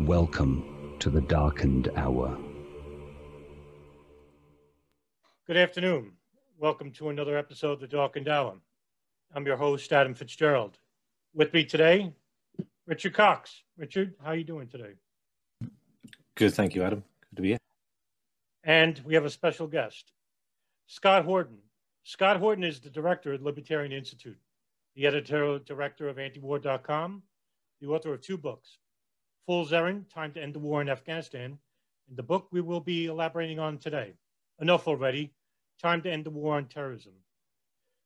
Welcome to the darkened hour. Good afternoon. Welcome to another episode of the Darkened Hour. I'm your host, Adam Fitzgerald. With me today, Richard Cox. Richard, how are you doing today? Good, thank you, Adam. Good to be here. And we have a special guest, Scott Horton. Scott Horton is the director at Libertarian Institute, the editorial director of antiwar.com, the author of two books, Fool's Errand, Time to End the War in Afghanistan, and the book we will be elaborating on today, Enough Already, Time to End the War on Terrorism.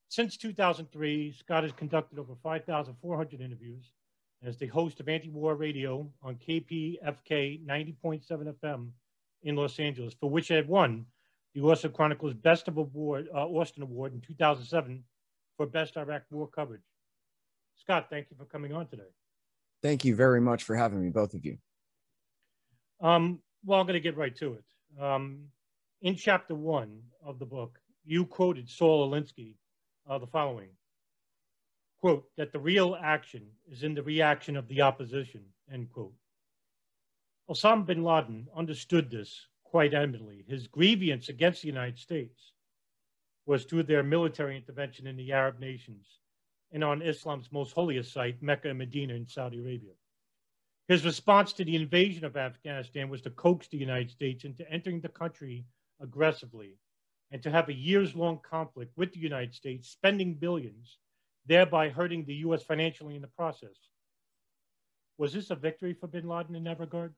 Since 2003, Scott has conducted over 5,400 interviews as the host of Anti-War Radio on KPFK 90.7 FM in Los Angeles, for which he had won the Austin Chronicle's Best of Award, uh, Austin Award in 2007 for Best Iraq War Coverage. Scott, thank you for coming on today. Thank you very much for having me, both of you. Um, well, I'm going to get right to it. Um, in chapter one of the book, you quoted Saul Alinsky uh, the following quote, that the real action is in the reaction of the opposition, end quote. Osama bin Laden understood this quite eminently. His grievance against the United States was to their military intervention in the Arab nations and on Islam's most holiest site, Mecca and Medina in Saudi Arabia. His response to the invasion of Afghanistan was to coax the United States into entering the country aggressively and to have a years long conflict with the United States, spending billions, thereby hurting the US financially in the process. Was this a victory for bin Laden in that regard?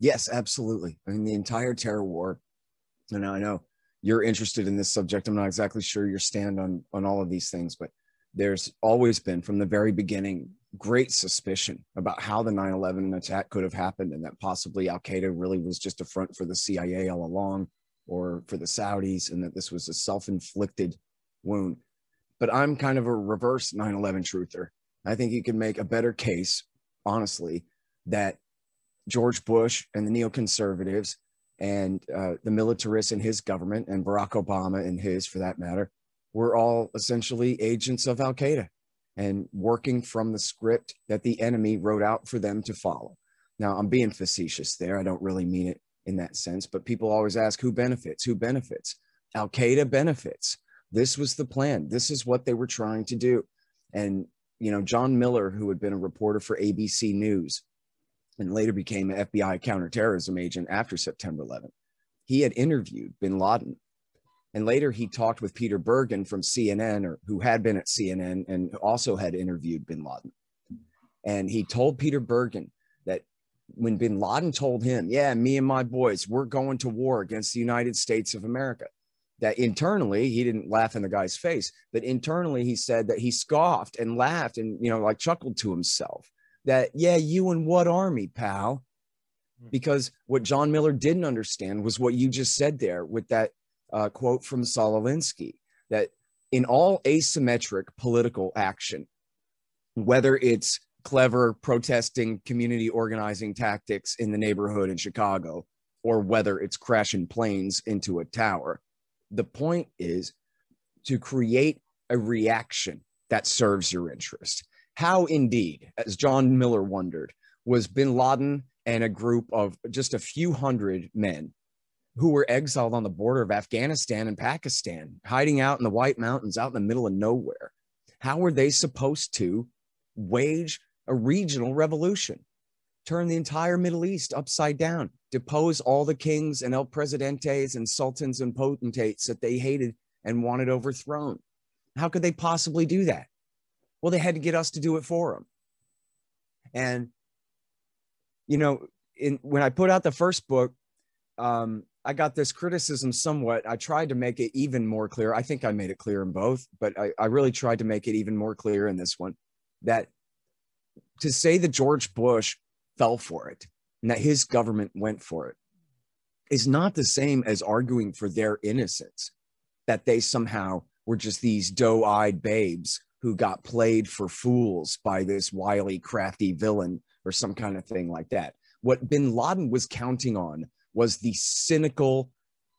Yes, absolutely. I mean, the entire terror war, and I know you're interested in this subject. I'm not exactly sure your stand on on all of these things, but there's always been from the very beginning great suspicion about how the 9-11 attack could have happened and that possibly al-qaeda really was just a front for the cia all along or for the saudis and that this was a self-inflicted wound. But i'm kind of a reverse 9-11 truther. I think you can make a better case honestly that George Bush and the neoconservatives and uh, the militarists in his government and Barack Obama and his, for that matter, were all essentially agents of Al Qaeda and working from the script that the enemy wrote out for them to follow. Now, I'm being facetious there. I don't really mean it in that sense, but people always ask who benefits? Who benefits? Al Qaeda benefits. This was the plan. This is what they were trying to do. And, you know, John Miller, who had been a reporter for ABC News, and later became an FBI counterterrorism agent after September 11th. He had interviewed bin Laden. And later he talked with Peter Bergen from CNN, or who had been at CNN and also had interviewed bin Laden. And he told Peter Bergen that when bin Laden told him, Yeah, me and my boys, we're going to war against the United States of America, that internally he didn't laugh in the guy's face, but internally he said that he scoffed and laughed and, you know, like chuckled to himself that, yeah, you and what army, pal? Hmm. Because what John Miller didn't understand was what you just said there with that uh, quote from Saul Alinsky that in all asymmetric political action, whether it's clever protesting community organizing tactics in the neighborhood in Chicago, or whether it's crashing planes into a tower, the point is to create a reaction that serves your interest. How indeed, as John Miller wondered, was bin Laden and a group of just a few hundred men who were exiled on the border of Afghanistan and Pakistan, hiding out in the White Mountains, out in the middle of nowhere. How were they supposed to wage a regional revolution turn the entire Middle East upside down, depose all the kings and el presidentes and sultans and potentates that they hated and wanted overthrown. How could they possibly do that? Well, they had to get us to do it for them. And, you know, in, when I put out the first book, um, I got this criticism somewhat. I tried to make it even more clear. I think I made it clear in both, but I, I really tried to make it even more clear in this one that to say that George Bush fell for it and that his government went for it is not the same as arguing for their innocence, that they somehow were just these doe eyed babes who got played for fools by this wily, crafty villain or some kind of thing like that. What bin Laden was counting on was the cynical,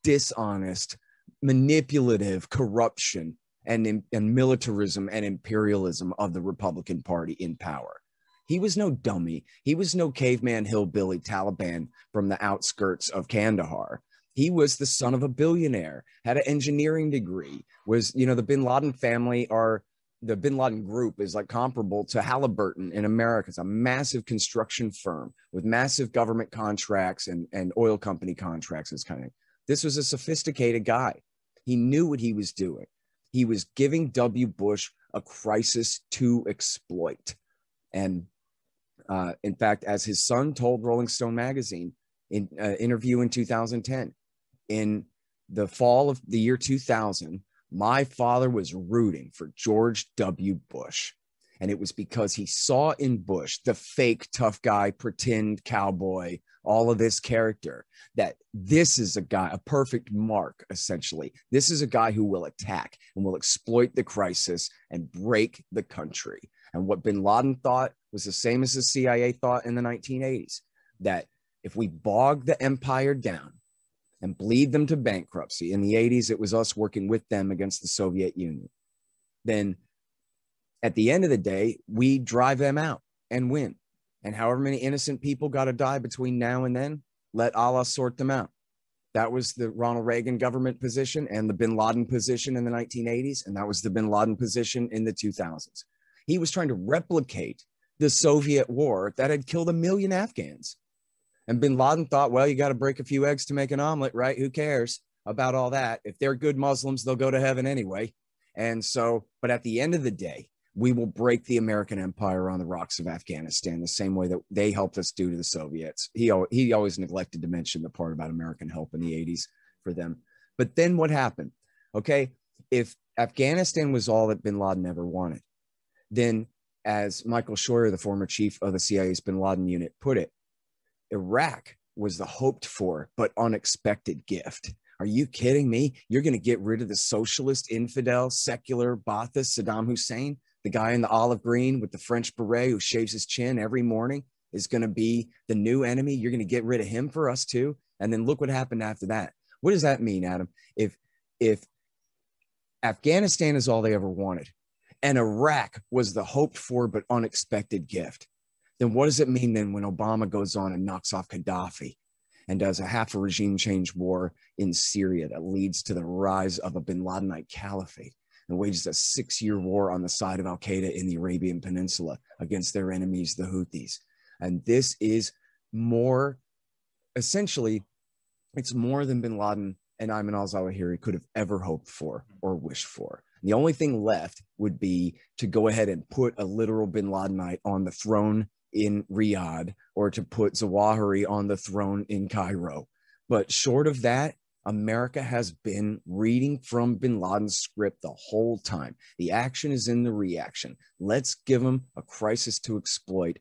dishonest, manipulative corruption and, and militarism and imperialism of the Republican Party in power. He was no dummy. He was no caveman hillbilly Taliban from the outskirts of Kandahar. He was the son of a billionaire, had an engineering degree, was, you know, the bin Laden family are the bin Laden group is like comparable to Halliburton in America. It's a massive construction firm with massive government contracts and, and oil company contracts. This kind of this was a sophisticated guy. He knew what he was doing. He was giving W. Bush a crisis to exploit. And uh, in fact, as his son told Rolling Stone magazine in an uh, interview in 2010, in the fall of the year 2000, my father was rooting for George W. Bush. And it was because he saw in Bush the fake tough guy, pretend cowboy, all of this character, that this is a guy, a perfect mark, essentially. This is a guy who will attack and will exploit the crisis and break the country. And what bin Laden thought was the same as the CIA thought in the 1980s that if we bog the empire down, and bleed them to bankruptcy. In the 80s, it was us working with them against the Soviet Union. Then at the end of the day, we drive them out and win. And however many innocent people got to die between now and then, let Allah sort them out. That was the Ronald Reagan government position and the bin Laden position in the 1980s. And that was the bin Laden position in the 2000s. He was trying to replicate the Soviet war that had killed a million Afghans. And bin Laden thought, well, you got to break a few eggs to make an omelet, right? Who cares about all that? If they're good Muslims, they'll go to heaven anyway. And so, but at the end of the day, we will break the American empire on the rocks of Afghanistan the same way that they helped us do to the Soviets. He, he always neglected to mention the part about American help in the 80s for them. But then what happened? Okay. If Afghanistan was all that bin Laden ever wanted, then as Michael Scheuer, the former chief of the CIA's bin Laden unit, put it, Iraq was the hoped for but unexpected gift. Are you kidding me? You're going to get rid of the socialist, infidel, secular Ba'athist Saddam Hussein, the guy in the olive green with the French beret who shaves his chin every morning is going to be the new enemy. You're going to get rid of him for us too. And then look what happened after that. What does that mean, Adam? If if Afghanistan is all they ever wanted, and Iraq was the hoped for but unexpected gift, then what does it mean then when Obama goes on and knocks off Gaddafi and does a half a regime change war in Syria that leads to the rise of a bin Ladenite caliphate and wages a six year war on the side of Al Qaeda in the Arabian Peninsula against their enemies, the Houthis? And this is more essentially, it's more than bin Laden and Ayman al Zawahiri could have ever hoped for or wished for. The only thing left would be to go ahead and put a literal bin Ladenite on the throne in Riyadh or to put Zawahiri on the throne in Cairo. But short of that, America has been reading from bin Laden's script the whole time. The action is in the reaction. Let's give them a crisis to exploit.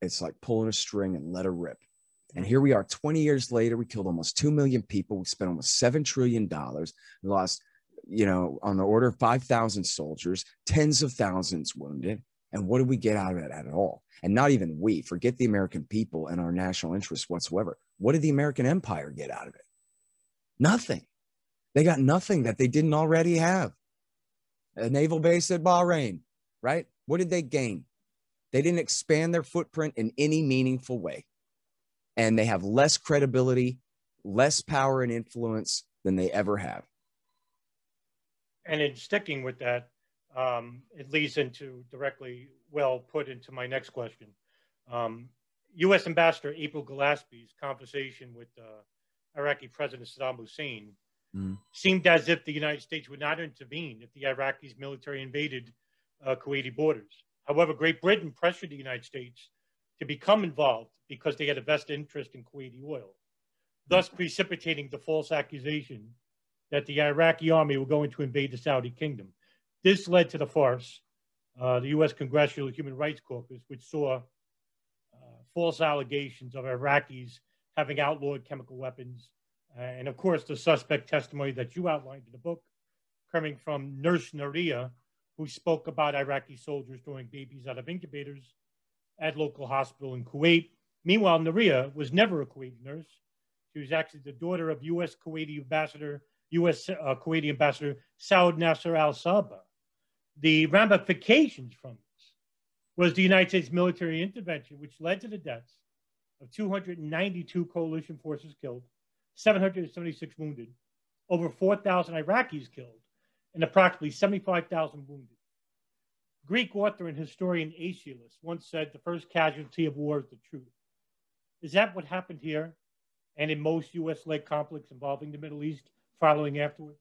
It's like pulling a string and let it rip. And here we are 20 years later. We killed almost 2 million people. We spent almost $7 trillion. We lost, you know, on the order of 5,000 soldiers, tens of thousands wounded. And what did we get out of it at all? And not even we, forget the American people and our national interests whatsoever. What did the American empire get out of it? Nothing. They got nothing that they didn't already have. A naval base at Bahrain, right? What did they gain? They didn't expand their footprint in any meaningful way. And they have less credibility, less power and influence than they ever have. And in sticking with that, um, it leads into directly well put into my next question. Um, U.S. Ambassador April Gillespie's conversation with uh, Iraqi President Saddam Hussein Mhm. seemed as if the United States would not intervene if the Iraqis' military invaded uh, Kuwaiti borders. However, Great Britain pressured the United States to become involved because they had a vested interest in Kuwaiti oil, thus precipitating the false accusation that the Iraqi army were going to invade the Saudi kingdom. This led to the farce, uh, the U.S. Congressional Human Rights Caucus, which saw uh, false allegations of Iraqis having outlawed chemical weapons, uh, and of course the suspect testimony that you outlined in the book, coming from Nurse Nayirah, who spoke about Iraqi soldiers throwing babies out of incubators at local hospital in Kuwait. Meanwhile, Nayirah was never a Kuwaiti nurse. She was actually the daughter of U.S. Kuwaiti ambassador, U.S. Uh, Kuwaiti ambassador Saud Nasser Al Sabah. The ramifications from this was the United States military intervention, which led to the deaths of 292 coalition forces killed, 776 wounded, over 4,000 Iraqis killed, and approximately 75,000 wounded. Greek author and historian Aeschylus once said the first casualty of war is the truth. Is that what happened here and in most U.S. led conflicts involving the Middle East following afterward?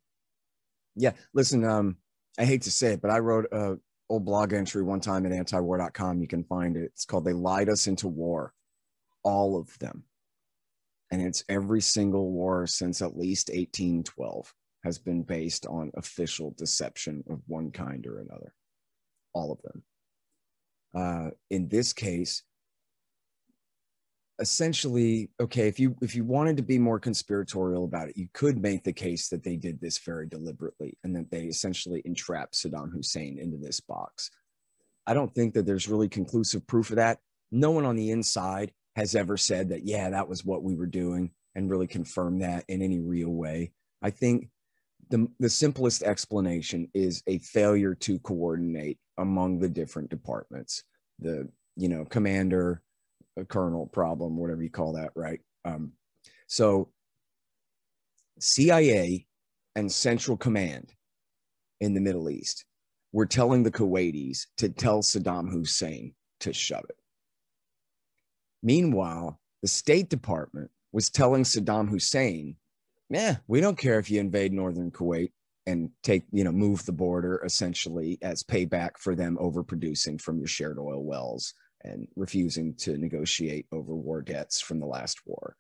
Yeah, listen, um, I hate to say it, but I wrote a old blog entry one time at antiwar.com. You can find it. It's called They Lied Us into War. All of them. And it's every single war since at least 1812 has been based on official deception of one kind or another. All of them. Uh, in this case, essentially okay if you if you wanted to be more conspiratorial about it you could make the case that they did this very deliberately and that they essentially entrapped saddam hussein into this box. I don't think that there's really conclusive proof of that. No one on the inside has ever said that yeah that was what we were doing and really confirmed that in any real way. I think the, the simplest explanation is a failure to coordinate among the different departments. The you know commander a kernel problem, whatever you call that, right? Um, so CIA and Central Command in the Middle East were telling the Kuwaitis to tell Saddam Hussein to shove it. Meanwhile, the State Department was telling Saddam Hussein, "Yeah, we don't care if you invade northern Kuwait and take, you know, move the border essentially as payback for them overproducing from your shared oil wells and refusing to negotiate over war debts from the last war.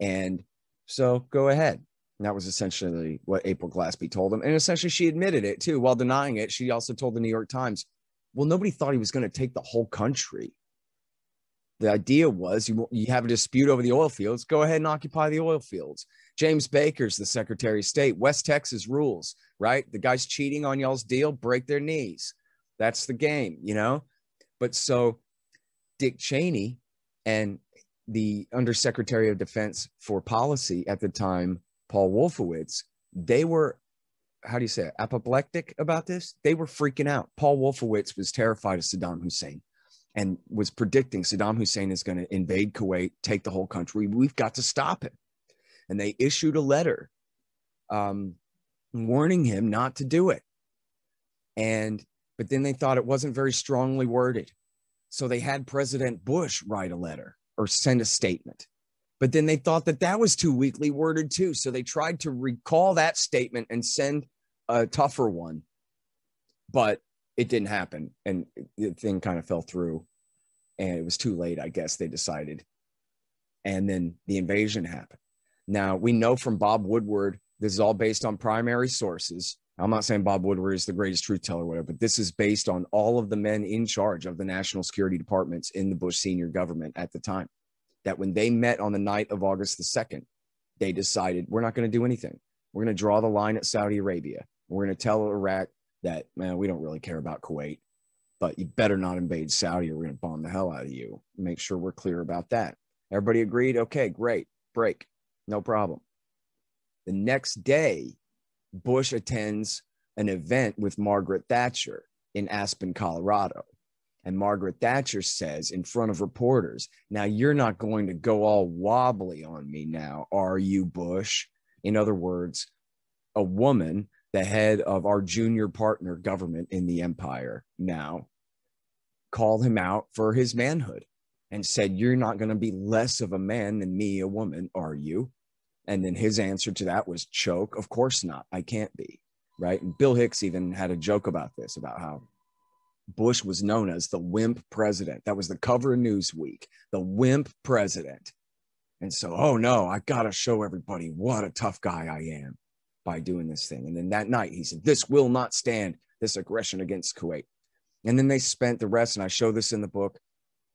And so go ahead. And that was essentially what April Glaspie told him. And essentially, she admitted it too. While denying it, she also told the New York Times, well, nobody thought he was going to take the whole country. The idea was you, you have a dispute over the oil fields, go ahead and occupy the oil fields. James Baker's the Secretary of State. West Texas rules, right? The guys cheating on y'all's deal, break their knees. That's the game, you know? But so Dick Cheney and the Undersecretary of Defense for Policy at the time, Paul Wolfowitz, they were, how do you say it, apoplectic about this? They were freaking out. Paul Wolfowitz was terrified of Saddam Hussein and was predicting Saddam Hussein is going to invade Kuwait, take the whole country. We've got to stop him. And they issued a letter um, warning him not to do it. And, but then they thought it wasn't very strongly worded. So they had President Bush write a letter or send a statement. But then they thought that that was too weakly worded too. So they tried to recall that statement and send a tougher one. But it didn't happen. And the thing kind of fell through. And it was too late, I guess they decided. And then the invasion happened. Now we know from Bob Woodward, this is all based on primary sources. I'm not saying Bob Woodward is the greatest truth teller, or whatever, but this is based on all of the men in charge of the national security departments in the Bush senior government at the time. That when they met on the night of August the 2nd, they decided we're not going to do anything. We're going to draw the line at Saudi Arabia. We're going to tell Iraq that, man, we don't really care about Kuwait, but you better not invade Saudi or we're going to bomb the hell out of you. Make sure we're clear about that. Everybody agreed? Okay, great. Break. No problem. The next day, Bush attends an event with Margaret Thatcher in Aspen, Colorado. And Margaret Thatcher says in front of reporters, Now you're not going to go all wobbly on me now, are you, Bush? In other words, a woman, the head of our junior partner government in the empire now, called him out for his manhood and said, You're not going to be less of a man than me, a woman, are you? And then his answer to that was choke. Of course not. I can't be. Right. And Bill Hicks even had a joke about this, about how Bush was known as the wimp president. That was the cover of Newsweek, the wimp president. And so, oh no, I got to show everybody what a tough guy I am by doing this thing. And then that night, he said, This will not stand, this aggression against Kuwait. And then they spent the rest, and I show this in the book,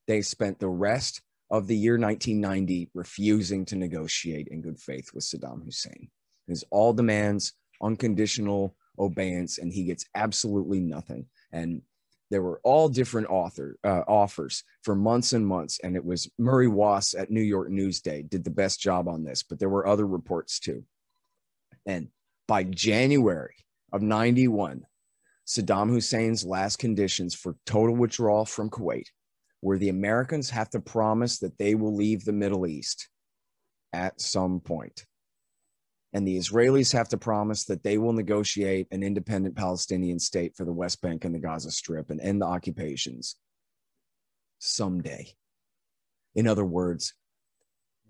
they spent the rest of the year 1990 refusing to negotiate in good faith with Saddam Hussein. His all demands unconditional obeyance, and he gets absolutely nothing. And there were all different author uh, offers for months and months, and it was Murray Waas at New York Newsday did the best job on this, but there were other reports too. And by January of 91, Saddam Hussein's last conditions for total withdrawal from Kuwait where the Americans have to promise that they will leave the Middle East at some point. And the Israelis have to promise that they will negotiate an independent Palestinian state for the West Bank and the Gaza Strip and end the occupations someday. In other words,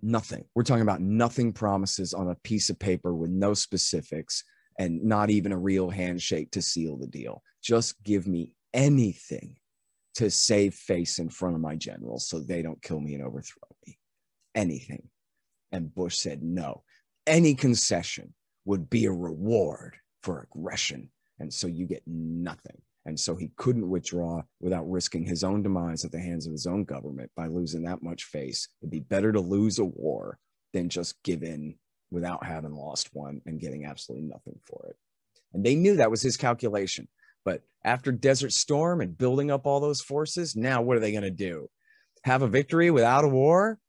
nothing. We're talking about nothing promises on a piece of paper with no specifics and not even a real handshake to seal the deal. Just give me anything to save face in front of my generals so they don't kill me and overthrow me. Anything. And Bush said no. Any concession would be a reward for aggression. And so you get nothing. And so he couldn't withdraw without risking his own demise at the hands of his own government by losing that much face. It'd be better to lose a war than just give in without having lost one and getting absolutely nothing for it. And they knew that was his calculation. But after Desert Storm and building up all those forces, now what are they going to do? Have a victory without a war?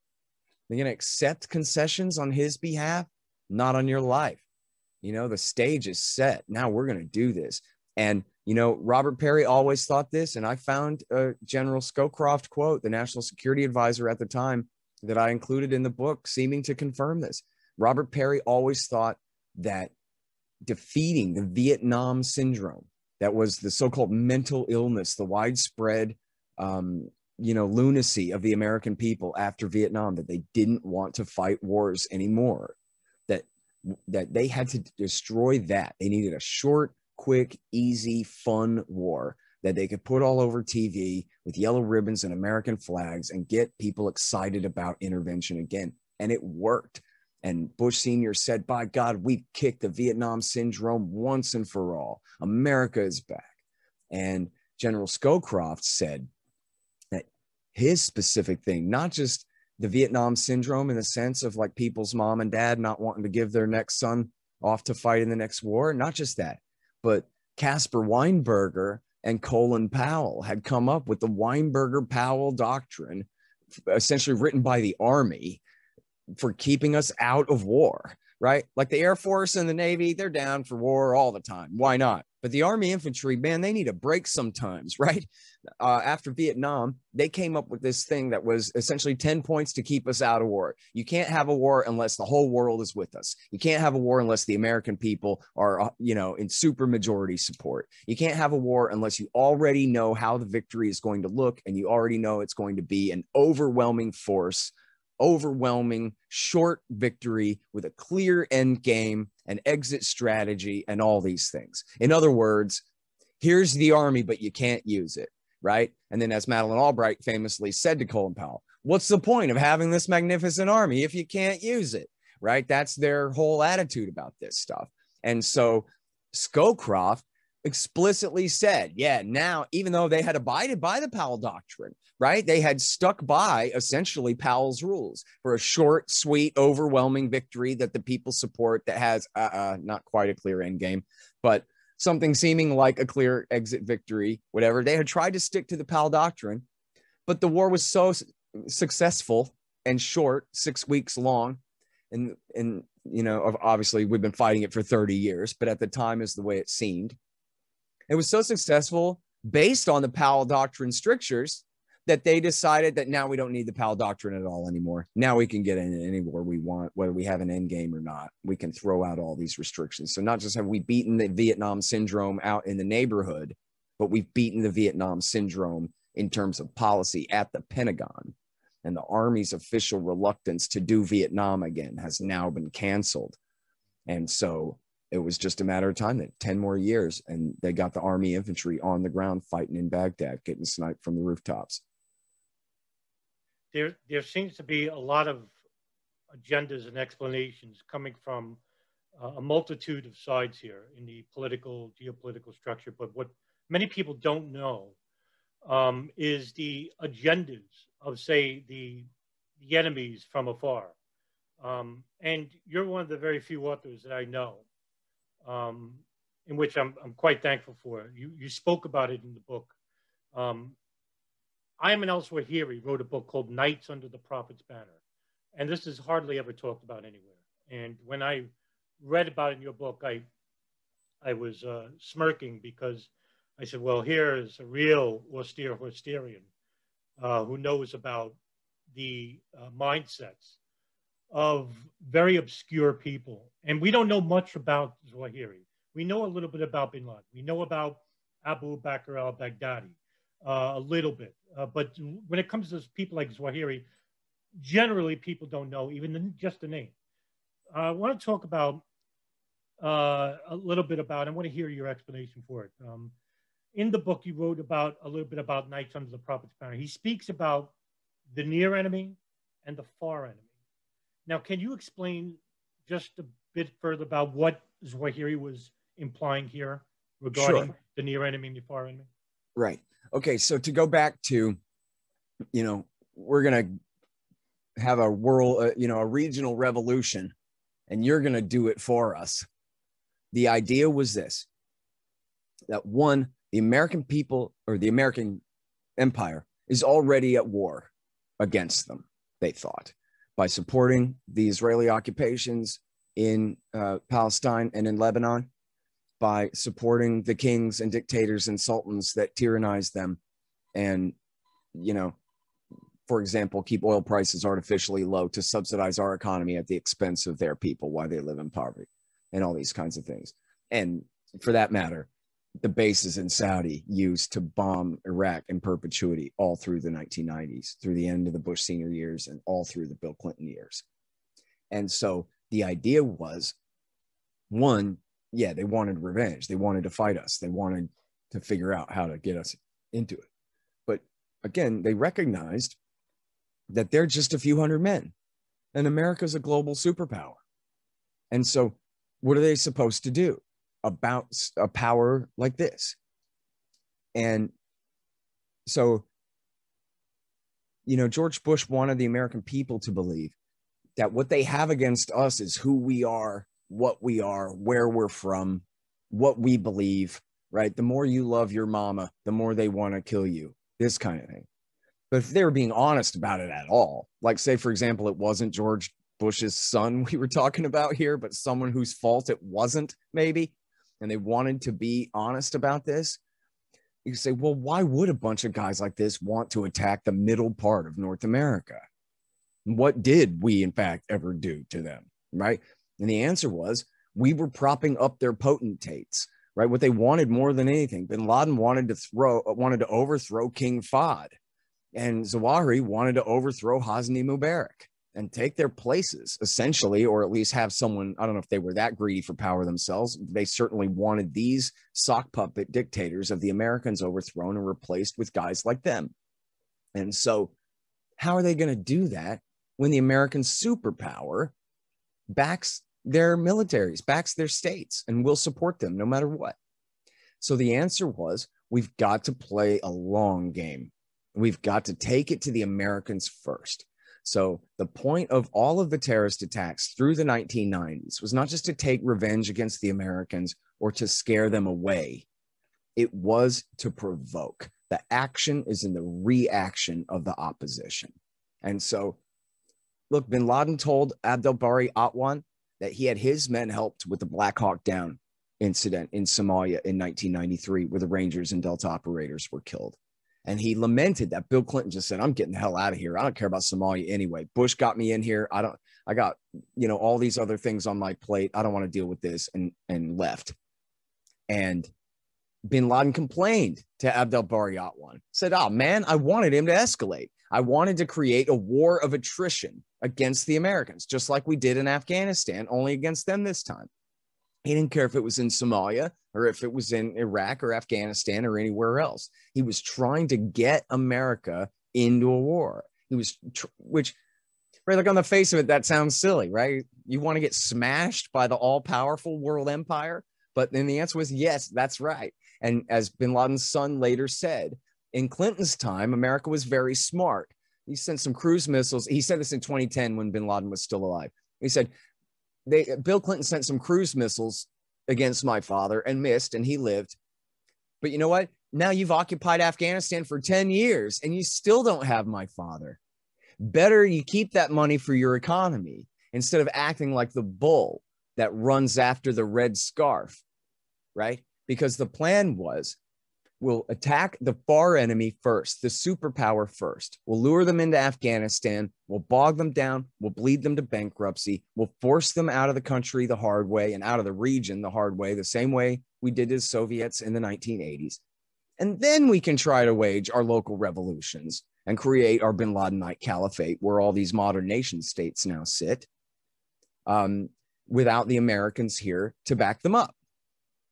They're going to accept concessions on his behalf? Not on your life. You know, the stage is set. Now we're going to do this. And, you know, Robert Parry always thought this. And I found a General Scowcroft quote, the national security advisor at the time, that I included in the book, seeming to confirm this. Robert Parry always thought that defeating the Vietnam syndrome, that was the so-called mental illness, the widespread, um, you know, lunacy of the American people after Vietnam that they didn't want to fight wars anymore. That that they had to destroy that. They needed a short, quick, easy, fun war that they could put all over TV with yellow ribbons and American flags and get people excited about intervention again. And it worked. And Bush Sr. said, By God, we've kicked the Vietnam syndrome once and for all. America is back. And General Scowcroft said that his specific thing, not just the Vietnam syndrome in the sense of like people's mom and dad not wanting to give their next son off to fight in the next war, not just that, but Caspar Weinberger and Colin Powell had come up with the Weinberger Powell doctrine, essentially written by the Army for keeping us out of war, right? Like the Air Force and the Navy, they're down for war all the time. Why not? But the Army infantry, man, they need a break sometimes, right? Uh, after Vietnam, they came up with this thing that was essentially 10 points to keep us out of war. You can't have a war unless the whole world is with us. You can't have a war unless the American people are, uh, you know, in super majority support. You can't have a war unless you already know how the victory is going to look and you already know it's going to be an overwhelming force overwhelming short victory with a clear end game, an exit strategy, and all these things. In other words, here's the army, but you can't use it, right? And then, as Madeleine Albright famously said to Colin Powell, what's the point of having this magnificent army if you can't use it, right? That's their whole attitude about this stuff. And so Scowcroft explicitly said, yeah, now, even though they had abided by the Powell Doctrine, right? They had stuck by essentially Powell's rules for a short, sweet, overwhelming victory that the people support that has uh, uh, not quite a clear end game, but something seeming like a clear exit victory, whatever. They had tried to stick to the Powell Doctrine, but the war was so successful and short, six weeks long. And, and, you know, obviously we've been fighting it for 30 years, but at the time is the way it seemed it was so successful based on the Powell Doctrine strictures that they decided that now we don't need the Powell Doctrine at all anymore. Now we can get in anywhere we want, whether we have an end game or not. We can throw out all these restrictions. So not just have we beaten the Vietnam syndrome out in the neighborhood, but we've beaten the Vietnam syndrome in terms of policy at the Pentagon. And the Army's official reluctance to do Vietnam again has now been canceled. And so it was just a matter of time that 10 more years and they got the Army infantry on the ground fighting in Baghdad, getting sniped from the rooftops. There, there seems to be a lot of agendas and explanations coming from uh, a multitude of sides here in the political, geopolitical structure. But what many people don't know um, is the agendas of, say, the, the enemies from afar. Um, and you're one of the very few authors that I know, um, in which I'm, I'm quite thankful for. You, you spoke about it in the book. Um, Ayman here. He wrote a book called Knights Under the Prophet's Banner. And this is hardly ever talked about anywhere. And when I read about it in your book, I, I was uh, smirking because I said, well, here is a real austere Horstierian uh, who knows about the uh, mindsets of very obscure people. And we don't know much about Zawahiri. We know a little bit about bin Laden. We know about Abu Bakr al Baghdadi uh, a little bit. Uh, but when it comes to people like Zawahiri, generally people don't know even the, just the name. Uh, I want to talk about uh, a little bit about, I want to hear your explanation for it. Um, in the book, you wrote about a little bit about Knights Under the Prophet's Banner. He speaks about the near enemy and the far enemy. Now, can you explain just a bit further about what Zawahiri was implying here regarding sure. the near enemy and the far enemy? Right. Okay. So to go back to, you know, we're going to have a world, uh, you know, a regional revolution, and you're going to do it for us. The idea was this that one, the American people or the American empire is already at war against them, they thought, by supporting the Israeli occupations in uh, Palestine and in Lebanon, by supporting the kings and dictators and sultans that tyrannize them and, you know, for example, keep oil prices artificially low to subsidize our economy at the expense of their people while they live in poverty and all these kinds of things. And for that matter, the bases in Saudi used to bomb Iraq in perpetuity all through the 1990s, through the end of the Bush senior years, and all through the Bill Clinton years. And so the idea was one, yeah, they wanted revenge. They wanted to fight us. They wanted to figure out how to get us into it. But again, they recognized that they're just a few hundred men and America's a global superpower. And so, what are they supposed to do? About a power like this. And so, you know, George Bush wanted the American people to believe that what they have against us is who we are, what we are, where we're from, what we believe, right? The more you love your mama, the more they want to kill you, this kind of thing. But if they were being honest about it at all, like, say, for example, it wasn't George Bush's son we were talking about here, but someone whose fault it wasn't, maybe, and they wanted to be honest about this, you say, well, why would a bunch of guys like this want to attack the middle part of North America? What did we, in fact, ever do to them? Right. And the answer was we were propping up their potentates, right? What they wanted more than anything. Bin Laden wanted to throw, uh, wanted to overthrow King Fahd, and Zawahiri wanted to overthrow Hosni Mubarak and take their places essentially or at least have someone i don't know if they were that greedy for power themselves they certainly wanted these sock puppet dictators of the americans overthrown and replaced with guys like them. And so how are they going to do that when the american superpower backs their militaries backs their states and will support them no matter what? So the answer was we've got to play a long game. We've got to take it to the americans first so the point of all of the terrorist attacks through the 1990s was not just to take revenge against the Americans or to scare them away. It was to provoke. The action is in the reaction of the opposition. And so, look, bin Laden told Abdel Bari Atwan that he had his men helped with the Black Hawk Down incident in Somalia in 1993, where the Rangers and Delta operators were killed. And he lamented that Bill Clinton just said, I'm getting the hell out of here. I don't care about Somalia anyway. Bush got me in here. I don't, I got, you know, all these other things on my plate. I don't want to deal with this and, and left. And bin Laden complained to Abdel Bari Atwan, said, Oh man, I wanted him to escalate. I wanted to create a war of attrition against the Americans, just like we did in Afghanistan, only against them this time. He didn't care if it was in Somalia or if it was in Iraq or Afghanistan or anywhere else. He was trying to get America into a war. He was, tr- which, right, like on the face of it, that sounds silly, right? You want to get smashed by the all powerful world empire? But then the answer was yes, that's right. And as bin Laden's son later said, in Clinton's time, America was very smart. He sent some cruise missiles. He said this in 2010 when bin Laden was still alive. He said, they Bill Clinton sent some cruise missiles against my father and missed, and he lived. But you know what? Now you've occupied Afghanistan for 10 years and you still don't have my father. Better you keep that money for your economy instead of acting like the bull that runs after the red scarf, right? Because the plan was we'll attack the far enemy first, the superpower first. We'll lure them into Afghanistan. We'll bog them down. We'll bleed them to bankruptcy. We'll force them out of the country the hard way and out of the region the hard way, the same way we did the Soviets in the 1980s. And then we can try to wage our local revolutions and create our bin Ladenite caliphate where all these modern nation states now sit um, without the Americans here to back them up.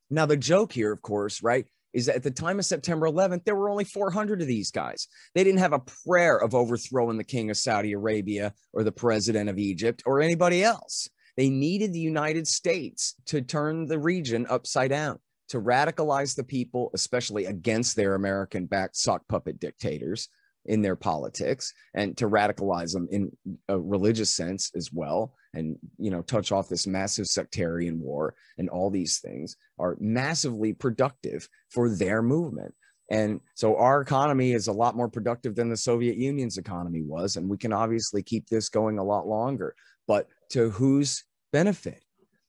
Now, the joke here, of course, right, is that at the time of September 11th, there were only 400 of these guys. They didn't have a prayer of overthrowing the king of Saudi Arabia or the president of Egypt or anybody else. They needed the United States to turn the region upside down, to radicalize the people, especially against their American backed sock puppet dictators in their politics, and to radicalize them in a religious sense as well. And you know touch off this massive sectarian war and all these things are massively productive for their movement. And so our economy is a lot more productive than the soviet union's economy was and we can obviously keep this going a lot longer. But to whose benefit?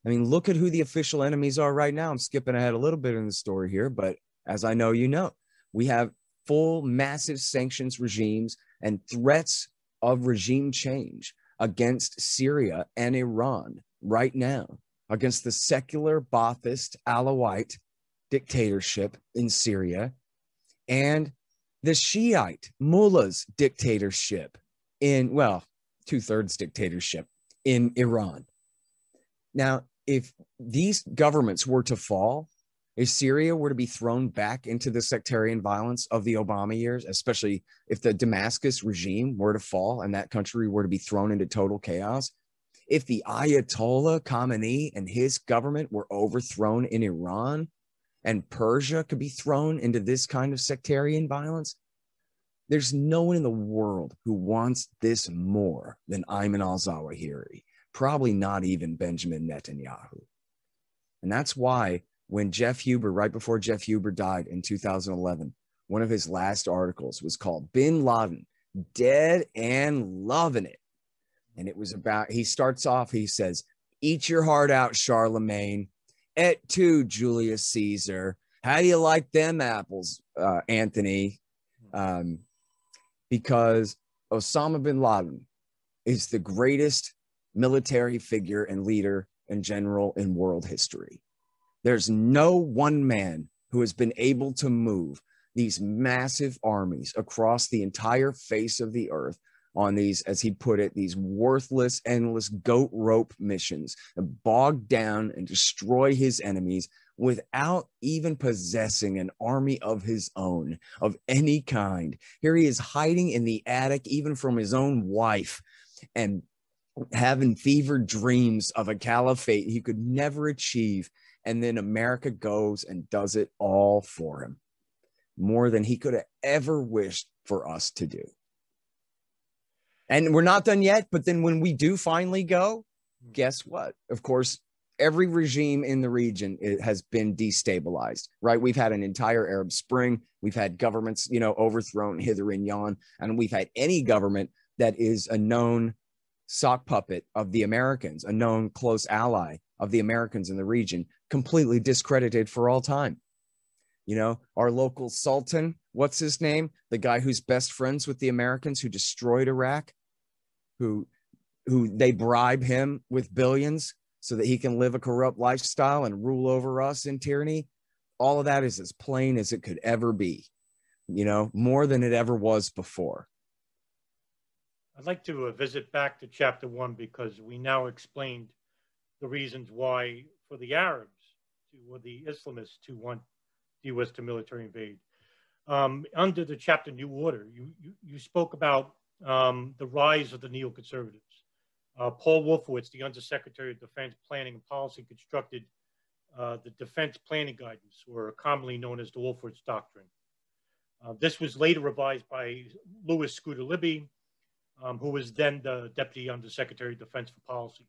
I mean look at who the official enemies are right now. I'm skipping ahead a little bit in the story here but as i know you know we have full massive sanctions regimes and threats of regime change against Syria and Iran right now, against the secular Baathist Alawite dictatorship in Syria and the Shiite mullahs dictatorship in, well, two thirds dictatorship in Iran. Now, if these governments were to fall, if Syria were to be thrown back into the sectarian violence of the Obama years, especially if the Damascus regime were to fall and that country were to be thrown into total chaos, if the Ayatollah Khamenei and his government were overthrown in Iran and Persia could be thrown into this kind of sectarian violence, there's no one in the world who wants this more than Ayman al Zawahiri, probably not even Benjamin Netanyahu. And that's why when Jeff Huber, right before Jeff Huber died in 2011, one of his last articles was called Bin Laden Dead and Loving It. And it was about, he starts off, he says, Eat your heart out, Charlemagne. Et tu, Julius Caesar. How do you like them apples, uh, Anthony? Um, because Osama bin Laden is the greatest military figure and leader and general in world history. There's no one man who has been able to move these massive armies across the entire face of the earth on these, as he put it, these worthless, endless goat rope missions and bog down and destroy his enemies without even possessing an army of his own of any kind. Here he is hiding in the attic, even from his own wife, and having fevered dreams of a caliphate he could never achieve and then America goes and does it all for him more than he could have ever wished for us to do. And we're not done yet, but then when we do finally go, hmm. guess what? Of course, every regime in the region has been destabilized, right? We've had an entire Arab Spring. We've had governments, you know, overthrown hither and yon, and we've had any government that is a known sock puppet of the Americans, a known close ally of the Americans in the region, completely discredited for all time. You know, our local Sultan, what's his name? The guy who's best friends with the Americans who destroyed Iraq, who who they bribe him with billions so that he can live a corrupt lifestyle and rule over us in tyranny. All of that is as plain as it could ever be, you know, more than it ever was before. I'd like to uh, visit back to chapter one because we now explained the reasons why for the Arabs to, or the Islamists to want the U.S. to military invade. Um, under the chapter New Order, you, you, you spoke about um, the rise of the neoconservatives. Uh, Paul Wolfowitz, the Undersecretary of Defense Planning and Policy, constructed uh, the Defense Planning Guidance, or commonly known as the Wolfowitz Doctrine. Uh, this was later revised by Lewis Scooter Libby, um, who was then the Deputy Undersecretary of Defense for Policy.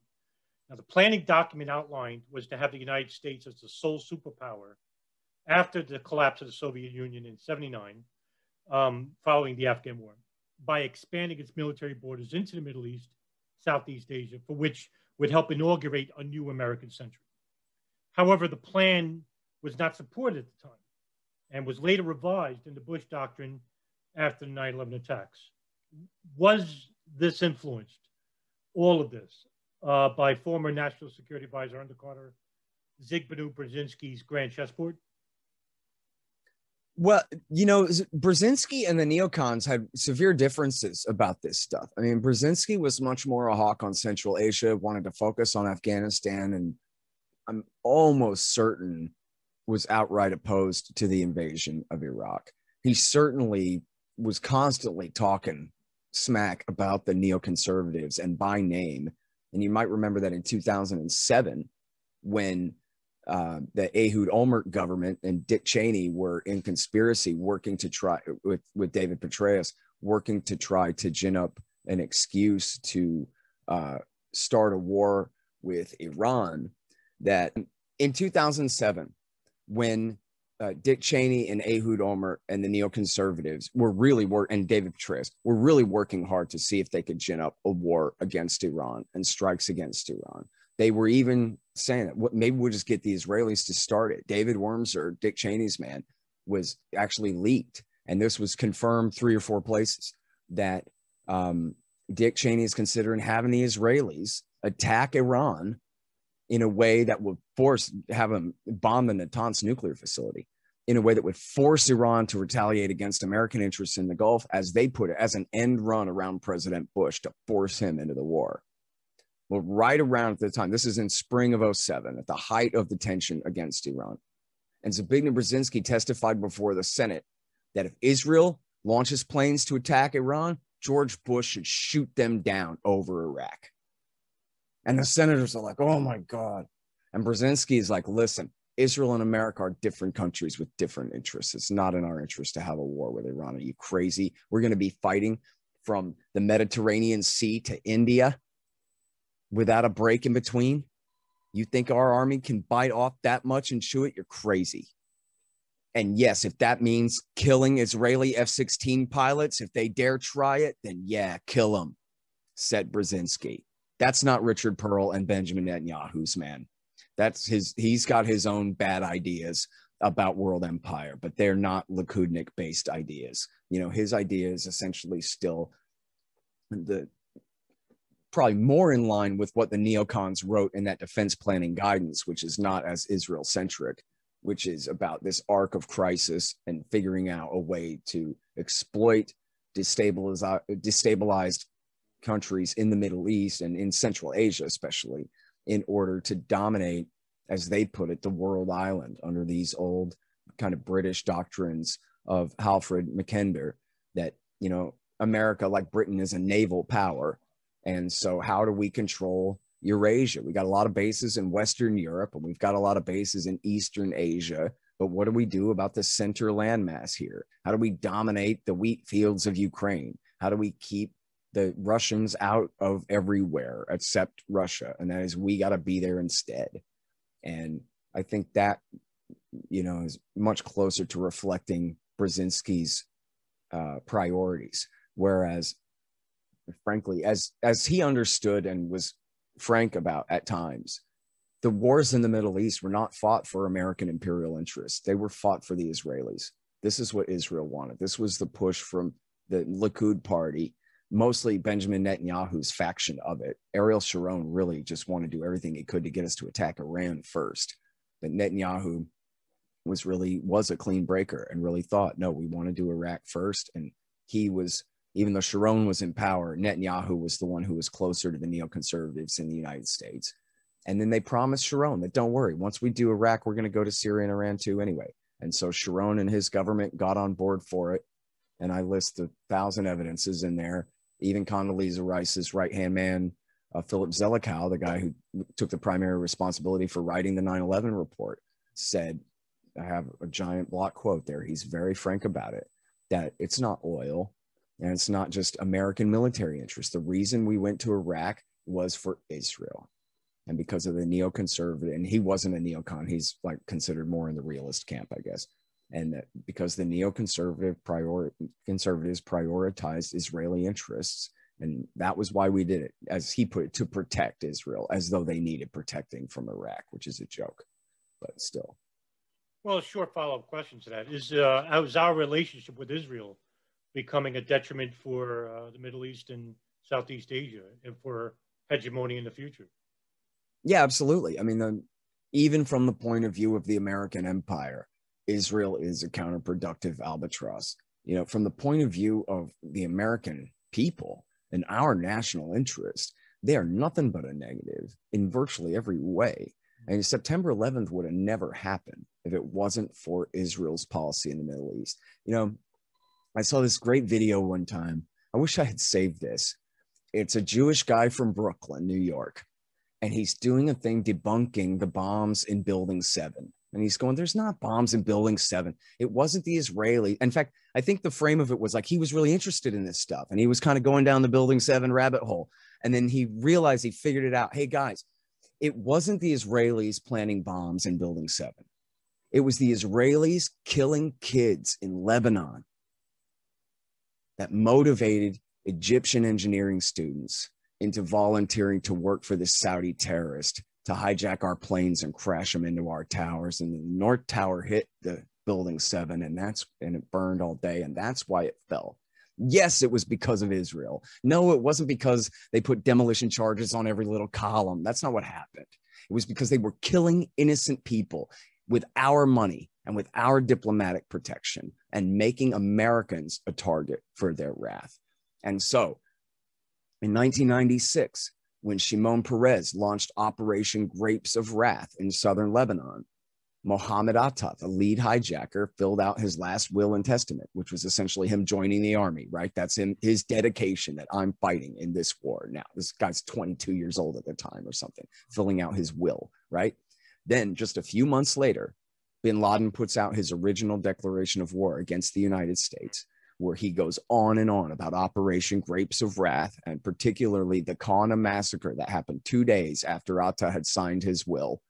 Now, the planning document outlined was to have the United States as the sole superpower after the collapse of the Soviet Union in 79, um, following the Afghan War, by expanding its military borders into the Middle East, Southeast Asia, for which would help inaugurate a new American century. However, the plan was not supported at the time and was later revised in the Bush Doctrine after the 9 11 attacks. Was this influenced, all of this, uh, by former National Security Advisor under Carter, Zbigniew Brzezinski's Grand Chessboard? Well, you know, Brzezinski and the neocons had severe differences about this stuff. I mean, Brzezinski was much more a hawk on Central Asia, wanted to focus on Afghanistan, and I'm almost certain was outright opposed to the invasion of Iraq. He certainly was constantly talking smack about the neoconservatives and by name. And you might remember that in 2007, when uh, the Ehud Olmert government and Dick Cheney were in conspiracy working to try with, with David Petraeus, working to try to gin up an excuse to uh, start a war with Iran. That in 2007, when uh, Dick Cheney and Ehud Olmert and the neoconservatives were really work and David Petraeus were really working hard to see if they could gin up a war against Iran and strikes against Iran. They were even saying that maybe we'll just get the Israelis to start it. David Wurmser, Dick Cheney's man, was actually leaked, and this was confirmed three or four places that um, Dick Cheney is considering having the Israelis attack Iran in a way that would force have them bomb the Natanz nuclear facility in a way that would force Iran to retaliate against American interests in the Gulf, as they put it, as an end run around President Bush to force him into the war. Well, right around the time, this is in spring of 07, at the height of the tension against Iran. And Zbigniew Brzezinski testified before the Senate that if Israel launches planes to attack Iran, George Bush should shoot them down over Iraq. And the senators are like, oh my God. And Brzezinski is like, listen, Israel and America are different countries with different interests. It's not in our interest to have a war with Iran. Are you crazy? We're going to be fighting from the Mediterranean Sea to India without a break in between? You think our army can bite off that much and chew it? You're crazy. And yes, if that means killing Israeli F 16 pilots, if they dare try it, then yeah, kill them, said Brzezinski. That's not Richard Perle and Benjamin Netanyahu's man. That's his, he's got his own bad ideas about world empire, but they're not Likudnik based ideas. You know, his idea is essentially still the probably more in line with what the neocons wrote in that defense planning guidance, which is not as Israel centric, which is about this arc of crisis and figuring out a way to exploit destabilize, destabilized countries in the Middle East and in Central Asia, especially, in order to dominate, as they put it, the world island under these old kind of British doctrines of Alfred Mackinder that, you know, America, like Britain, is a naval power. And so, how do we control Eurasia? We got a lot of bases in Western Europe and we've got a lot of bases in Eastern Asia. But what do we do about the center landmass here? How do we dominate the wheat fields of Ukraine? How do we keep the Russians out of everywhere except Russia, and that is we got to be there instead. And I think that you know is much closer to reflecting Brzezinski's uh, priorities. Whereas, frankly, as as he understood and was frank about at times, the wars in the Middle East were not fought for American imperial interests; they were fought for the Israelis. This is what Israel wanted. This was the push from the Likud party mostly Benjamin Netanyahu's faction of it. Ariel Sharon really just wanted to do everything he could to get us to attack Iran first. But Netanyahu was really was a clean breaker and really thought, no, we want to do Iraq first. And he was Even though Sharon was in power, Netanyahu was the one who was closer to the neoconservatives in the United States. And then they promised Sharon that don't worry, once we do Iraq, we're going to go to Syria and Iran too anyway. And so Sharon and his government got on board for it. And I list a thousand evidences in there. Even Condoleezza Rice's right hand man, uh, Philip Zelikow, the guy who took the primary responsibility for writing the 9 11 report, said, I have a giant block quote there. He's very frank about it that it's not oil and it's not just American military interest. The reason we went to Iraq was for Israel and because of the neoconservative and he wasn't a neocon he's like considered more in the realist camp i guess and that because the neoconservative prior conservatives prioritized israeli interests and that was why we did it as he put it to protect israel as though they needed protecting from iraq which is a joke but still. Well a short follow-up question to that. Is uh how's our relationship with israel becoming a detriment for uh, the middle east and southeast asia and for hegemony in the future? Yeah, absolutely. I mean, the, even from the point of view of the American empire, Israel is a counterproductive albatross. You know, from the point of view of the American people and our national interest, they are nothing but a negative in virtually every way. And September 11th would have never happened if it wasn't for Israel's policy in the Middle East. You know, I saw this great video one time. I wish I had saved this. It's a Jewish guy from Brooklyn, New York, and he's doing a thing debunking the bombs in Building 7. And he's going, There's not bombs in Building 7. It wasn't the Israeli. In fact, I think the frame of it was like he was really interested in this stuff and he was kind of going down the Building 7 rabbit hole. And then he realized he figured it out. Hey, guys, it wasn't the Israelis planting bombs in Building 7. It was the Israelis killing kids in Lebanon that motivated Egyptian engineering students into volunteering to work for this Saudi terrorist to hijack our planes and crash them into our towers. And the North Tower hit the building seven, and that's and it burned all day, and that's why it fell. Yes, it was because of Israel. No, it wasn't because they put demolition charges on every little column. That's not what happened. It was because they were killing innocent people with our money and with our diplomatic protection and making Americans a target for their wrath. And so in 1996, when Shimon Peres launched Operation Grapes of Wrath in southern Lebanon, Mohammed Atta, the lead hijacker, filled out his last will and testament, which was essentially him joining the army, right? That's in his dedication that I'm fighting in this war. Now, this guy's 22 years old at the time or something, filling out his will, right? Then, just a few months later, bin Laden puts out his original declaration of war against the United States, where he goes on and on about Operation Grapes of Wrath and particularly the Qana massacre that happened two days after Atta had signed his will.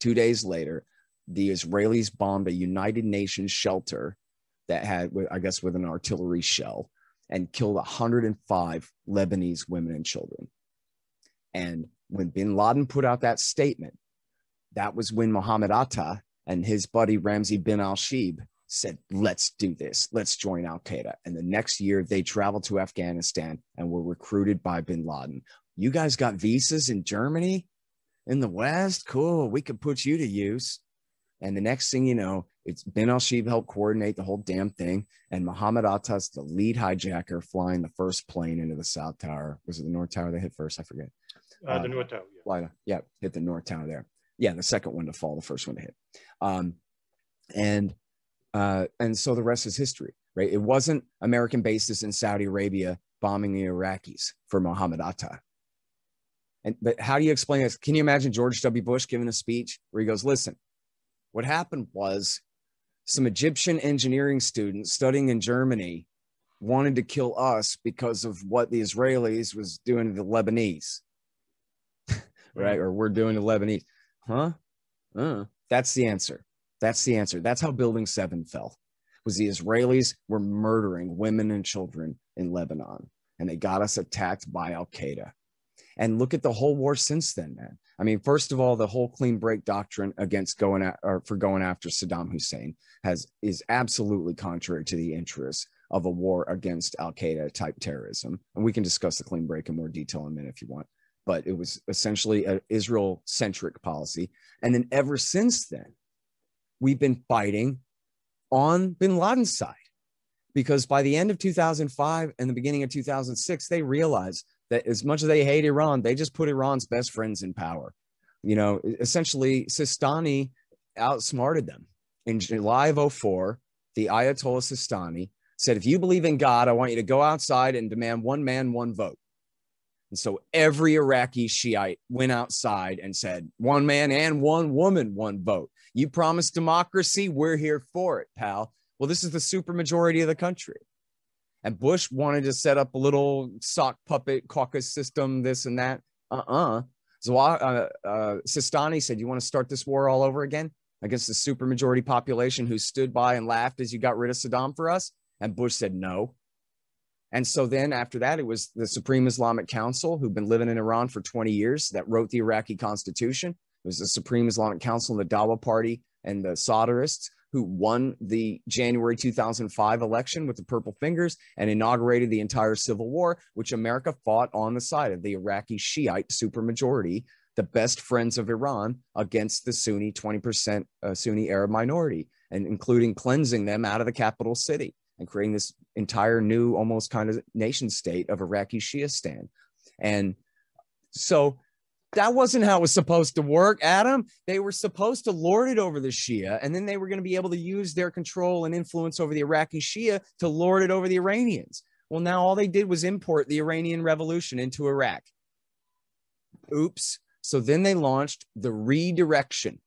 Two days later, the Israelis bombed a United Nations shelter that had, I guess, with an artillery shell and killed 105 Lebanese women and children. And when bin Laden put out that statement, that was when Mohammed Atta and his buddy Ramzi bin al Shibh said, let's do this. Let's join Al Qaeda. And the next year, they traveled to Afghanistan and were recruited by bin Laden. You guys got visas in Germany, in the West? Cool. We could put you to use. And the next thing you know, it's bin al Shibh helped coordinate the whole damn thing. And Mohammed Atta's the lead hijacker flying the first plane into the South Tower. Was it the North Tower they hit first? I forget. Uh, the um, North Tower. Yeah. yeah, hit the North Tower there. Yeah, the second one to fall, the first one to hit. Um, and uh, and so the rest is history, right? It wasn't American bases in Saudi Arabia bombing the Iraqis for Mohammed Atta. And, but how do you explain this? Can you imagine George W. Bush giving a speech where he goes, listen, what happened was some Egyptian engineering students studying in Germany wanted to kill us because of what the Israelis was doing to the Lebanese, right? Or we're doing to Lebanese. Huh? Uh, that's the answer. That's the answer. That's how Building 7 fell. Was the Israelis were murdering women and children in Lebanon and they got us attacked by Al Qaeda. And look at the whole war since then, man. I mean, first of all, the whole clean break doctrine against going at, or for going after Saddam Hussein has is absolutely contrary to the interests of a war against Al Qaeda type terrorism. And we can discuss the clean break in more detail in a minute if you want. But it was essentially an Israel centric policy. And then ever since then, we've been fighting on bin Laden's side. because by the end of 2005 and the beginning of 2006, they realized that as much as they hate Iran, they just put Iran's best friends in power. You know, essentially, Sistani outsmarted them. In July of 04, the Ayatollah Sistani said, if you believe in God, I want you to go outside and demand one man, one vote. And so every Iraqi Shiite went outside and said, one man and one woman, one vote. You promised democracy. We're here for it, pal. Well, this is the supermajority of the country. And Bush wanted to set up a little sock puppet caucus system, this and that. Uh uh-uh. uh. Uh, uh, Sistani said, You want to start this war all over again against the supermajority population who stood by and laughed as you got rid of Saddam for us? And Bush said, No. And so then after that, it was the Supreme Islamic Council, who've been living in Iran for 20 years, that wrote the Iraqi constitution. Was the Supreme Islamic Council and the Dawa Party and the Sadrists who won the January 2005 election with the purple fingers and inaugurated the entire civil war, which America fought on the side of the Iraqi Shiite supermajority, the best friends of Iran, against the Sunni 20% uh, Sunni Arab minority, and including cleansing them out of the capital city and creating this entire new, almost kind of nation state of Iraqi Shiistan. And so that wasn't how it was supposed to work, Adam. They were supposed to lord it over the Shia, and then they were going to be able to use their control and influence over the Iraqi Shia to lord it over the Iranians. Well, now all they did was import the Iranian Revolution into Iraq. Oops. So then they launched the redirection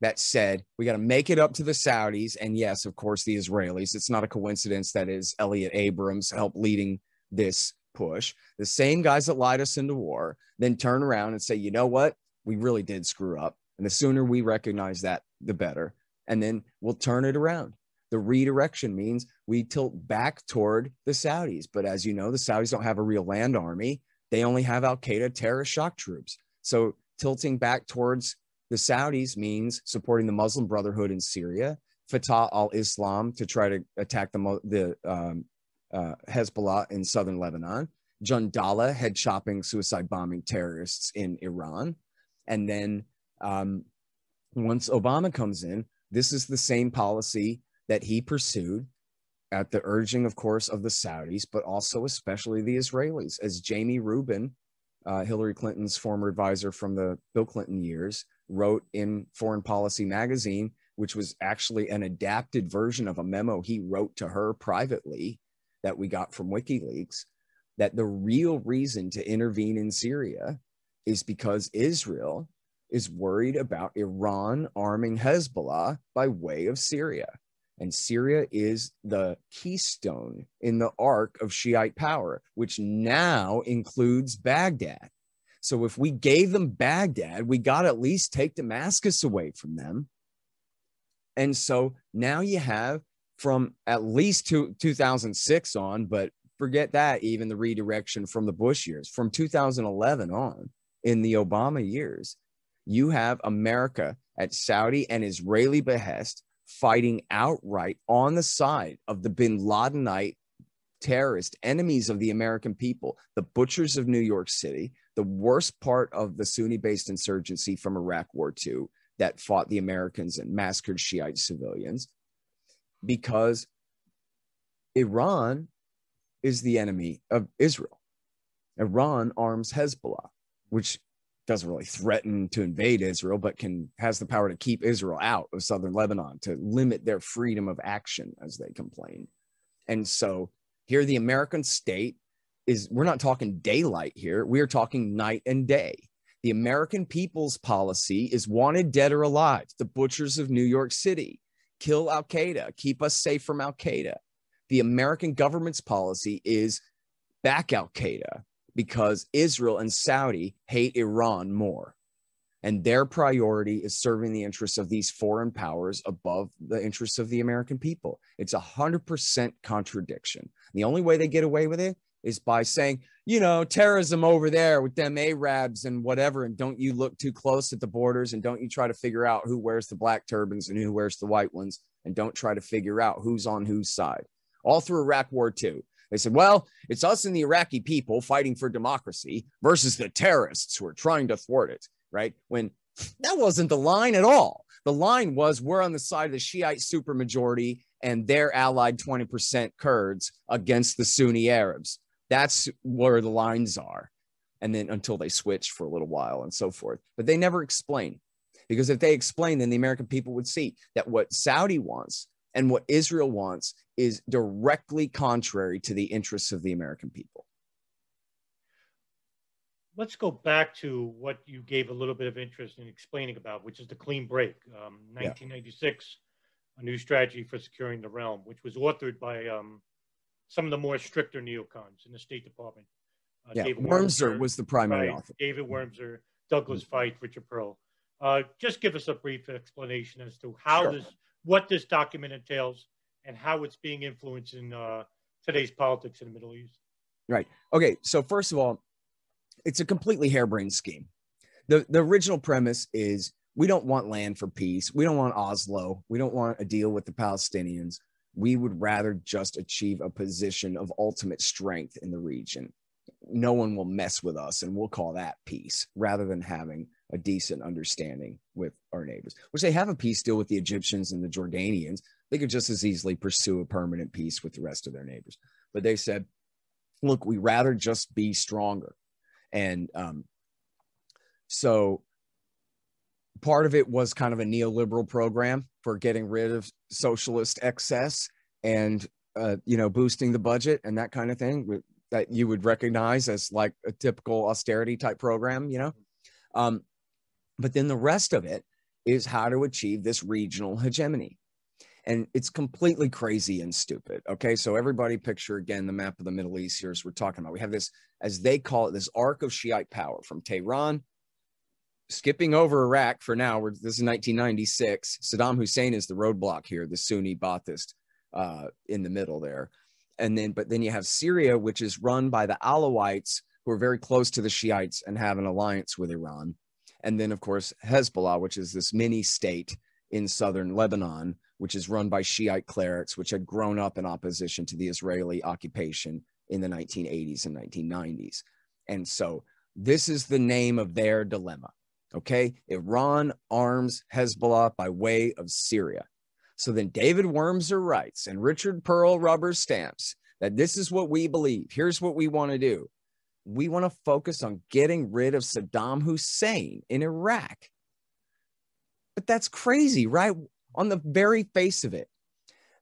that said, we got to make it up to the Saudis. And yes, of course, the Israelis. It's not a coincidence that is Elliot Abrams helped leading this push, the same guys that lied us into war, then turn around and say, you know what? We really did screw up. And the sooner we recognize that, the better. And then we'll turn it around. The redirection means we tilt back toward the Saudis. But as you know, the Saudis don't have a real land army, they only have Al Qaeda terrorist shock troops. So tilting back towards the Saudis means supporting the Muslim Brotherhood in Syria, Fatah al Islam to try to attack the, the um, uh, Hezbollah in southern Lebanon, Jundallah head chopping, suicide bombing terrorists in Iran. And then um, once Obama comes in, this is the same policy that he pursued at the urging, of course, of the Saudis, but also especially the Israelis. As Jamie Rubin, uh, Hillary Clinton's former advisor from the Bill Clinton years, wrote in Foreign Policy magazine, which was actually an adapted version of a memo he wrote to her privately that we got from WikiLeaks that the real reason to intervene in Syria is because Israel is worried about Iran arming Hezbollah by way of Syria. And Syria is the keystone in the arc of Shiite power, which now includes Baghdad. So if we gave them Baghdad, we got to at least take Damascus away from them. And so now you have from at least two, 2006 on, but forget that, even the redirection from the Bush years, from 2011 on in the Obama years, you have America at Saudi and Israeli behest fighting outright on the side of the bin Ladenite terrorist enemies of the American people, the butchers of New York City, the worst part of the Sunni based insurgency from Iraq War II that fought the Americans and massacred Shiite civilians because Iran is the enemy of Israel. Iran arms Hezbollah, which doesn't really threaten to invade Israel, but can has the power to keep Israel out of southern Lebanon to limit their freedom of action, as they complain. And so here, the American state is we're not talking daylight here, we are talking night and day. The American people's policy is wanted dead or alive, the butchers of New York City, kill Al Qaeda, keep us safe from Al Qaeda. The American government's policy is back Al Qaeda because Israel and Saudi hate Iran more. And their priority is serving the interests of these foreign powers above the interests of the American people. It's a 100% contradiction. The only way they get away with it is by saying, you know, terrorism over there with them Arabs and whatever. And don't you look too close at the borders and don't you try to figure out who wears the black turbans and who wears the white ones. And don't try to figure out who's on whose side. All through Iraq War II, they said, well, it's us and the Iraqi people fighting for democracy versus the terrorists who are trying to thwart it, right? When that wasn't the line at all. The line was we're on the side of the Shiite supermajority and their allied 20% Kurds against the Sunni Arabs. That's where the lines are. And then until they switch for a little while and so forth. But they never explain. Because if they explain, then the American people would see that what Saudi wants and what Israel wants is directly contrary to the interests of the American people. Let's go back to what you gave a little bit of interest in explaining about, which is the clean break. Um, 1996, yeah. a new strategy for securing the realm, which was authored by um, some of the more stricter neocons in the State Department. Uh, yeah, David Wurmser, was the primary right, author. David Wurmser, Douglas mm-hmm. Feith, Richard Perle. Uh, just give us a brief explanation as to how sure. this, what this document entails, and how it's being influenced in uh, today's politics in the Middle East. Right. Okay. So first of all, it's a completely harebrained scheme. the The original premise is we don't want land for peace. We don't want Oslo. We don't want a deal with the Palestinians. We would rather just achieve a position of ultimate strength in the region. No one will mess with us, and we'll call that peace rather than having a decent understanding with our neighbors, which they have a peace deal with the Egyptians and the Jordanians. They could just as easily pursue a permanent peace with the rest of their neighbors. But they said, look, we rather just be stronger. And um, so part of it was kind of a neoliberal program for getting rid of socialist excess and, uh, you know, boosting the budget and that kind of thing that you would recognize as like a typical austerity type program, you know. Um, but then the rest of it is how to achieve this regional hegemony. And it's completely crazy and stupid. Okay. So everybody picture again the map of the Middle East here as we're talking about. We have this, as they call it, this arc of Shiite power from Tehran, skipping over Iraq for now. this is 1996. Saddam Hussein is the roadblock here, the Sunni Baathist uh, in the middle there. And then, but then you have Syria, which is run by the Alawites, who are very close to the Shiites and have an alliance with Iran. And then, of course, Hezbollah, which is this mini state in southern Lebanon, which is run by Shiite clerics, which had grown up in opposition to the Israeli occupation in the 1980s and 1990s. And so this is the name of their dilemma. Okay. Iran arms Hezbollah by way of Syria. So then David Wurmser writes and Richard Perle rubber stamps that this is what we believe. Here's what we want to do we want to focus on getting rid of Saddam Hussein in Iraq. But that's crazy, right? On the very face of it,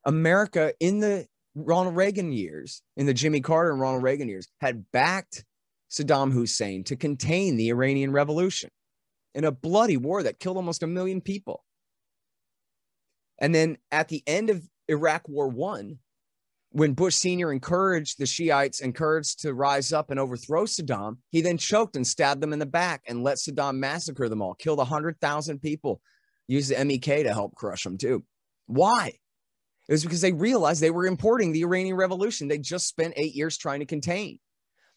America in the Ronald Reagan years, in the Jimmy Carter and Ronald Reagan years, had backed Saddam Hussein to contain the Iranian Revolution in a bloody war that killed almost a million people. And then at the end of Iraq War One, when Bush Sr. encouraged the Shiites, encouraged to rise up and overthrow Saddam, he then choked and stabbed them in the back and let Saddam massacre them all, killed 100,000 people, used the MEK to help crush them too. Why? It was because they realized they were importing the Iranian Revolution they just spent eight years trying to contain.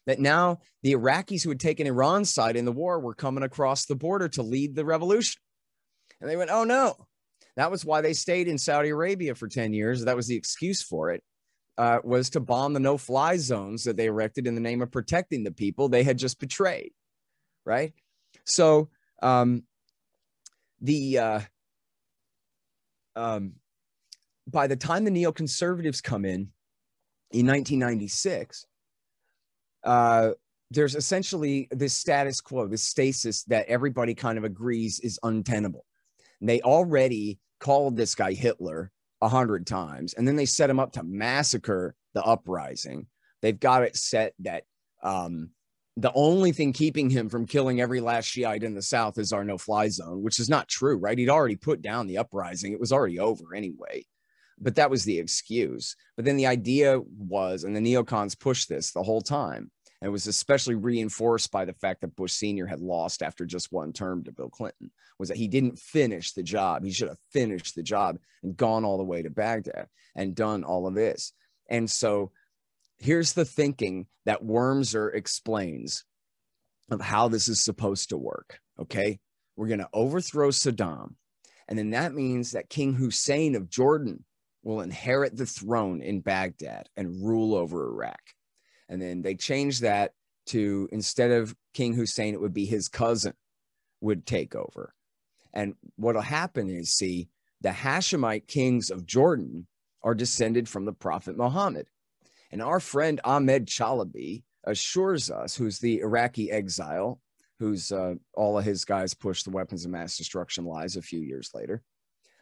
That now the Iraqis who had taken Iran's side in the war were coming across the border to lead the revolution. And they went, oh no. That was why they stayed in Saudi Arabia for 10 years. That was the excuse for it uh, was to bomb the no fly zones that they erected in the name of protecting the people they had just betrayed. Right. So, um, the, uh, um, by the time the neoconservatives come in in 1996, uh, there's essentially this status quo, this stasis that everybody kind of agrees is untenable. And they already called this guy Hitler a hundred times, and then they set him up to massacre the uprising. They've got it set that um, the only thing keeping him from killing every last Shiite in the South is our no-fly zone, which is not true, right? He'd already put down the uprising; it was already over anyway. But that was the excuse. But then the idea was, and the neocons pushed this the whole time, and it was especially reinforced by the fact that Bush Sr. had lost after just one term to Bill Clinton, was that he didn't finish the job. He should have finished the job and gone all the way to Baghdad and done all of this. And so here's the thinking that Wurmser explains of how this is supposed to work. Okay. We're going to overthrow Saddam. And then that means that King Hussein of Jordan will inherit the throne in Baghdad and rule over Iraq. And then they changed that to instead of King Hussein, it would be his cousin would take over. And what'll happen is, see, the Hashemite kings of Jordan are descended from the Prophet Muhammad. And our friend Ahmed Chalabi assures us, who's the Iraqi exile, who's uh, all of his guys pushed the weapons of mass destruction lies a few years later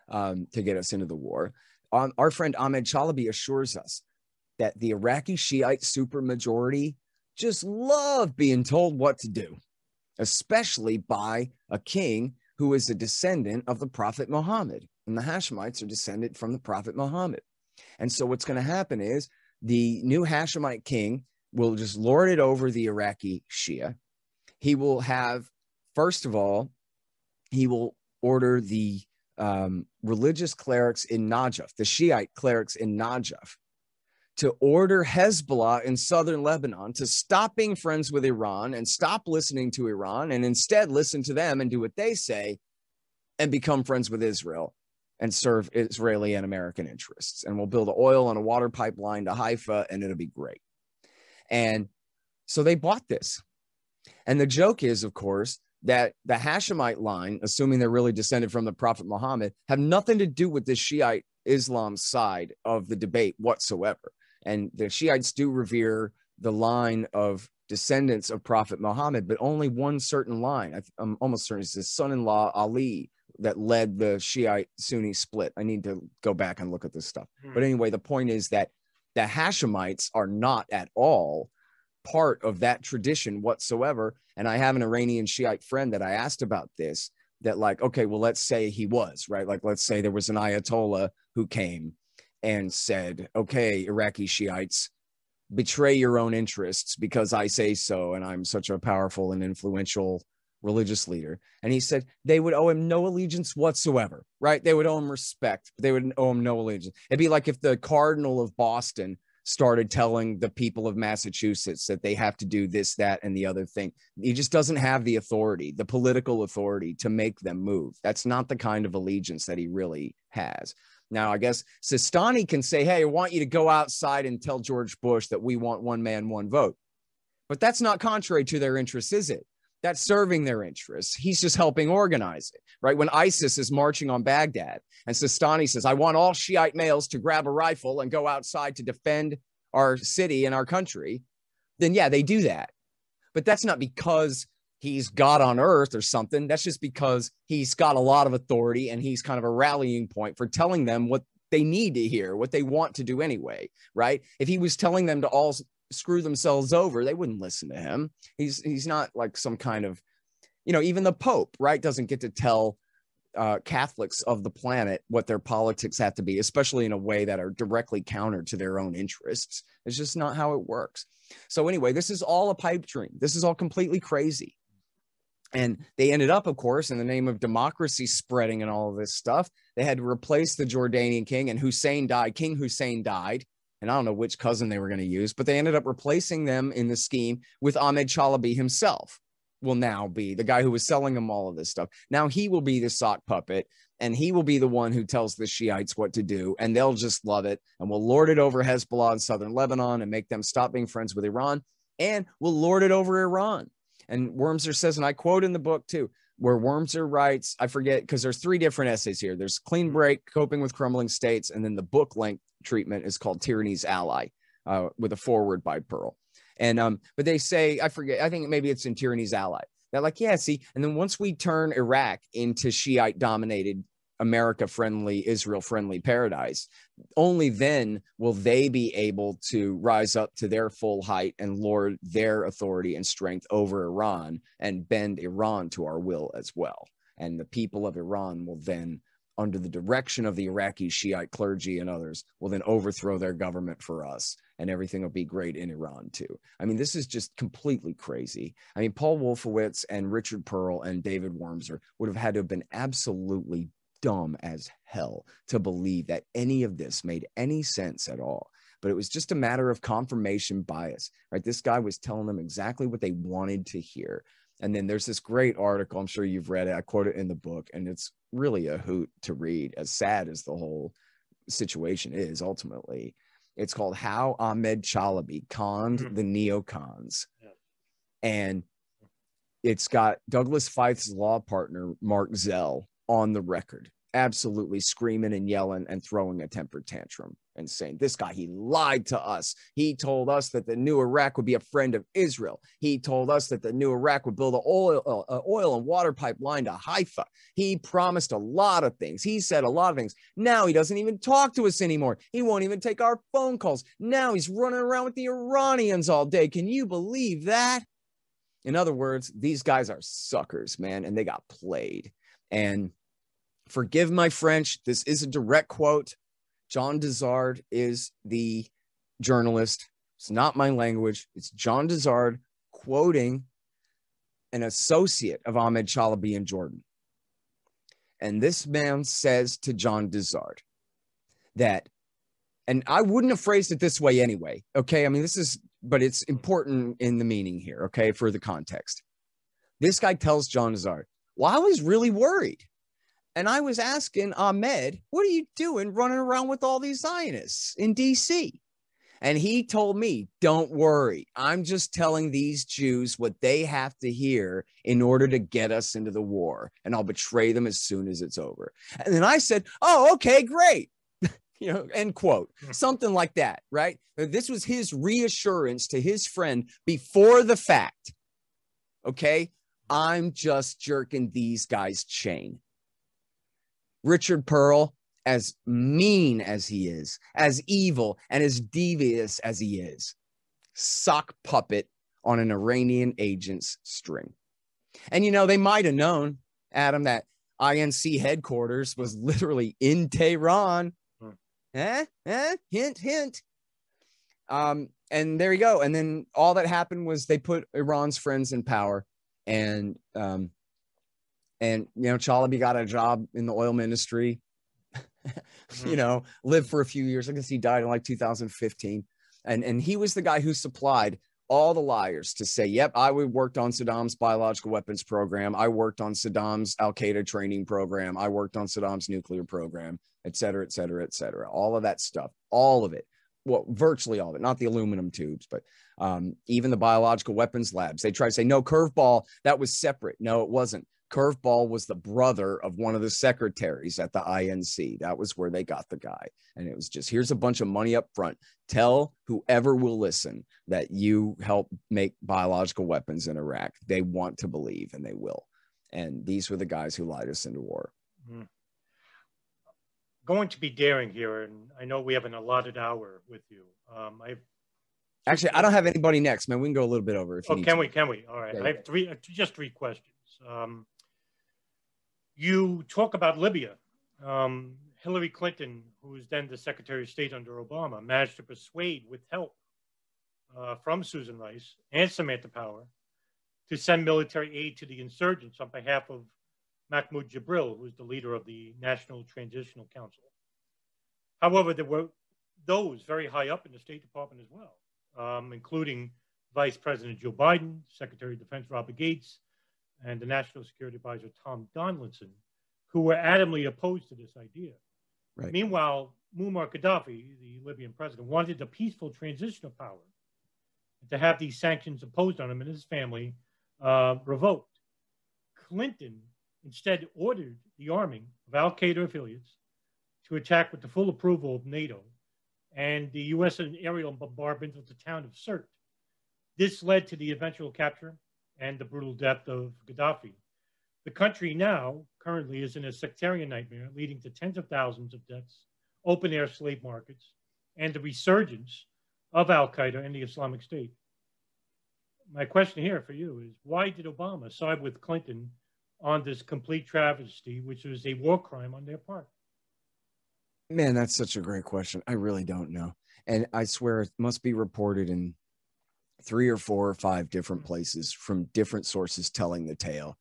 um, to get us into the war. Um, our friend Ahmed Chalabi assures us that the Iraqi Shiite supermajority just love being told what to do, especially by a king who is a descendant of the Prophet Muhammad. And the Hashemites are descended from the Prophet Muhammad. And so what's going to happen is the new Hashemite king will just lord it over the Iraqi Shia. He will have, first of all, he will order the um, religious clerics in Najaf, the Shiite clerics in Najaf, to order Hezbollah in southern Lebanon to stop being friends with Iran and stop listening to Iran and instead listen to them and do what they say and become friends with Israel and serve Israeli and American interests. And we'll build an oil and a water pipeline to Haifa and it'll be great. And so they bought this. And the joke is, of course, that the Hashemite line, assuming they're really descended from the Prophet Muhammad, have nothing to do with the Shiite Islam side of the debate whatsoever. And the Shiites do revere the line of descendants of Prophet Muhammad, but only one certain line. I'm almost certain it's his son in law, Ali, that led the Shiite Sunni split. I need to go back and look at this stuff. Hmm. But anyway, the point is that the Hashemites are not at all part of that tradition whatsoever. And I have an Iranian Shiite friend that I asked about this that, like, okay, well, let's say he was, right? Like, let's say there was an Ayatollah who came and said, okay, Iraqi Shiites, betray your own interests because I say so. And I'm such a powerful and influential religious leader. And he said they would owe him no allegiance whatsoever, right? They would owe him respect, but they would owe him no allegiance. It'd be like if the Cardinal of Boston started telling the people of Massachusetts that they have to do this, that, and the other thing. He just doesn't have the authority, the political authority to make them move. That's not the kind of allegiance that he really has. Now, I guess Sistani can say, Hey, I want you to go outside and tell George Bush that we want one man, one vote. But that's not contrary to their interests, is it? That's serving their interests. He's just helping organize it, right? When ISIS is marching on Baghdad and Sistani says, I want all Shiite males to grab a rifle and go outside to defend our city and our country, then yeah, they do that. But that's not because he's God on earth or something. That's just because he's got a lot of authority and he's kind of a rallying point for telling them what they need to hear, what they want to do anyway, right? If he was telling them to all screw themselves over, they wouldn't listen to him. He's he's not like some kind of, you know, even the Pope, right, doesn't get to tell uh, Catholics of the planet what their politics have to be, especially in a way that are directly counter to their own interests. It's just not how it works. So anyway, this is all a pipe dream. This is all completely crazy. And they ended up, of course, in the name of democracy spreading and all of this stuff, they had to replace the Jordanian king, and Hussein died. King Hussein died and I don't know which cousin they were going to use, but they ended up replacing them in the scheme with Ahmed Chalabi himself. Will now be the guy who was selling them all of this stuff. Now he will be the sock puppet, and he will be the one who tells the Shiites what to do, and they'll just love it, and we'll lord it over Hezbollah in southern Lebanon and make them stop being friends with Iran, and we'll lord it over Iran. And Wurmser says, and I quote in the book too, where Wurmser writes, I forget because there's three different essays here. There's clean break, coping with crumbling states, and then the book length treatment is called Tyranny's Ally, uh, with a foreword by Perle. And um, but they say I forget. I think maybe it's in Tyranny's Ally. They're like, yeah, see. And then once we turn Iraq into Shiite dominated America friendly, Israel friendly paradise, only then will they be able to rise up to their full height and lord their authority and strength over Iran and bend Iran to our will as well. And the people of Iran will then under the direction of the Iraqi Shiite clergy and others, will then overthrow their government for us and everything will be great in Iran too. I mean, this is just completely crazy. I mean, Paul Wolfowitz and Richard Perle and David Wurmser would have had to have been absolutely dumb as hell to believe that any of this made any sense at all. But it was just a matter of confirmation bias, right? This guy was telling them exactly what they wanted to hear. And then there's this great article, I'm sure you've read it. I quote it in the book, and it's really a hoot to read, as sad as the whole situation is ultimately. It's called How Ahmed Chalabi Conned mm-hmm. the Neocons. Yeah. And it's got Douglas Feith's law partner, Mark Zell, on the record, absolutely screaming and yelling and throwing a temper tantrum and saying, This guy, he lied to us. He told us that the new Iraq would be a friend of Israel. He told us that the new Iraq would build an oil, uh, oil and water pipeline to Haifa. He promised a lot of things. He said a lot of things. Now he doesn't even talk to us anymore. He won't even take our phone calls. Now he's running around with the Iranians all day. Can you believe that? In other words, these guys are suckers, man, and they got played. And forgive my French, this is a direct quote John Dizard is the journalist. It's not my language. It's John Dizard quoting an associate of Ahmed Chalabi in Jordan. And this man says to John Dizard that, and I wouldn't have phrased it this way anyway. Okay. I mean, this is, but it's important in the meaning here. Okay. For the context. This guy tells John Dizard, well, I was really worried and I was asking Ahmed, what are you doing running around with all these Zionists in DC? And he told me, don't worry. I'm just telling these Jews what they have to hear in order to get us into the war. And I'll betray them as soon as it's over. And then I said, oh, okay, great. you know, end quote, hmm. something like that, right? This was his reassurance to his friend before the fact. Okay. I'm just jerking these guys' chain. Richard Perle, as mean as he is, as evil and as devious as he is, sock puppet on an Iranian agent's string. And you know, they might have known, Adam, that INC headquarters was literally in Tehran. Hmm. Eh? Eh? Hint, hint. Um, and there you go. And then all that happened was they put Iran's friends in power. And um, and you know Chalabi got a job in the oil ministry. mm-hmm. You know, lived for a few years. I guess he died in like 2015, and and he was the guy who supplied all the liars to say, "Yep, I worked on Saddam's biological weapons program. I worked on Saddam's Al Qaeda training program. I worked on Saddam's nuclear program, et cetera, et cetera, et cetera. All of that stuff, all of it." Well, virtually all of it, not the aluminum tubes, but um, even the biological weapons labs. They try to say, no, curveball, that was separate. No, it wasn't. Curveball was the brother of one of the secretaries at the INC. That was where they got the guy. And it was just here's a bunch of money up front. Tell whoever will listen that you help make biological weapons in Iraq. They want to believe and they will. And these were the guys who lied us into war. Mm-hmm. Going to be daring here, and I know we have an allotted hour with you. Um, I've Actually, I don't have anybody next, man. We can go a little bit over. If oh, can to. we? Can we? All right. Yeah, I have three, just three questions. Um, you talk about Libya. Um, Hillary Clinton, who was then the Secretary of State under Obama, managed to persuade, with help uh, from Susan Rice and Samantha Power, to send military aid to the insurgents on behalf of Mahmoud Jibril, who was the leader of the National Transitional Council. However, there were those very high up in the State Department as well, um, including Vice President Joe Biden, Secretary of Defense Robert Gates, and the National Security Advisor Tom Donaldson, who were adamantly opposed to this idea. Right. Meanwhile, Muammar Gaddafi, the Libyan president, wanted a peaceful transition of power to have these sanctions imposed on him and his family uh, revoked. Clinton instead ordered the arming of Al Qaeda affiliates to attack with the full approval of NATO and the U.S. And aerial bombardment of the town of Sirte. This led to the eventual capture and the brutal death of Gaddafi. The country now currently is in a sectarian nightmare, leading to tens of thousands of deaths, open air slave markets, and the resurgence of Al Qaeda and the Islamic State. My question here for you is why did Obama side with Clinton on this complete travesty, which was a war crime on their part? Man, that's such a great question. I really don't know. And I swear it must be reported in three or four or five different places from different sources telling the tale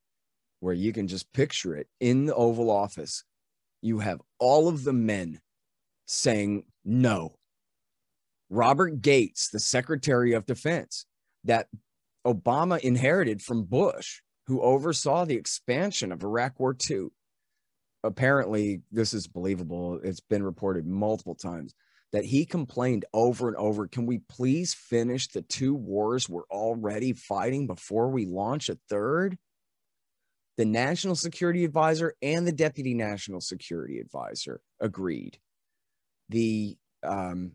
where you can just picture it in the Oval Office. You have all of the men saying no. Robert Gates, the Secretary of Defense, that Obama inherited from Bush, who oversaw the expansion of Iraq War II. Apparently, this is believable. It's been reported multiple times that he complained over and over can we please finish the two wars we're already fighting before we launch a third? The national security advisor and the deputy national security advisor agreed. The um,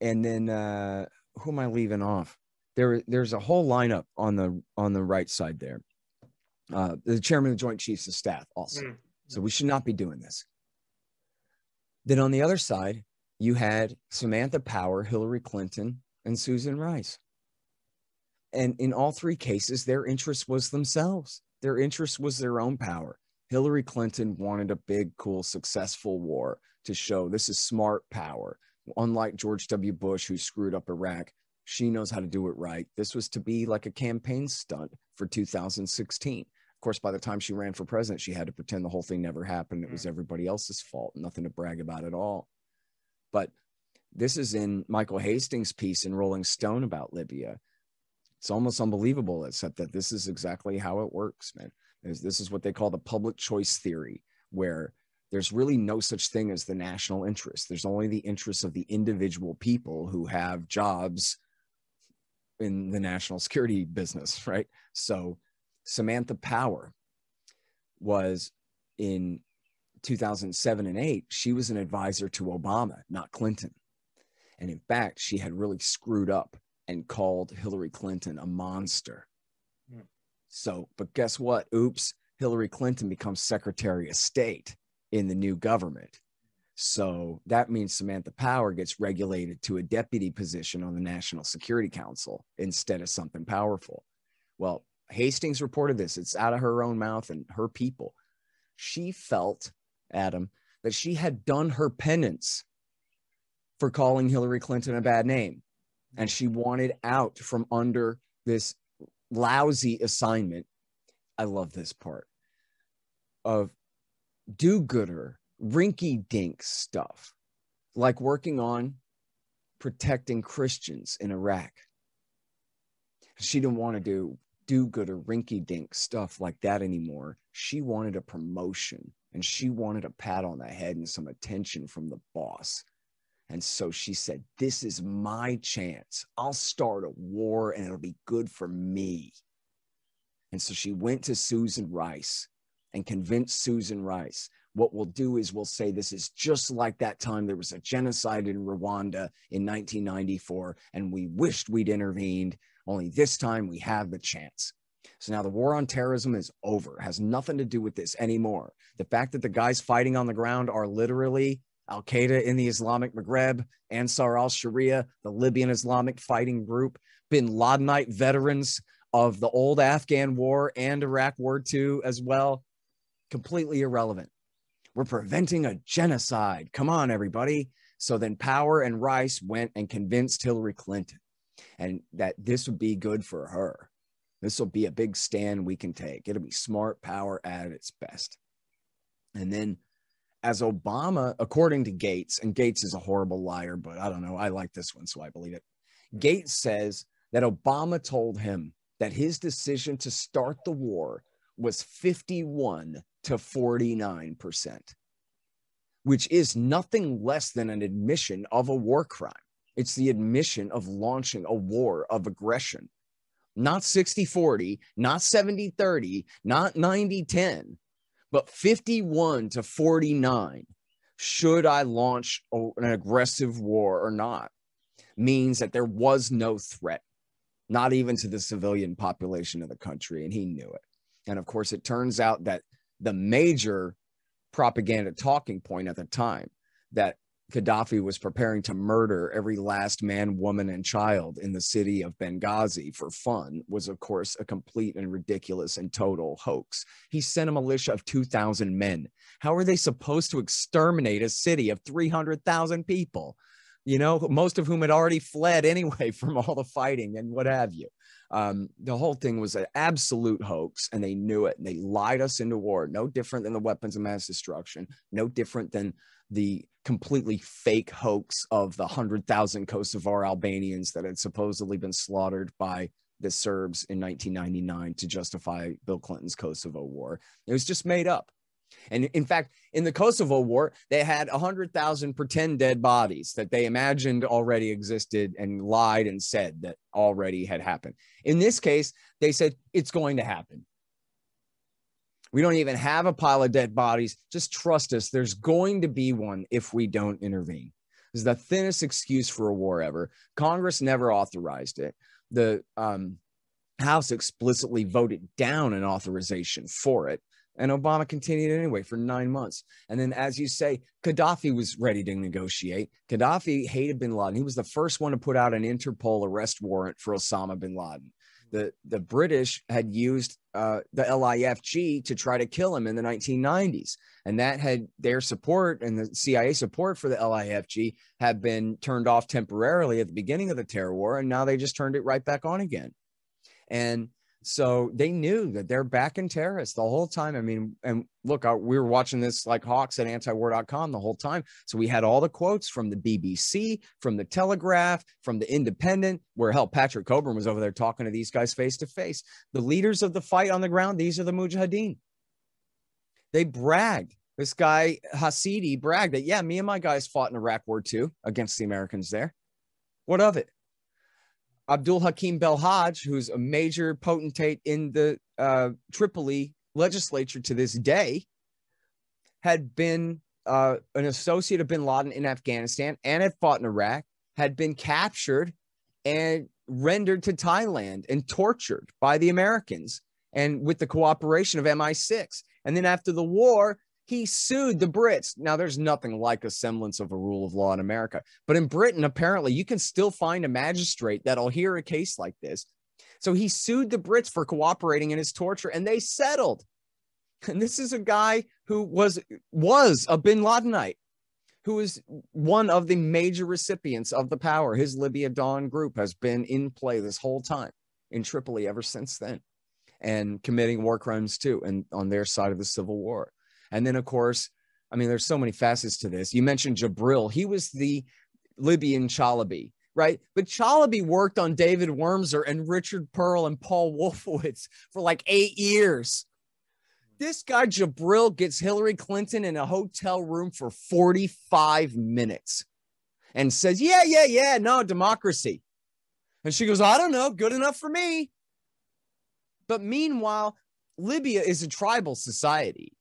and then uh, who am I leaving off? There, there's a whole lineup on the on the right side there. Uh, the chairman of the Joint Chiefs of Staff also. Mm. So we should not be doing this. Then on the other side, you had Samantha Power, Hillary Clinton, and Susan Rice. And in all three cases, their interest was themselves. Their interest was their own power. Hillary Clinton wanted a big, cool, successful war to show this is smart power. Unlike George W. Bush, who screwed up Iraq, she knows how to do it right. This was to be like a campaign stunt for 2016. Of course, by the time she ran for president, she had to pretend the whole thing never happened. It was mm. everybody else's fault, nothing to brag about at all. But this is in Michael Hastings' piece in Rolling Stone about Libya. It's almost unbelievable, except that this is exactly how it works, man. This is what they call the public choice theory, where there's really no such thing as the national interest. There's only the interests of the individual people who have jobs in the national security business, right? So Samantha Power was in 2007 and 8, she was an advisor to Obama, not Clinton. And in fact, she had really screwed up and called Hillary Clinton a monster. Hmm. So, but guess what? Oops, Hillary Clinton becomes Secretary of State in the new government. So that means Samantha Power gets regulated to a deputy position on the National Security Council instead of something powerful. Well, Hastings reported this. It's out of her own mouth and her people. She felt, Adam, that she had done her penance for calling Hillary Clinton a bad name. And she wanted out from under this lousy assignment. I love this part of do gooder, rinky dink stuff, like working on protecting Christians in Iraq. She didn't want to do do gooder, rinky dink stuff like that anymore. She wanted a promotion and she wanted a pat on the head and some attention from the boss. And so she said, This is my chance. I'll start a war and it'll be good for me. And so she went to Susan Rice and convinced Susan Rice. What we'll do is we'll say this is just like that time there was a genocide in Rwanda in 1994, and we wished we'd intervened, only this time we have the chance. So now the war on terrorism is over, has nothing to do with this anymore. The fact that the guys fighting on the ground are literally Al Qaeda in the Islamic Maghreb, Ansar al Sharia, the Libyan Islamic fighting group, bin Ladenite veterans of the old Afghan war and Iraq War II as well. Completely irrelevant. We're preventing a genocide. Come on, everybody. So then Power and Rice went and convinced Hillary Clinton and that this would be good for her. This will be a big stand we can take. It'll be smart power at its best. And then as Obama, according to Gates, and Gates is a horrible liar, but I don't know. I like this one, so I believe it. Gates says that Obama told him that his decision to start the war was 51 to 49%, which is nothing less than an admission of a war crime. It's the admission of launching a war of aggression. Not 60 40, not 70 30, not 90 10, but 51 to 49. Should I launch an aggressive war or not? Means that there was no threat, not even to the civilian population of the country. And he knew it. And of course, it turns out that the major propaganda talking point at the time that Gaddafi was preparing to murder every last man, woman, and child in the city of Benghazi for fun was, of course, a complete and ridiculous and total hoax. He sent a militia of 2,000 men. How are they supposed to exterminate a city of 300,000 people? You know, most of whom had already fled anyway from all the fighting and what have you. Um, the whole thing was an absolute hoax, and they knew it. And they lied us into war. No different than the weapons of mass destruction. No different than the completely fake hoax of the 100,000 Kosovar Albanians that had supposedly been slaughtered by the Serbs in 1999 to justify Bill Clinton's Kosovo war. It was just made up. And in fact, in the Kosovo war, they had 100,000 pretend dead bodies that they imagined already existed and lied and said that already had happened. In this case, they said it's going to happen. We don't even have a pile of dead bodies. Just trust us. There's going to be one if we don't intervene. This is the thinnest excuse for a war ever. Congress never authorized it. The um, House explicitly voted down an authorization for it. And Obama continued anyway for nine months. And then, as you say, Gaddafi was ready to negotiate. Gaddafi hated bin Laden. He was the first one to put out an Interpol arrest warrant for Osama bin Laden. The, the British had used uh, the LIFG to try to kill him in the 1990s. And that had their support and the CIA support for the LIFG had been turned off temporarily at the beginning of the terror war. And now they just turned it right back on again. And so they knew that they're backing terrorists the whole time. I mean, and look, uh, we were watching this like hawks at antiwar.com the whole time. So we had all the quotes from the BBC, from the Telegraph, from the Independent, where hell, Patrick Cockburn was over there talking to these guys face to face. The leaders of the fight on the ground, these are the Mujahideen. They bragged. This guy, Hasidi, bragged that, yeah, me and my guys fought in Iraq War II against the Americans there. What of it? Abdul Hakim Belhaj, who's a major potentate in the uh, Tripoli legislature to this day, had been uh, an associate of bin Laden in Afghanistan and had fought in Iraq, had been captured and rendered to Thailand and tortured by the Americans and with the cooperation of MI6. And then after the war, he sued the Brits. Now, there's nothing like a semblance of a rule of law in America, but in Britain, apparently, you can still find a magistrate that'll hear a case like this. So he sued the Brits for cooperating in his torture, and they settled. And this is a guy who was was a Bin Ladenite, who is one of the major recipients of the power. His Libya Dawn group has been in play this whole time in Tripoli ever since then, and committing war crimes too, and on their side of the civil war. And then, of course, I mean, there's so many facets to this. You mentioned Jibril. He was the Libyan Chalabi, right? But Chalabi worked on David Wurmser and Richard Perle and Paul Wolfowitz for like eight years. This guy, Jibril, gets Hillary Clinton in a hotel room for 45 minutes and says, Yeah, yeah, yeah, no, democracy. And she goes, I don't know, good enough for me. But meanwhile, Libya is a tribal society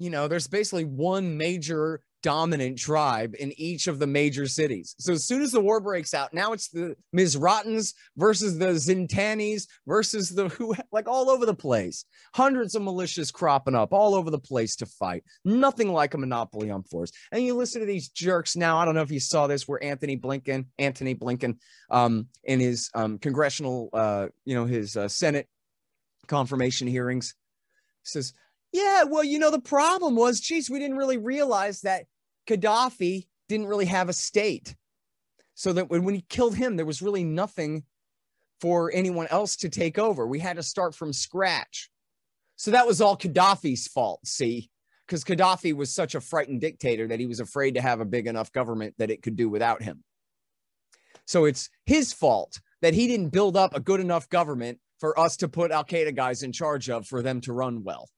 you know, there's basically one major dominant tribe in each of the major cities. So as soon as the war breaks out, now it's the Mizratans versus the Zintanis versus the who, like all over the place. Hundreds of militias cropping up all over the place to fight. Nothing like a monopoly on force. And you listen to these jerks now. I don't know if you saw this, where Antony Blinken, Antony Blinken, um, in his um, congressional, uh, you know, his uh, Senate confirmation hearings, says yeah, well, you know, the problem was, geez, we didn't really realize that Gaddafi didn't really have a state. So that when, when he killed him, there was really nothing for anyone else to take over. We had to start from scratch. So that was all Gaddafi's fault, see? Because Gaddafi was such a frightened dictator that he was afraid to have a big enough government that it could do without him. So it's his fault that he didn't build up a good enough government for us to put Al Qaeda guys in charge of for them to run well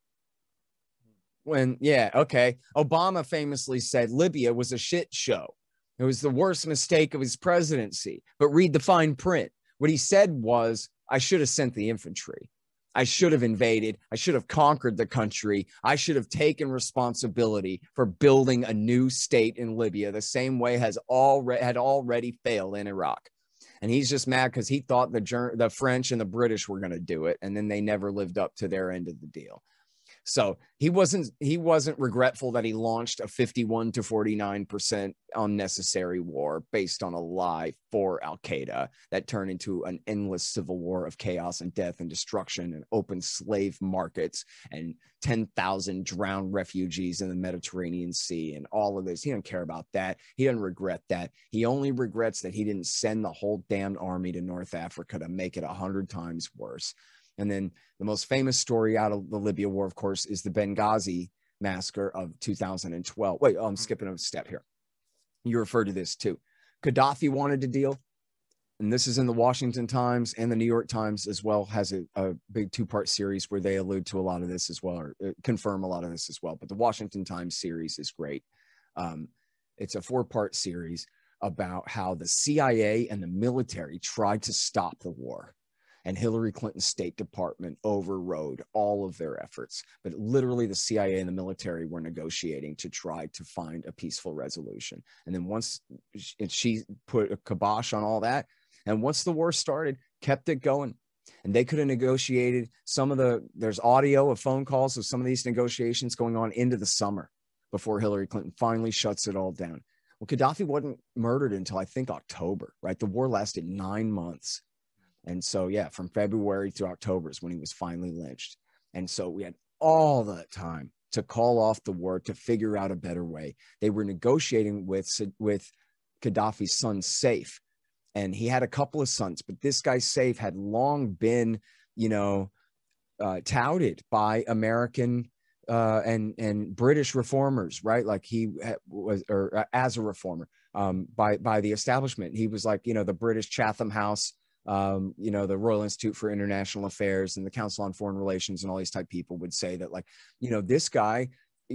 when yeah okay. Obama famously said libya was a shit show. It was the worst mistake of his presidency. But read the fine print. What he said was i should have sent the infantry. I should have invaded. I should have conquered the country. I should have taken responsibility for building a new state in libya the same way has already had already failed in iraq. And he's just mad because he thought the the French and the British were going to do it, and then they never lived up to their end of the deal. So he wasn't he wasn't regretful that he launched a 51 to 49 percent unnecessary war based on a lie for Al Qaeda that turned into an endless civil war of chaos and death and destruction and open slave markets and 10,000 drowned refugees in the Mediterranean Sea and all of this. He doesn't care about that. He doesn't regret that. He only regrets that he didn't send the whole damned army to North Africa to make it a hundred times worse. And then the most famous story out of the Libya war, of course, is the Benghazi massacre of 2012. Wait, oh, I'm skipping a step here. You refer to this too. Gaddafi wanted to deal, and this is in the Washington Times and the New York Times as well, has a, a big two part series where they allude to a lot of this as well, or uh, confirm a lot of this as well. But the Washington Times series is great. Um, it's a four part series about how the CIA and the military tried to stop the war and Hillary Clinton's State Department overrode all of their efforts. But literally, the CIA and the military were negotiating to try to find a peaceful resolution. And then once she put a kibosh on all that, and once the war started, kept it going. And they could have negotiated some of the, there's audio of phone calls of some of these negotiations going on into the summer before Hillary Clinton finally shuts it all down. Well, Gaddafi wasn't murdered until I think October, right? The war lasted nine months. And so, yeah, from February to October is when he was finally lynched. And so we had all that time to call off the war, to figure out a better way. They were negotiating with, with Gaddafi's son, Saif. And he had a couple of sons, but this guy, Saif, had long been, you know, uh, touted by American uh, and and British reformers, right? Like he was, or uh, as a reformer um, by by the establishment, he was like you know the British Chatham House um, you know, the Royal Institute for International Affairs and the Council on Foreign Relations and all these type people would say that, like, you know, this guy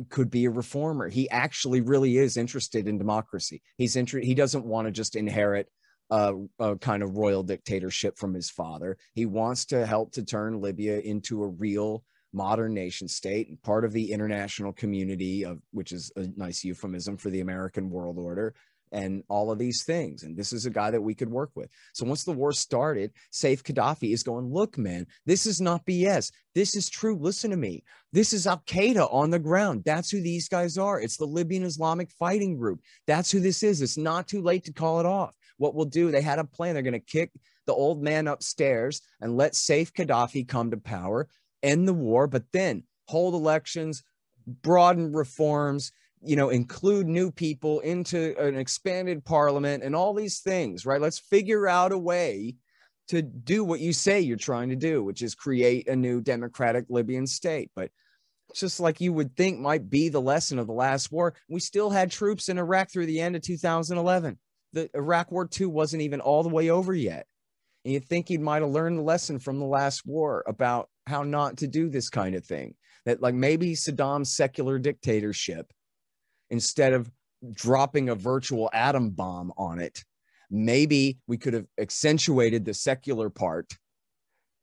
could be a reformer. He actually really is interested in democracy. He's interested. He doesn't want to just inherit a, a, kind of royal dictatorship from his father. He wants to help to turn Libya into a real modern nation state and part of the international community of which is a nice euphemism for the American world order and all of these things. And this is a guy that we could work with. So once the war started, Saif Gaddafi is going, look, man, this is not BS. This is true. Listen to me. This is Al Qaeda on the ground. That's who these guys are. It's the Libyan Islamic Fighting Group. That's who this is. It's not too late to call it off. What we'll do, they had a plan. They're going to kick the old man upstairs and let Saif Gaddafi come to power, end the war, but then hold elections, broaden reforms, you know, include new people into an expanded parliament and all these things, right? Let's figure out a way to do what you say you're trying to do, which is create a new democratic Libyan state. But just like you would think might be the lesson of the last war, we still had troops in Iraq through the end of 2011. The Iraq War II wasn't even all the way over yet. And you think you might have learned the lesson from the last war about how not to do this kind of thing. That, like, maybe Saddam's secular dictatorship instead of dropping a virtual atom bomb on it. Maybe we could have accentuated the secular part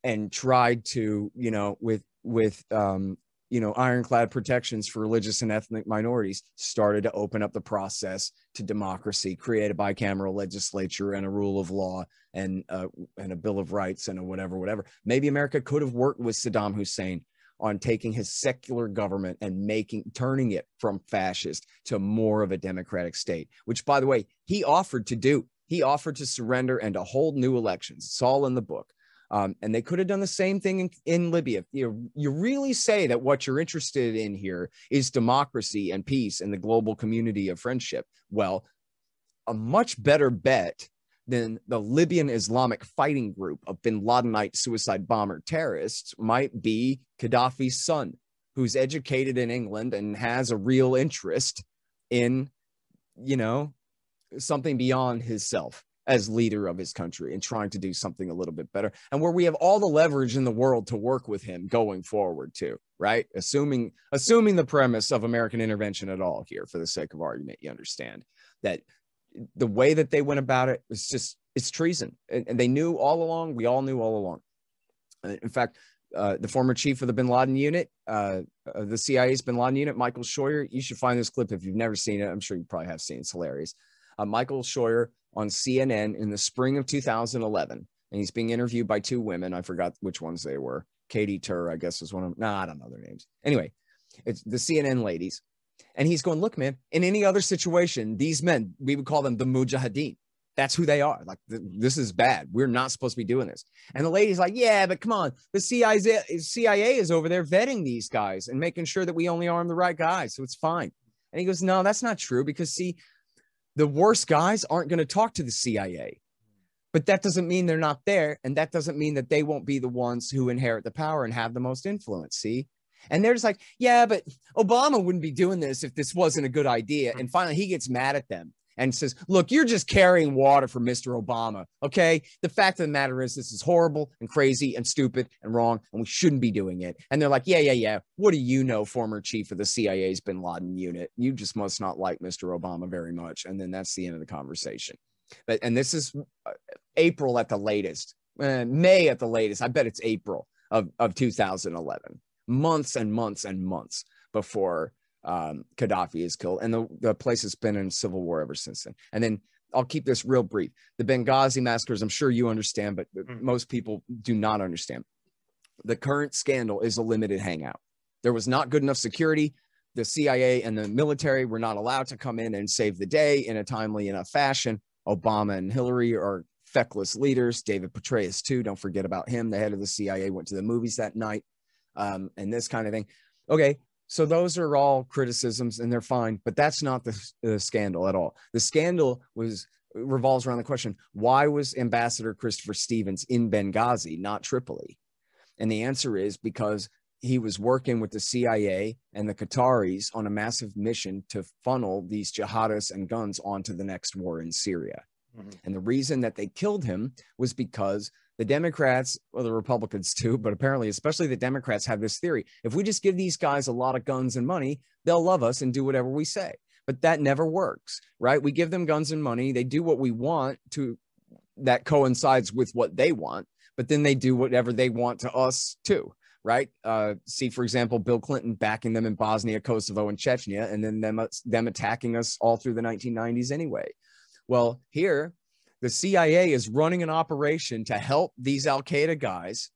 and tried to, you know, with with um, you know ironclad protections for religious and ethnic minorities started to open up the process to democracy create a bicameral legislature and a rule of law and uh, and a bill of rights and a whatever whatever maybe america could have worked with saddam hussein on taking his secular government and making turning it from fascist to more of a democratic state which by the way he offered to do. He offered to surrender and to hold new elections. It's all in the book. Um, and they could have done the same thing in, in libya. You, you really say that what you're interested in here is democracy and peace and the global community of friendship. Well a much better bet then the Libyan Islamic fighting group of bin Ladenite suicide bomber terrorists might be Gaddafi's son, who's educated in England and has a real interest in, you know, something beyond himself as leader of his country and trying to do something a little bit better and where we have all the leverage in the world to work with him going forward too right? Assuming assuming the premise of american intervention at all here for the sake of argument you understand that the way that they went about it was just it's treason. And, and they knew all along we all knew all along. In fact uh, the former chief of the bin laden unit uh, the cia's bin laden unit michael scheuer you should find this clip if you've never seen it. I'm sure you probably have seen it. it's hilarious. Uh, michael scheuer on cnn in the spring of 2011 and he's being interviewed by two women. I forgot which ones they were. Katie tur i guess was one of them. No nah, i don't know their names. Anyway it's the cnn ladies and he's going, look, man, in any other situation, these men, we would call them the mujahideen. That's who they are. Like, th- this is bad. We're not supposed to be doing this. And the lady's like, yeah, but come on. The CIA, CIA is over there vetting these guys and making sure that we only arm the right guys. So it's fine. And he goes, no, that's not true because, see, the worst guys aren't going to talk to the CIA. But that doesn't mean they're not there. And that doesn't mean that they won't be the ones who inherit the power and have the most influence. See? And they're just like, yeah, but Obama wouldn't be doing this if this wasn't a good idea. And finally, he gets mad at them and says, look, you're just carrying water for Mr. Obama. Okay. The fact of the matter is, this is horrible and crazy and stupid and wrong, and we shouldn't be doing it. And they're like, yeah, yeah, yeah. What do you know, former chief of the CIA's bin Laden unit? You just must not like Mr. Obama very much. And then that's the end of the conversation. But, and this is uh, April at the latest uh, May at the latest. I bet it's April of, of 2011. Months and months and months before um, Gaddafi is killed. And the, the place has been in civil war ever since then. And then I'll keep this real brief. The Benghazi massacres, I'm sure you understand, but Mm. most people do not understand. The current scandal is a limited hangout. There was not good enough security. The CIA and the military were not allowed to come in and save the day in a timely enough fashion. Obama and Hillary are feckless leaders. David Petraeus, too. Don't forget about him. The head of the CIA went to the movies that night um, and this kind of thing. Okay. So those are all criticisms and they're fine, but that's not the, the scandal at all. The scandal was revolves around the question why was Ambassador Christopher Stevens in Benghazi, not Tripoli? And the answer is because he was working with the CIA and the Qataris on a massive mission to funnel these jihadists and guns onto the next war in Syria. Mhm. And the reason that they killed him was because the Democrats, or the Republicans too, but apparently, especially the Democrats, have this theory if we just give these guys a lot of guns and money, they'll love us and do whatever we say. But that never works, right? We give them guns and money, they do what we want to that coincides with what they want, but then they do whatever they want to us too, right? Uh, see, for example, Bill Clinton backing them in Bosnia, Kosovo, and Chechnya, and then them, them attacking us all through the 1990s anyway. Well, here, the CIA is running an operation to help these Al Qaeda guys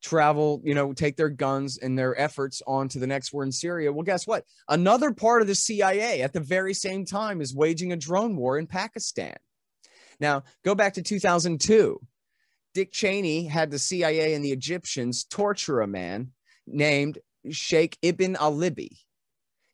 travel, you know, take their guns and their efforts on to the next war in Syria. Well, guess what? Another part of the CIA at the very same time is waging a drone war in Pakistan. Now, go back to 2002. Dick Cheney had the CIA and the Egyptians torture a man named Sheikh Ibn al Libi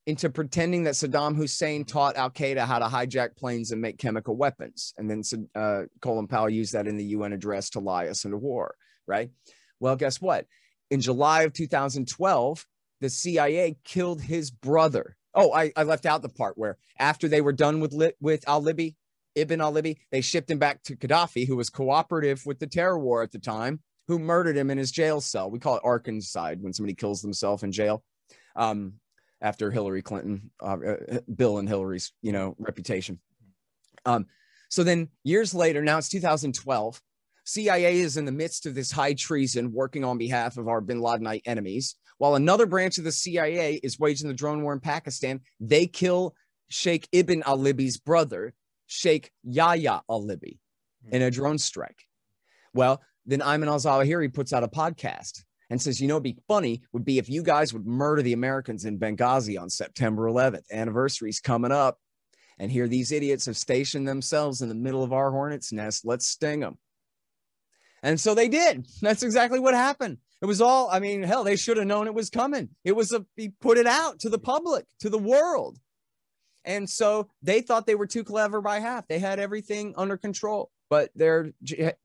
into pretending that Saddam Hussein taught Al Qaeda how to hijack planes and make chemical weapons. And then uh, Colin Powell used that in the UN address to lie us into war, right? Well, guess what? In July of 2012, the CIA killed his brother. Oh, I, I left out the part where after they were done with, with Al Libi, Ibn al Libi, they shipped him back to Gaddafi, who was cooperative with the terror war at the time, who murdered him in his jail cell. We call it Arkansas when somebody kills themselves in jail. Um, after Hillary Clinton, uh, uh, Bill and Hillary's, you know, reputation. Um, so then years later, now it's 2012. CIA is in the midst of this high treason, working on behalf of our Bin Ladenite enemies, while another branch of the CIA is waging the drone war in Pakistan. They kill Sheikh Ibn al Libi's brother, Sheikh Yahya al Libi, in a drone strike. Well, then Ayman al Zawahiri puts out a podcast and says, you know, it'd be funny would be if you guys would murder the Americans in Benghazi on September 11th. Anniversary's coming up. And here these idiots have stationed themselves in the middle of our hornet's nest. Let's sting them. And so they did. That's exactly what happened. It was all, I mean, hell, they should have known it was coming. It was a, he put it out to the public, to the world. And so they thought they were too clever by half. They had everything under control, but their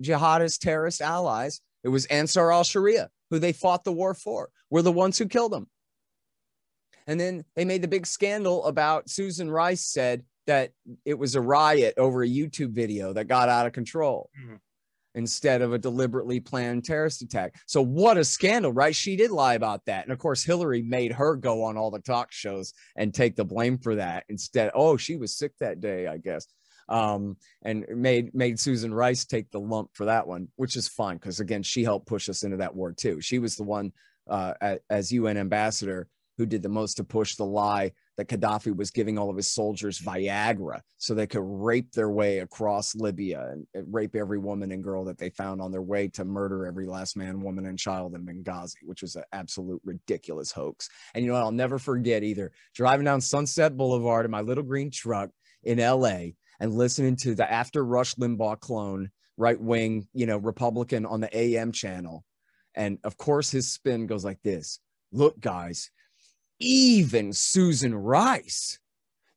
jihadist terrorist allies, it was Ansar al Sharia, who they fought the war for, were the ones who killed them. And then they made the big scandal about Susan Rice said that it was a riot over a YouTube video that got out of control Mm-hmm. instead of a deliberately planned terrorist attack. So, what a scandal, right? She did lie about that. And of course, Hillary made her go on all the talk shows and take the blame for that instead. Oh, she was sick that day, I guess. Um, and made made Susan Rice take the lump for that one, which is fine because again, she helped push us into that war too. She was the one uh, as UN ambassador who did the most to push the lie that Gaddafi was giving all of his soldiers Viagra so they could rape their way across Libya and, rape every woman and girl that they found on their way to murder every last man, woman, and child in Benghazi, which was an absolute ridiculous hoax. And you know, I'll never forget either driving down Sunset Boulevard in my little green truck in LA and listening to the after Rush Limbaugh clone, right wing, you know, Republican on the AM channel. And of course, his spin goes like this Look, guys, even Susan Rice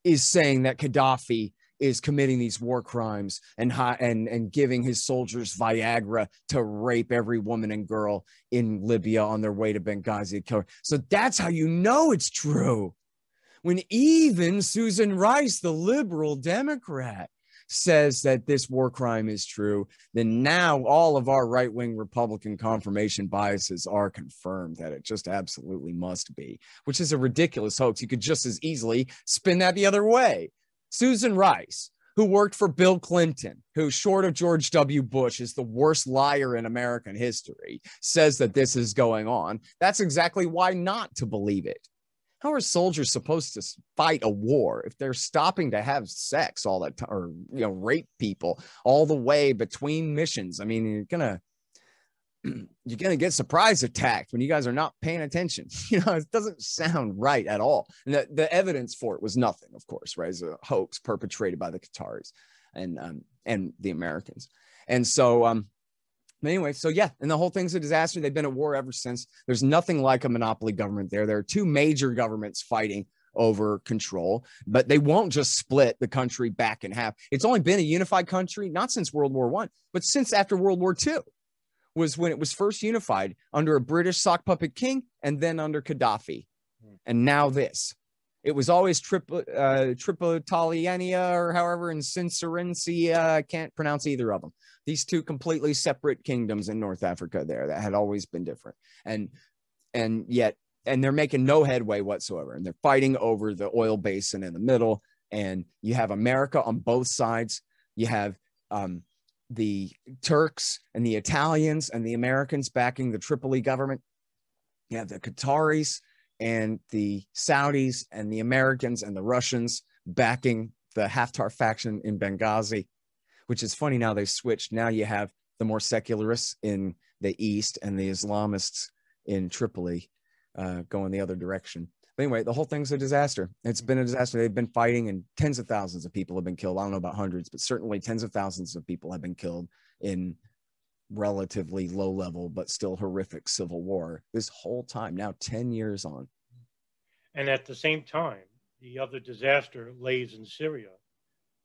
is saying that Gaddafi is committing these war crimes and and and giving his soldiers Viagra to rape every woman and girl in Libya on their way to Benghazi. So that's how you know it's true. When even Susan Rice, the liberal Democrat, says that this war crime is true, then now all of our right wing Republican confirmation biases are confirmed that it just absolutely must be, which is a ridiculous hoax. You could just as easily spin that the other way. Susan Rice, who worked for Bill Clinton, who, short of George W. Bush, is the worst liar in American history, says that this is going on, that's exactly why not to believe it. How are soldiers supposed to fight a war if they're stopping to have sex all the time or you know rape people all the way between missions? I mean, you're gonna you're gonna get surprise attacked when you guys are not paying attention. You know, it doesn't sound right at all. And the, the evidence for it was nothing, of course, right? It's a hoax perpetrated by the Qataris and um, and the Americans. And so um anyway, so yeah, and the whole thing's a disaster. They've been at war ever since. There's nothing like a monopoly government there. There are two major governments fighting over control, but they won't just split the country back in half. It's only been a unified country, not since World War One, but since after World War Two was when it was first unified under a British sock puppet king and then under Gaddafi. And now this. It was always Tripoli, uh, Tripolitania or however, and Cincerencia. I can't pronounce either of them these two completely separate kingdoms in North Africa there that had always been different. And and yet and they're making no headway whatsoever. And they're fighting over the oil basin in the middle. And you have America on both sides. You have um, the Turks and the Italians and the Americans backing the Tripoli government. You have the Qataris and the Saudis and the Americans and the Russians backing the Haftar faction in Benghazi which is funny now they've switched. Now you have the more secularists in the east and the Islamists in Tripoli uh, going the other direction. But anyway, the whole thing's a disaster. It's been a disaster. They've been fighting, and tens of thousands of people have been killed. I don't know about hundreds, but certainly tens of thousands of people have been killed in relatively low level, but still horrific civil war this whole time. Now, 10 years on. And at the same time, the other disaster lays in Syria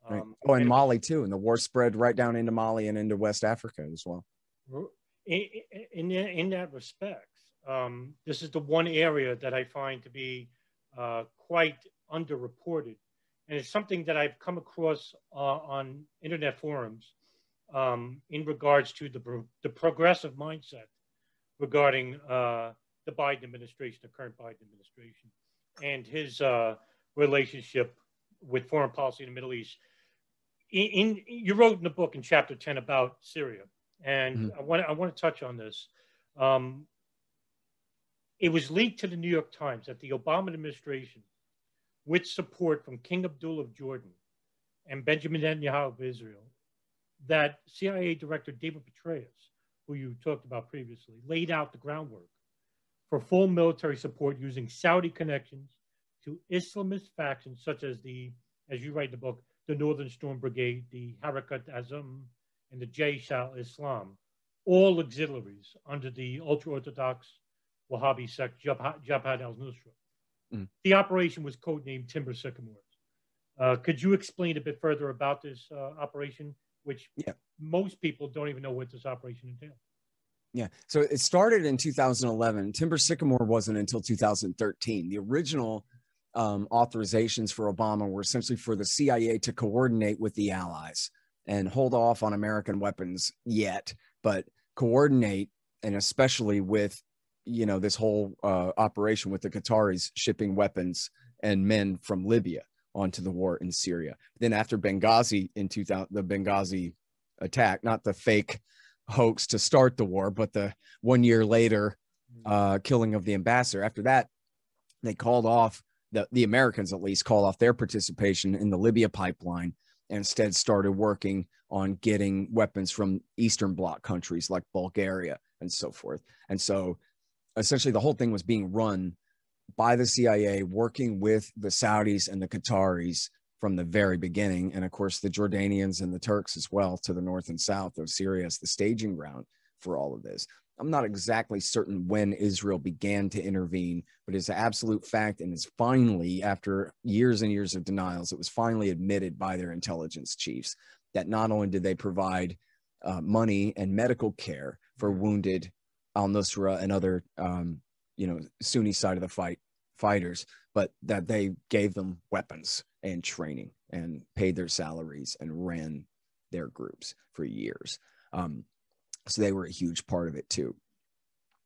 Right. Um, oh, and Mali too, and the war spread right down into Mali and into West Africa as well. In in, in that respect, um, this is the one area that I find to be uh, quite underreported, and it's something that I've come across uh, on internet forums um, in regards to the the progressive mindset regarding uh, the Biden administration, the current Biden administration, and his uh, relationship with foreign policy in the Middle East in, in, you wrote in the book in chapter 10 about Syria, and mm-hmm. I want I want to touch on this. Um, it was leaked to the New York Times that the Obama administration, with support from King Abdullah of Jordan and Benjamin Netanyahu of Israel, that CIA Director David Petraeus, who you talked about previously, laid out the groundwork for full military support using Saudi connections to Islamist factions such as the, as you write in the book, the Northern Storm Brigade, the Harakat Hazm, and the Jaish al-Islam, all auxiliaries under the ultra-Orthodox Wahhabi sect Jabhat al-Nusra. Mm. The operation was codenamed Timber Sycamores. Uh, could you explain a bit further about this uh, operation, which yeah. most people don't even know what this operation entails? Yeah. So it started in 2011. Timber Sycamore wasn't until 2013. The original um, authorizations for Obama were essentially for the CIA to coordinate with the allies and hold off on American weapons yet, but coordinate and especially with you know this whole uh, operation with the Qataris shipping weapons and men from Libya onto the war in Syria. Then after Benghazi in 2000, the Benghazi attack, not the fake hoax to start the war, but the one year later uh, killing of the ambassador. After that, they called off the, the Americans at least called off their participation in the Libya pipeline and instead started working on getting weapons from Eastern Bloc countries like Bulgaria and so forth. And so essentially the whole thing was being run by the CIA, working with the Saudis and the Qataris from the very beginning. And of course, the Jordanians and the Turks as well to the north and south of Syria as the staging ground for all of this. I'm not exactly certain when Israel began to intervene, but it's an absolute fact. And it's finally, after years and years of denials, it was finally admitted by their intelligence chiefs that not only did they provide uh, money and medical care for wounded al Nusra and other, um, you know, Sunni side of the fight fighters, but that they gave them weapons and training and paid their salaries and ran their groups for years. Um, so they were a huge part of it too.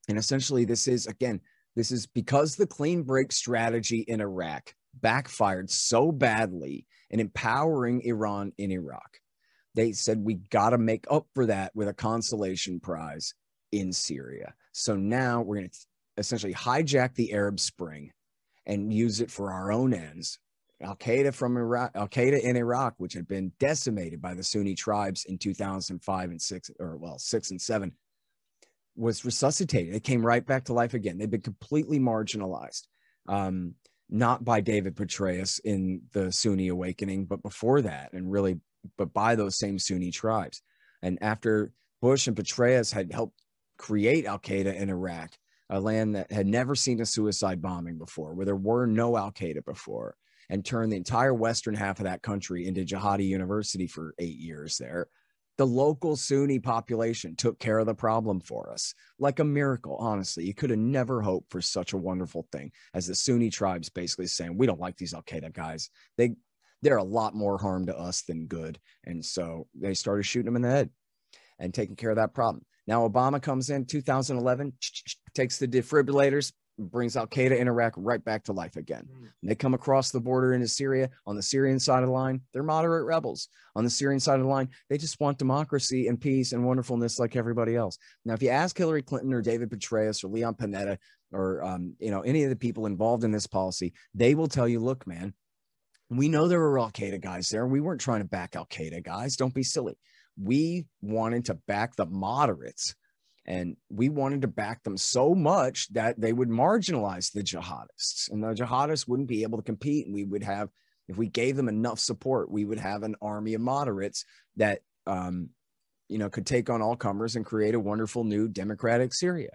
And essentially, this is again, this is because the clean break strategy in Iraq backfired so badly and empowering Iran in Iraq. They said, we got to make up for that with a consolation prize in Syria. So now we're going to essentially hijack the Arab Spring and use it for our own ends. Al Qaeda from Iraq, Al Qaeda in Iraq, which had been decimated by the Sunni tribes in 2005 and six, or well, six and seven, was resuscitated. It came right back to life again. They've been completely marginalized, um, not by David Petraeus in the Sunni awakening, but before that, and really, but by those same Sunni tribes. And after Bush and Petraeus had helped create Al Qaeda in Iraq, a land that had never seen a suicide bombing before, where there were no Al Qaeda before, and turned the entire western half of that country into jihadi university for eight years there. The local Sunni population took care of the problem for us like a miracle. Honestly, you could have never hoped for such a wonderful thing as the Sunni tribes basically saying, We don't like these Al Qaeda guys. They, they're a lot more harm to us than good. And so they started shooting them in the head and taking care of that problem. Now Obama comes in 2011, takes the defibrillators, brings Al Qaeda in Iraq right back to life again. Mm. They come across the border into Syria. On the Syrian side of the line, they're moderate rebels. On the Syrian side of the line, they just want democracy and peace and wonderfulness like everybody else. Now, if you ask Hillary Clinton or David Petraeus or Leon Panetta or um, you know any of the people involved in this policy, they will tell you, look, man, we know there were Al Qaeda guys there. We weren't trying to back Al Qaeda guys. Don't be silly we wanted to back the moderates and we wanted to back them so much that they would marginalize the jihadists. And the jihadists wouldn't be able to compete. And we would have if we gave them enough support we would have an army of moderates that um, you know could take on all comers and create a wonderful new democratic syria.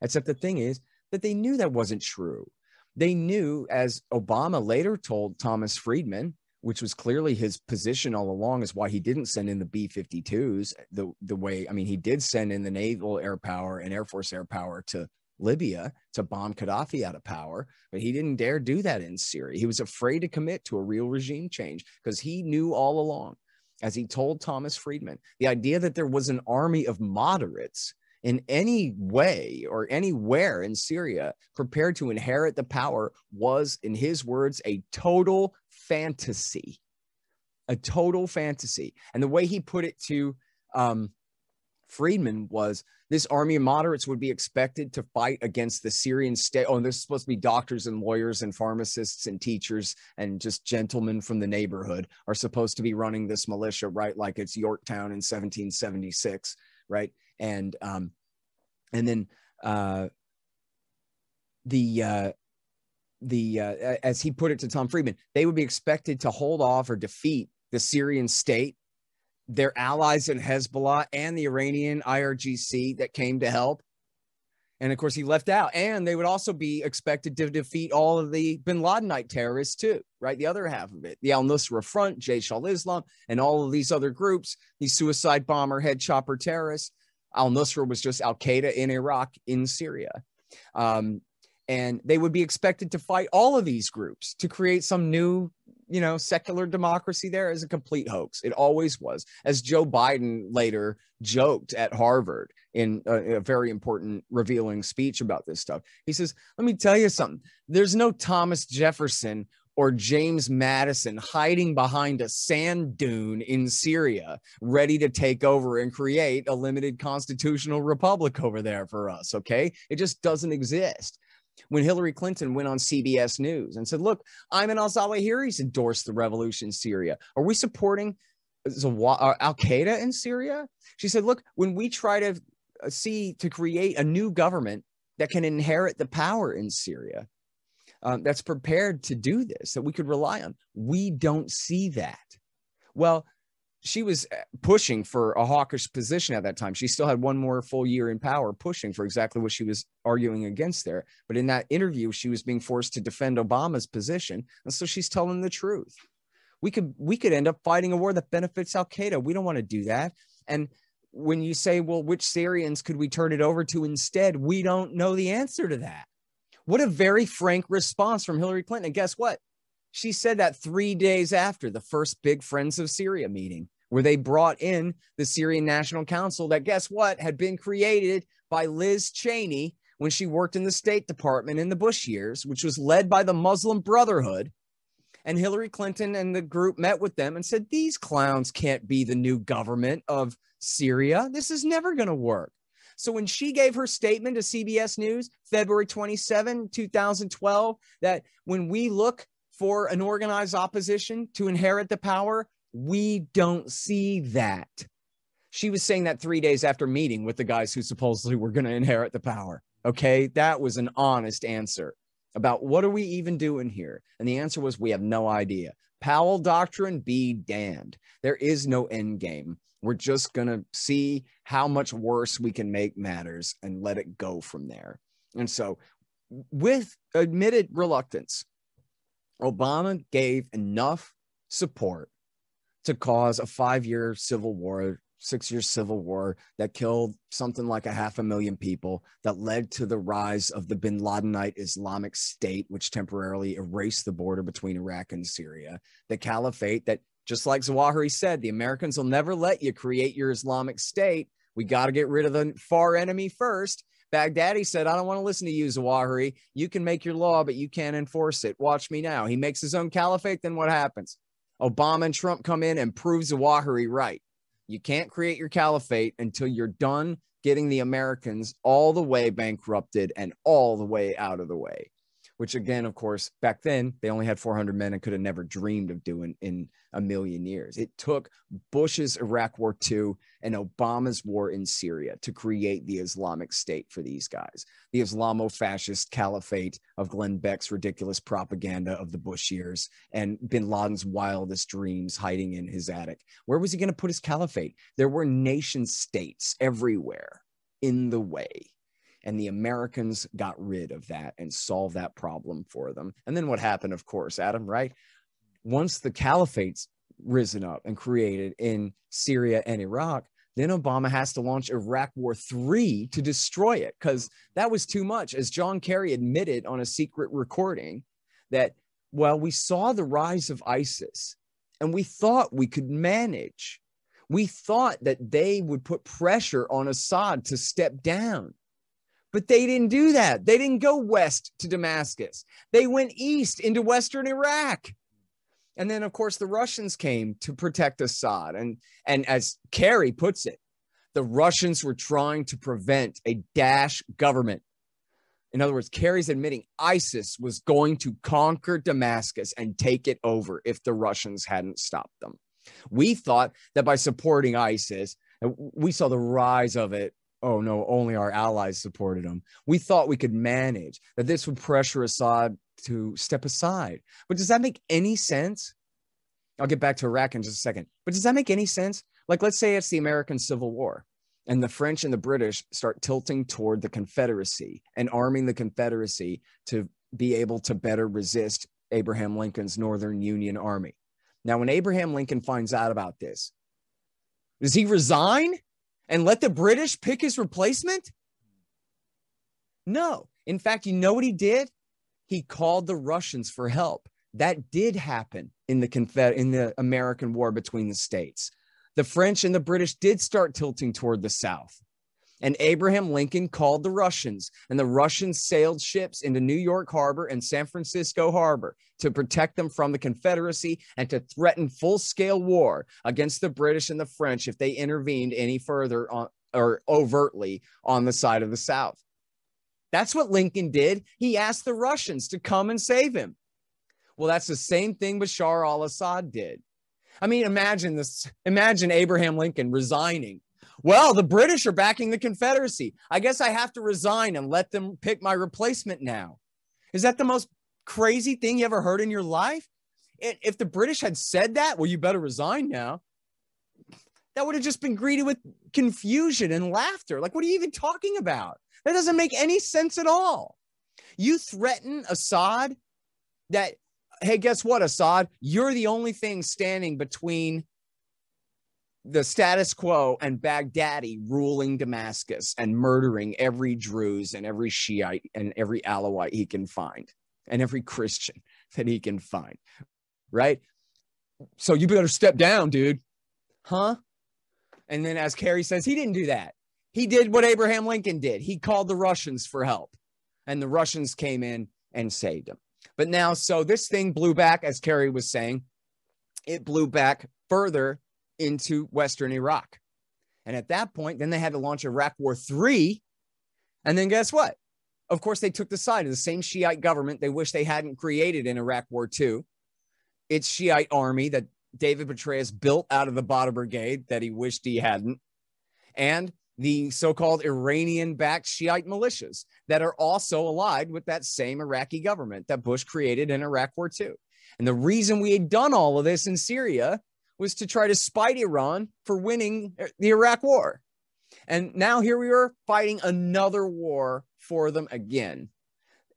Except the thing is that they knew that wasn't true. They knew as obama later told thomas friedman which was clearly his position all along, is why he didn't send in the B 52s eh, the, the way, I mean, he did send in the naval air power and Air Force air power to Libya to bomb Gaddafi out of power, but he didn't dare do that in Syria. He was afraid to commit to a real regime change because he knew all along, as he told Thomas Friedman, the idea that there was an army of moderates in any way or anywhere in Syria prepared to inherit the power was, in his words, a total fantasy. A total fantasy. And the way he put it to um, Friedman was this army of moderates would be expected to fight against the Syrian state. Oh, and there's supposed to be doctors and lawyers and pharmacists and teachers and just gentlemen from the neighborhood are supposed to be running this militia, right? Like it's Yorktown in 1776, right? and um, and then uh, the uh, the uh, as he put it to Tom Friedman, they would be expected to hold off or defeat the Syrian state, their allies in Hezbollah, and the Iranian IRGC that came to help. And of course, he left out. And they would also be expected to defeat all of the bin Ladenite terrorists, too, right? The other half of it, the Al Nusra Front, Jaish al Islam, and all of these other groups, these suicide bomber, head chopper terrorists. Al Nusra was just Al Qaeda in Iraq, in Syria. Um, and they would be expected to fight all of these groups to create some new you know secular democracy there is a complete hoax it always was as joe biden later joked at harvard in a, a, very important revealing speech about this stuff he says let me tell you something there's no thomas jefferson or James Madison hiding behind a sand dune in Syria, ready to take over and create a limited constitutional republic over there for us. Okay. It just doesn't exist. When Hillary Clinton went on CBS News and said, Look, I'm Ayman al Zawahiri's endorsed the revolution in Syria. Are we supporting uh, Al Qaeda in Syria? She said, Look, when we try to uh, see to create a new government that can inherit the power in Syria, um, that's prepared to do this that we could rely on. We don't see that. Well, she was uh, pushing for a hawkish position at that time. She still had one more full year in power, pushing for exactly what she was arguing against there. But in that interview, she was being forced to defend Obama's position, and so she's telling the truth. We could we could end up fighting a war that benefits Al Qaeda. We don't want to do that. And when you say, well, which Syrians could we turn it over to instead? We don't know the answer to that. What a very frank response from Hillary Clinton. And guess what? She said that three days after the first big Friends of Syria meeting, where they brought in the Syrian National Council that, guess what, had been created by Liz Cheney when she worked in the State Department in the Bush years, which was led by the Muslim Brotherhood. And Hillary Clinton and the group met with them and said, These clowns can't be the new government of Syria. This is never going to work. So when she gave her statement to CBS News, February 27, 2012, that when we look for an organized opposition to inherit the power, we don't see that. She was saying that three days after meeting with the guys who supposedly were going to inherit the power. Okay. That was an honest answer about what are we even doing here? And the answer was, we have no idea. Powell doctrine be damned. There is no end game. We're just going to see how much worse we can make matters and let it go from there. And so, with admitted reluctance, Obama gave enough support to cause a five year civil war, six year civil war that killed something like a half a million people, that led to the rise of the bin Ladenite Islamic State, which temporarily erased the border between Iraq and Syria, the caliphate that just like Zawahiri said, the Americans will never let you create your Islamic State. We got to get rid of the far enemy first. Baghdadi said, I don't want to listen to you, Zawahiri. You can make your law, but you can't enforce it. Watch me now. He makes his own caliphate. Then what happens? Obama and Trump come in and prove Zawahiri right. You can't create your caliphate until you're done getting the Americans all the way bankrupted and all the way out of the way which again, of course, back then they only had 400 men and could have never dreamed of doing in a million years. It took Bush's Iraq War II and Obama's war in Syria to create the Islamic State for these guys. The Islamo fascist caliphate of Glenn Beck's ridiculous propaganda of the Bush years and bin Laden's wildest dreams hiding in his attic. Where was he going to put his caliphate? There were nation states everywhere in the way and the Americans got rid of that and solved that problem for them. And then what happened, of course, Adam, right? Once the caliphate's risen up and created in Syria and Iraq, then Obama has to launch Iraq War III to destroy it because that was too much. As John Kerry admitted on a secret recording, that, well, we saw the rise of ISIS and we thought we could manage. We thought that they would put pressure on Assad to step down. But they didn't do that. They didn't go west to Damascus. They went east into western Iraq. And then, of course, the Russians came to protect Assad. And, and as Kerry puts it, the Russians were trying to prevent a Daesh government. In other words, Kerry's admitting ISIS was going to conquer Damascus and take it over if the Russians hadn't stopped them. We thought that by supporting ISIS, we saw the rise of it oh no, only our allies supported them. We thought we could manage, that this would pressure Assad to step aside. But does that make any sense? I'll get back to Iraq in just a second. But does that make any sense? Like, let's say it's the American Civil War, and the French and the British start tilting toward the Confederacy and arming the Confederacy to be able to better resist Abraham Lincoln's Northern Union Army. Now, when Abraham Lincoln finds out about this, does he resign? and let the British pick his replacement? No. In fact, you know what he did? He called the Russians for help. That did happen in the Confed- in the American war between the states. The French and the British did start tilting toward the south. And Abraham Lincoln called the Russians, and the Russians sailed ships into New York Harbor and San Francisco Harbor to protect them from the Confederacy and to threaten full scale war against the British and the French if they intervened any further on, or overtly on the side of the South. That's what Lincoln did. He asked the Russians to come and save him. Well, that's the same thing Bashar al Assad did. I mean, imagine this. Imagine Abraham Lincoln resigning well, the British are backing the Confederacy. I guess I have to resign and let them pick my replacement now. Is that the most crazy thing you ever heard in your life? If the British had said that, well, you better resign now. That would have just been greeted with confusion and laughter. Like, what are you even talking about? That doesn't make any sense at all. You threaten Assad that, hey, guess what, Assad? You're the only thing standing between the status quo and Baghdadi ruling Damascus and murdering every Druze and every Shiite and every Alawite he can find and every Christian that he can find. Right. So you better step down, dude. Huh? And then, as Kerry says, he didn't do that. He did what Abraham Lincoln did. He called the Russians for help, and the Russians came in and saved him. But now, so this thing blew back, as Kerry was saying, it blew back further into Western Iraq. And at that point, then they had to launch Iraq War Three. And then guess what? Of course, they took the side of the same Shiite government they wish they hadn't created in Iraq War II. It's Shiite army that David Petraeus built out of the Badr Brigade that he wished he hadn't. And the so called Iranian backed Shiite militias that are also allied with that same Iraqi government that Bush created in Iraq War II. And the reason we had done all of this in Syria was to try to spite Iran for winning the Iraq war. And now here we are fighting another war for them again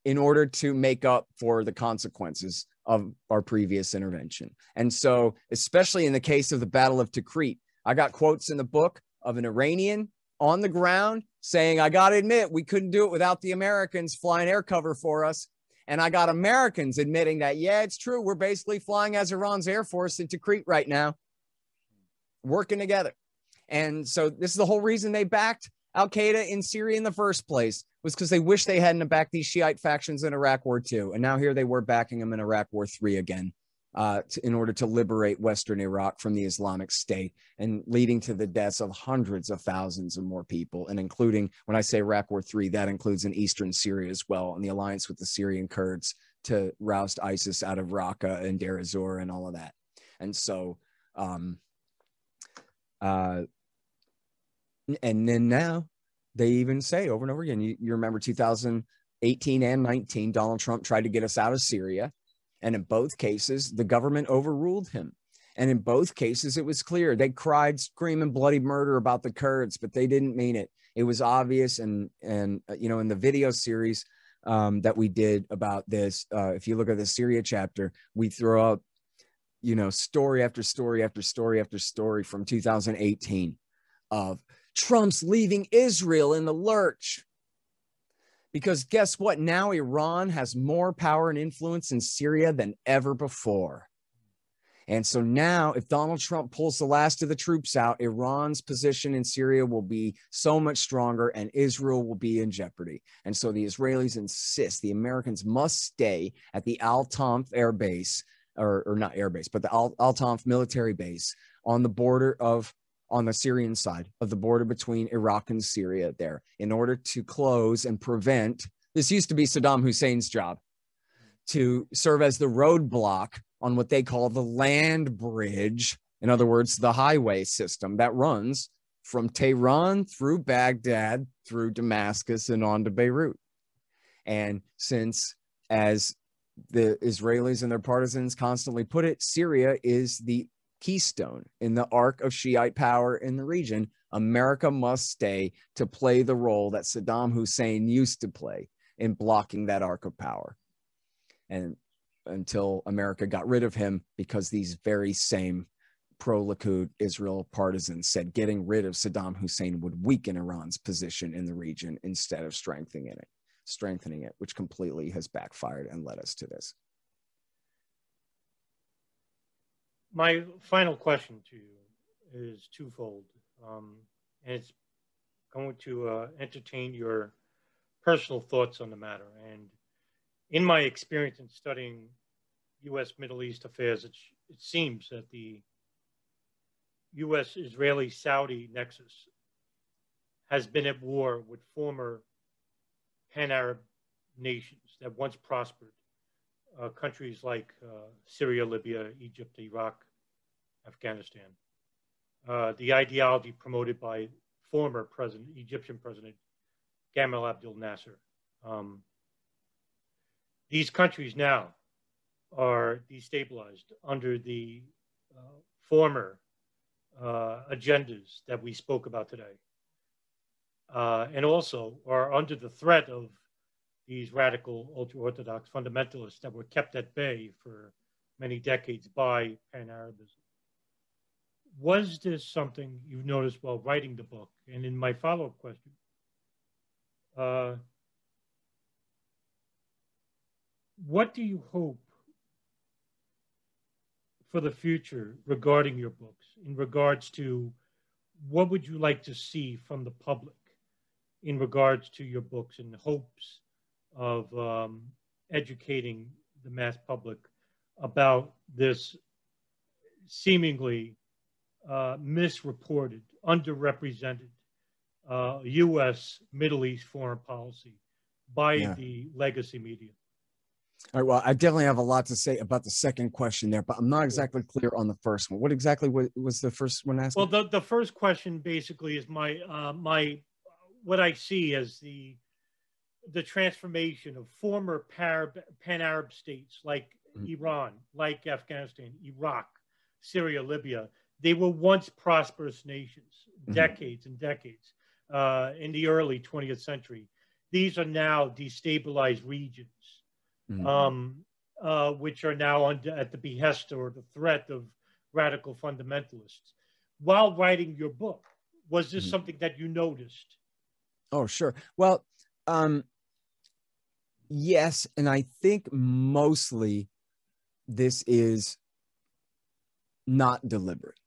in order to make up for the consequences of our previous intervention. And so, especially in the case of the Battle of Tikrit, I got quotes in the book of an Iranian on the ground saying, I got to admit, we couldn't do it without the Americans flying air cover for us. And I got Americans admitting that, yeah, it's true. We're basically flying as Iran's Air Force in Tikrit right now, working together. And so this is the whole reason they backed Al Qaeda in Syria in the first place was because they wish they hadn't backed these Shiite factions in Iraq War II. And now here they were backing them in Iraq War III again uh, to, in order to liberate Western Iraq from the Islamic State and leading to the deaths of hundreds of thousands of more people. And including, when I say Iraq War III, that includes in eastern Syria as well, and the alliance with the Syrian Kurds to roust ISIS out of Raqqa and Deir ez-Zor and all of that. And so, um, uh, and then now they even say over and over again, you, you remember 2018 and 19, Donald Trump tried to get us out of Syria and in both cases, the government overruled him. And in both cases, it was clear they cried, screaming bloody murder about the Kurds, but they didn't mean it. It was obvious. And, and uh, you know, in the video series um, that we did about this, uh, if you look at the Syria chapter, we throw up, you know, story after story after story after story from 2018 of Trump's leaving Israel in the lurch. Because guess what? Now Iran has more power and influence in Syria than ever before. And so now, if Donald Trump pulls the last of the troops out, Iran's position in Syria will be so much stronger and Israel will be in jeopardy. And so the Israelis insist the Americans must stay at the Al Tanf air base, or, or not air base, but the Al, Tanf military base on the border of on the Syrian side of the border between Iraq and Syria there in order to close and prevent this used to be Saddam Hussein's job to serve as the roadblock on what they call the land bridge. In other words, the highway system that runs from Tehran through Baghdad, through Damascus, and on to Beirut. And since, as the Israelis and their partisans constantly put it, Syria is the keystone in the arc of Shiite power in the region, America must stay to play the role that Saddam Hussein used to play in blocking that arc of power. And until America got rid of him, because these very same pro Likud Israel partisans said getting rid of Saddam Hussein would weaken Iran's position in the region instead of strengthening it, strengthening it, which completely has backfired and led us to this. My final question to you is twofold, um, and it's going to uh, entertain your personal thoughts on the matter. And in my experience in studying U.S. Middle East affairs, it, it seems that the U.S. Israeli Saudi nexus has been at war with former pan Arab nations that once prospered uh, countries like uh, Syria, Libya, Egypt, Iraq, Afghanistan. Uh, the ideology promoted by former president, Egyptian president Gamal Abdel Nasser. Um, these countries now are destabilized under the uh, former uh, agendas that we spoke about today. Uh, and also are under the threat of these radical ultra-Orthodox fundamentalists that were kept at bay for many decades by pan-Arabism. Was this something you've noticed while writing the book? And in my follow-up question, uh, what do you hope for the future regarding your books in regards to what would you like to see from the public in regards to your books and hopes of um, educating the mass public about this seemingly uh, misreported, underrepresented uh, U.S. Middle East foreign policy by Yeah. the legacy media. All right. Well, I definitely have a lot to say about the second question there, but I'm not exactly clear on the first one. What exactly was, was the first one asking? Well, the, the first question basically is my uh, my what I see as the the transformation of former pan Arab states like Mhm. Iran, like Afghanistan, Iraq, Syria, Libya. They were once prosperous nations, Mhm. decades and decades uh, in the early 20th century. These are now destabilized regions, Mhm. um, uh, which are now under, at the behest or the threat of radical fundamentalists. While writing your book, was this Mhm. something that you noticed? Oh, sure. Well, um, yes, and I think mostly this is not deliberate.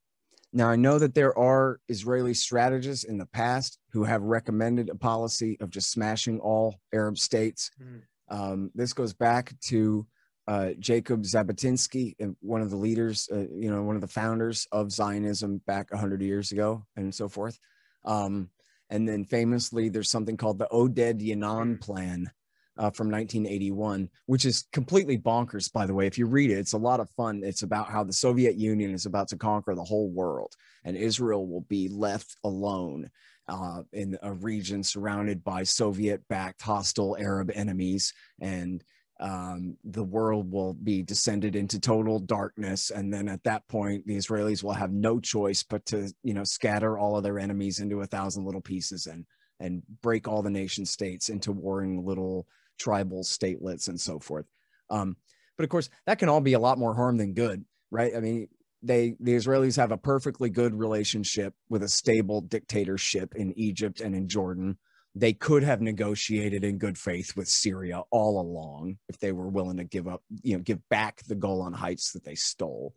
Now, I know that there are Israeli strategists in the past who have recommended a policy of just smashing all Arab states. Mhm. Um, this goes back to uh, Jacob Jabotinsky, and one of the leaders, uh, you know, one of the founders of Zionism back 100 years ago, and so forth. Um, and then famously, there's something called the Oded Yinon Plan uh, from 1981, which is completely bonkers, by the way. If you read it, it's a lot of fun. It's about how the Soviet Union is about to conquer the whole world, and Israel will be left alone uh, in a region surrounded by Soviet backed hostile Arab enemies. And um, the world will be descended into total darkness. And then at that point, the Israelis will have no choice but to, you know, scatter all of their enemies into a thousand little pieces and and break all the nation states into warring little tribal statelets and so forth. Um, but of course, that can all be a lot more harm than good, right? I mean, they the Israelis have a perfectly good relationship with a stable dictatorship in Egypt and in Jordan. They could have negotiated in good faith with Syria all along if they were willing to give up, you know, give back the Golan Heights that they stole.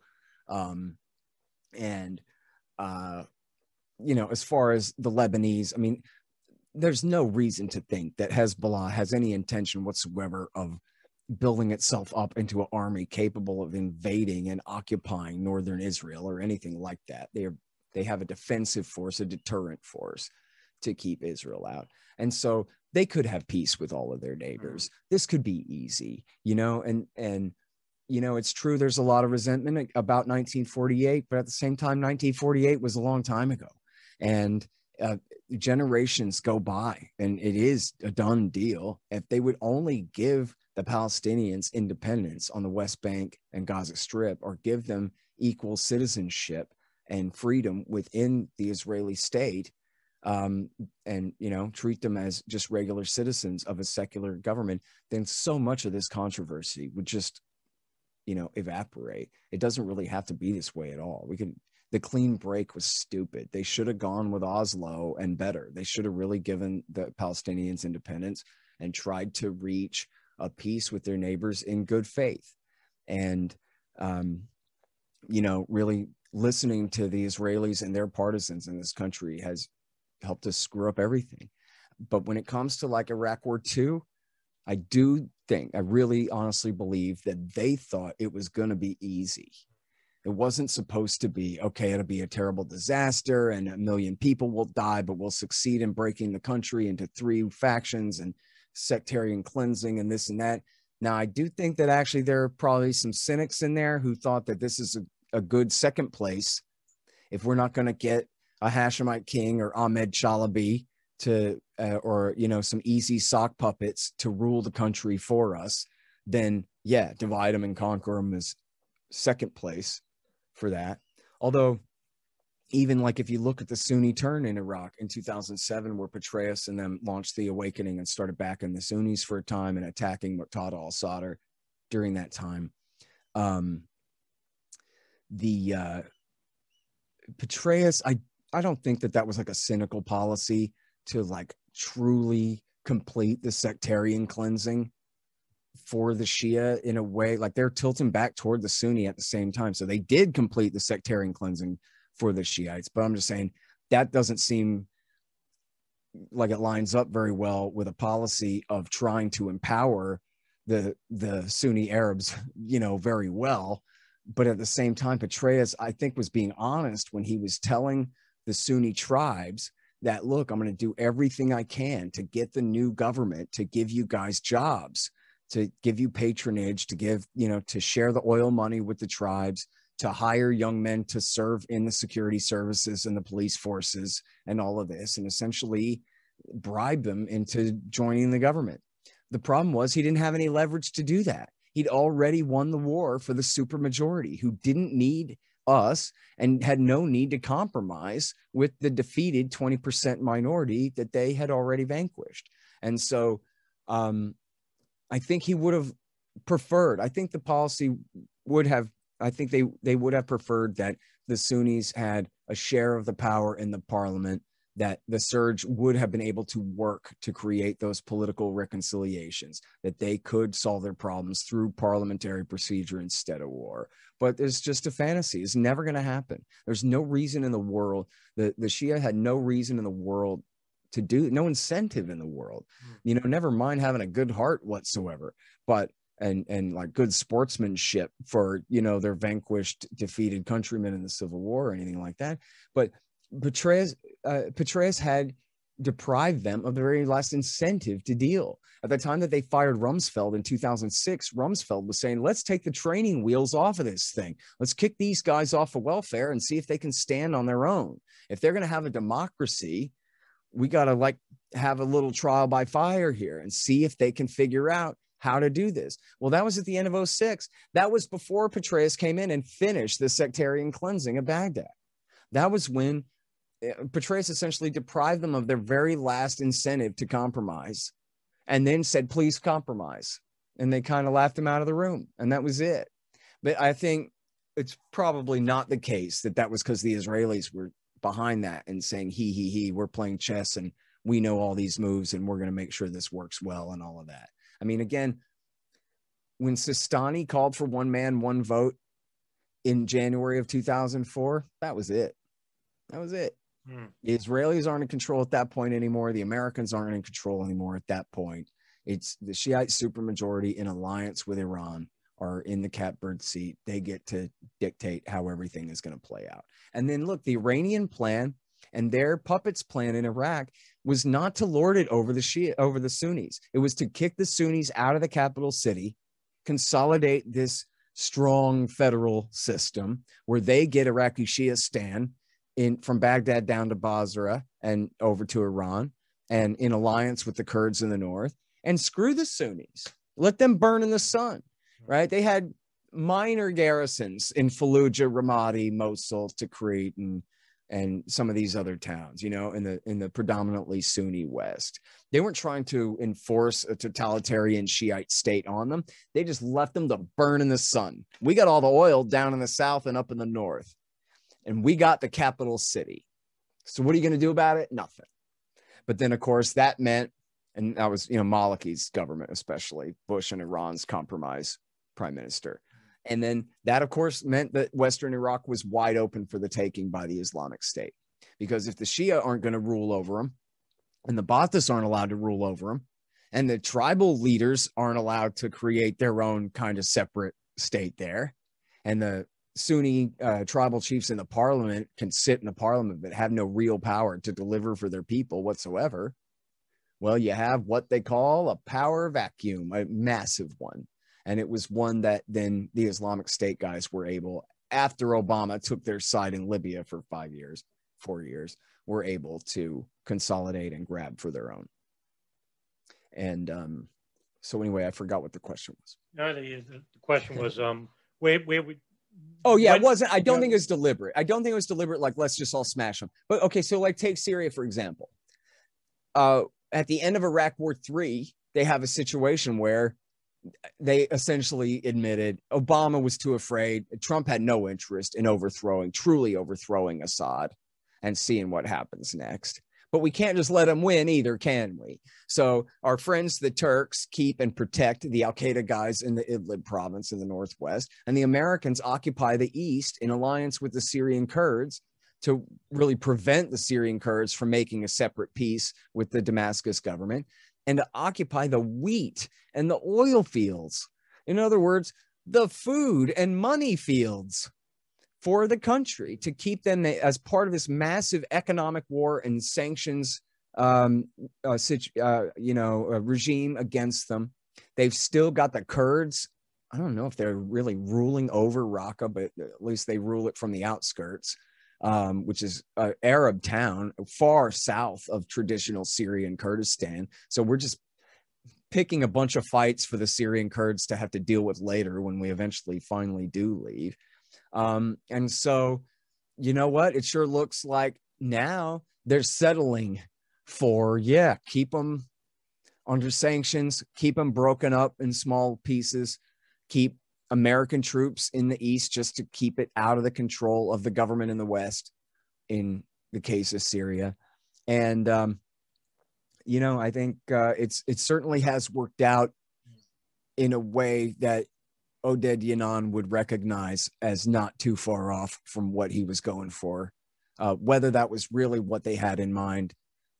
Um, and uh, you know, as far as the Lebanese, I mean, there's no reason to think that Hezbollah has any intention whatsoever of building itself up into an army capable of invading and occupying northern Israel or anything like that. They are they have a defensive force, a deterrent force to keep Israel out. And so they could have peace with all of their neighbors. This could be easy, you know, and and you know, it's true there's a lot of resentment about 1948, but at the same time 1948 was a long time ago. And uh, generations go by and it is a done deal. If they would only give the Palestinians independence on the West Bank and Gaza Strip or give them equal citizenship and freedom within the Israeli state, um, and you know treat them as just regular citizens of a secular government, then so much of this controversy would just you know evaporate. It doesn't really have to be this way at all. We can the clean break was stupid. They should have gone with Oslo and better. They should have really given the Palestinians independence and tried to reach a peace with their neighbors in good faith. And, um, you know, really listening to the Israelis and their partisans in this country has helped us screw up everything. But when it comes to like Iraq War II, I do think, I really honestly believe that they thought it was going to be easy. It wasn't supposed to be, okay, it'll be a terrible disaster and a million people will die, but we'll succeed in breaking the country into three factions and sectarian cleansing and this and that. Now, I do think that actually there are probably some cynics in there who thought that this is a, a good second place if we're not going to get a Hashemite king or Ahmed Chalabi to, uh, or, you know, some easy sock puppets to rule the country for us, then yeah, divide them and conquer them is second place for that. Although, even like if you look at the Sunni turn in Iraq in 2007, where Petraeus and them launched the awakening and started backing the Sunnis for a time and attacking Muqtada al Sadr during that time, um, the uh, Petraeus, I I don't think that that was like a cynical policy to like truly complete the sectarian cleansing for the Shia in a way like they're tilting back toward the Sunni at the same time. So they did complete the sectarian cleansing for the Shiites, but I'm just saying that doesn't seem like it lines up very well with a policy of trying to empower the the Sunni Arabs, you know, very well. But at the same time, Petraeus, I think, was being honest when he was telling the Sunni tribes that, look, I'm going to do everything I can to get the new government to give you guys jobs, to give you patronage, to give, you know, to share the oil money with the tribes, to hire young men to serve in the security services and the police forces and all of this, and essentially bribe them into joining the government. The problem was he didn't have any leverage to do that. He'd already won the war for the supermajority who didn't need us and had no need to compromise with the defeated 20% minority that they had already vanquished. And so um, I think he would have preferred, I think the policy would have, I think they, they would have preferred that the Sunnis had a share of the power in the parliament that the surge would have been able to work to create those political reconciliations, that they could solve their problems through parliamentary procedure instead of war. But it's just a fantasy. It's never going to happen. There's no reason in the world. The, the Shia had no reason in the world to do, no incentive in the world. Mm. You know, never mind having a good heart whatsoever, but and and like good sportsmanship for you know their vanquished defeated countrymen in the civil war or anything like that but Petraeus, uh, Petraeus had deprived them of the very last incentive to deal. At the time that they fired Rumsfeld in 2006, Rumsfeld was saying, let's take the training wheels off of this thing. Let's kick these guys off of welfare and see if they can stand on their own. If they're going to have a democracy, we got to like have a little trial by fire here and see if they can figure out how to do this. Well, that was at the end of 06. That was before Petraeus came in and finished the sectarian cleansing of Baghdad. That was when eh, Petraeus essentially deprived them of their very last incentive to compromise and then said, please compromise. And they kind of laughed him out of the room. And that was it. But I think it's probably not the case that that was because the Israelis were behind that and saying, he, he, he, we're playing chess and we know all these moves and we're going to make sure this works well and all of that. I mean, again, when Sistani called for one man, one vote in January of 2004, that was it. That was it. Hmm. The Israelis aren't in control at that point anymore. The Americans aren't in control anymore at that point. It's the Shiite supermajority in alliance with Iran are in the catbird seat. They get to dictate how everything is going to play out. And then look, the Iranian plan and their puppets plan in Iraq was not to lord it over the Shia, over the Sunnis. It was to kick the Sunnis out of the capital city, consolidate this strong federal system where they get Iraqi Shiistan in from Baghdad down to Basra and over to Iran and in alliance with the Kurds in the north and screw the Sunnis. Let them burn in the sun, right? They had minor garrisons in Fallujah, Ramadi, Mosul, Tikrit, and and some of these other towns, you know, in the in the predominantly Sunni West. They weren't trying to enforce a totalitarian Shiite state on them. They just left them to burn in the sun. We got all the oil down in the south and up in the north and we got the capital city. So what are you going to do about it? Nothing. But then, of course, that meant, and that was, you know, Maliki's government, especially Bush and Iran's compromise prime minister. And then that, of course, meant that Western Iraq was wide open for the taking by the Islamic State. Because if the Shia aren't going to rule over them, and the Ba'athis aren't allowed to rule over them, and the tribal leaders aren't allowed to create their own kind of separate state there, and the Sunni uh, tribal chiefs in the parliament can sit in the parliament but have no real power to deliver for their people whatsoever. Well, you have what they call a power vacuum, a massive one. And it was one that then the Islamic State guys were able, after Obama took their side in Libya for five years, four years, were able to consolidate and grab for their own. And um, so, anyway, I forgot what the question was. No, the, the question was um, where, where we, Oh yeah, it wasn't. I don't yeah. think it was deliberate. I don't think it was deliberate. Like let's just all smash them. But okay, so like take Syria for example. Uh, at the end of Iraq War Three, they have a situation where they essentially admitted Obama was too afraid. Trump had no interest in overthrowing, truly overthrowing Assad, and seeing what happens next but we can't just let them win either, can we? So our friends, the Turks, keep and protect the Al Qaeda guys in the Idlib province in the northwest, and the Americans occupy the east in alliance with the Syrian Kurds to really prevent the Syrian Kurds from making a separate peace with the Damascus government. And to occupy the wheat and the oil fields. In other words, the food and money fields for the country to keep them as part of this massive economic war and sanctions um, uh, uh, you know, regime against them. They've still got the Kurds. I don't know if they're really ruling over Raqqa, but at least they rule it from the outskirts, um, which is an Arab town far south of traditional Syrian Kurdistan. So we're just picking a bunch of fights for the Syrian Kurds to have to deal with later when we eventually finally do leave. Um, and so, you know what? It sure looks like now they're settling for, yeah, keep them under sanctions, keep them broken up in small pieces, keep American troops in the East just to keep it out of the control of the government in the West in the case of Syria. And, um, you know, I think uh, it's it certainly has worked out in a way that Oded Yinon would recognize as not too far off from what he was going for. Uh, whether that was really what they had in mind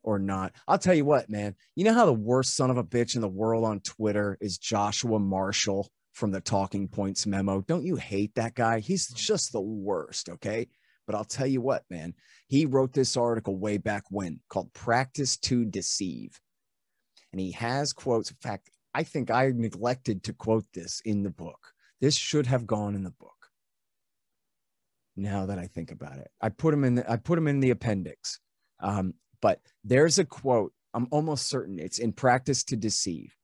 or not. I'll tell you what, man. You know how the worst son of a bitch in the world on Twitter is Joshua Marshall from the Talking Points memo. Don't you hate that guy? He's just the worst, okay? But I'll tell you what, man. He wrote this article way back when called Practice to Deceive. And he has quotes. In fact, I think I neglected to quote this in the book. This should have gone in the book. Now that I think about it, I put him in. The, I put him in the appendix. Um, but there's a quote, I'm almost certain it's in Practice to Deceive,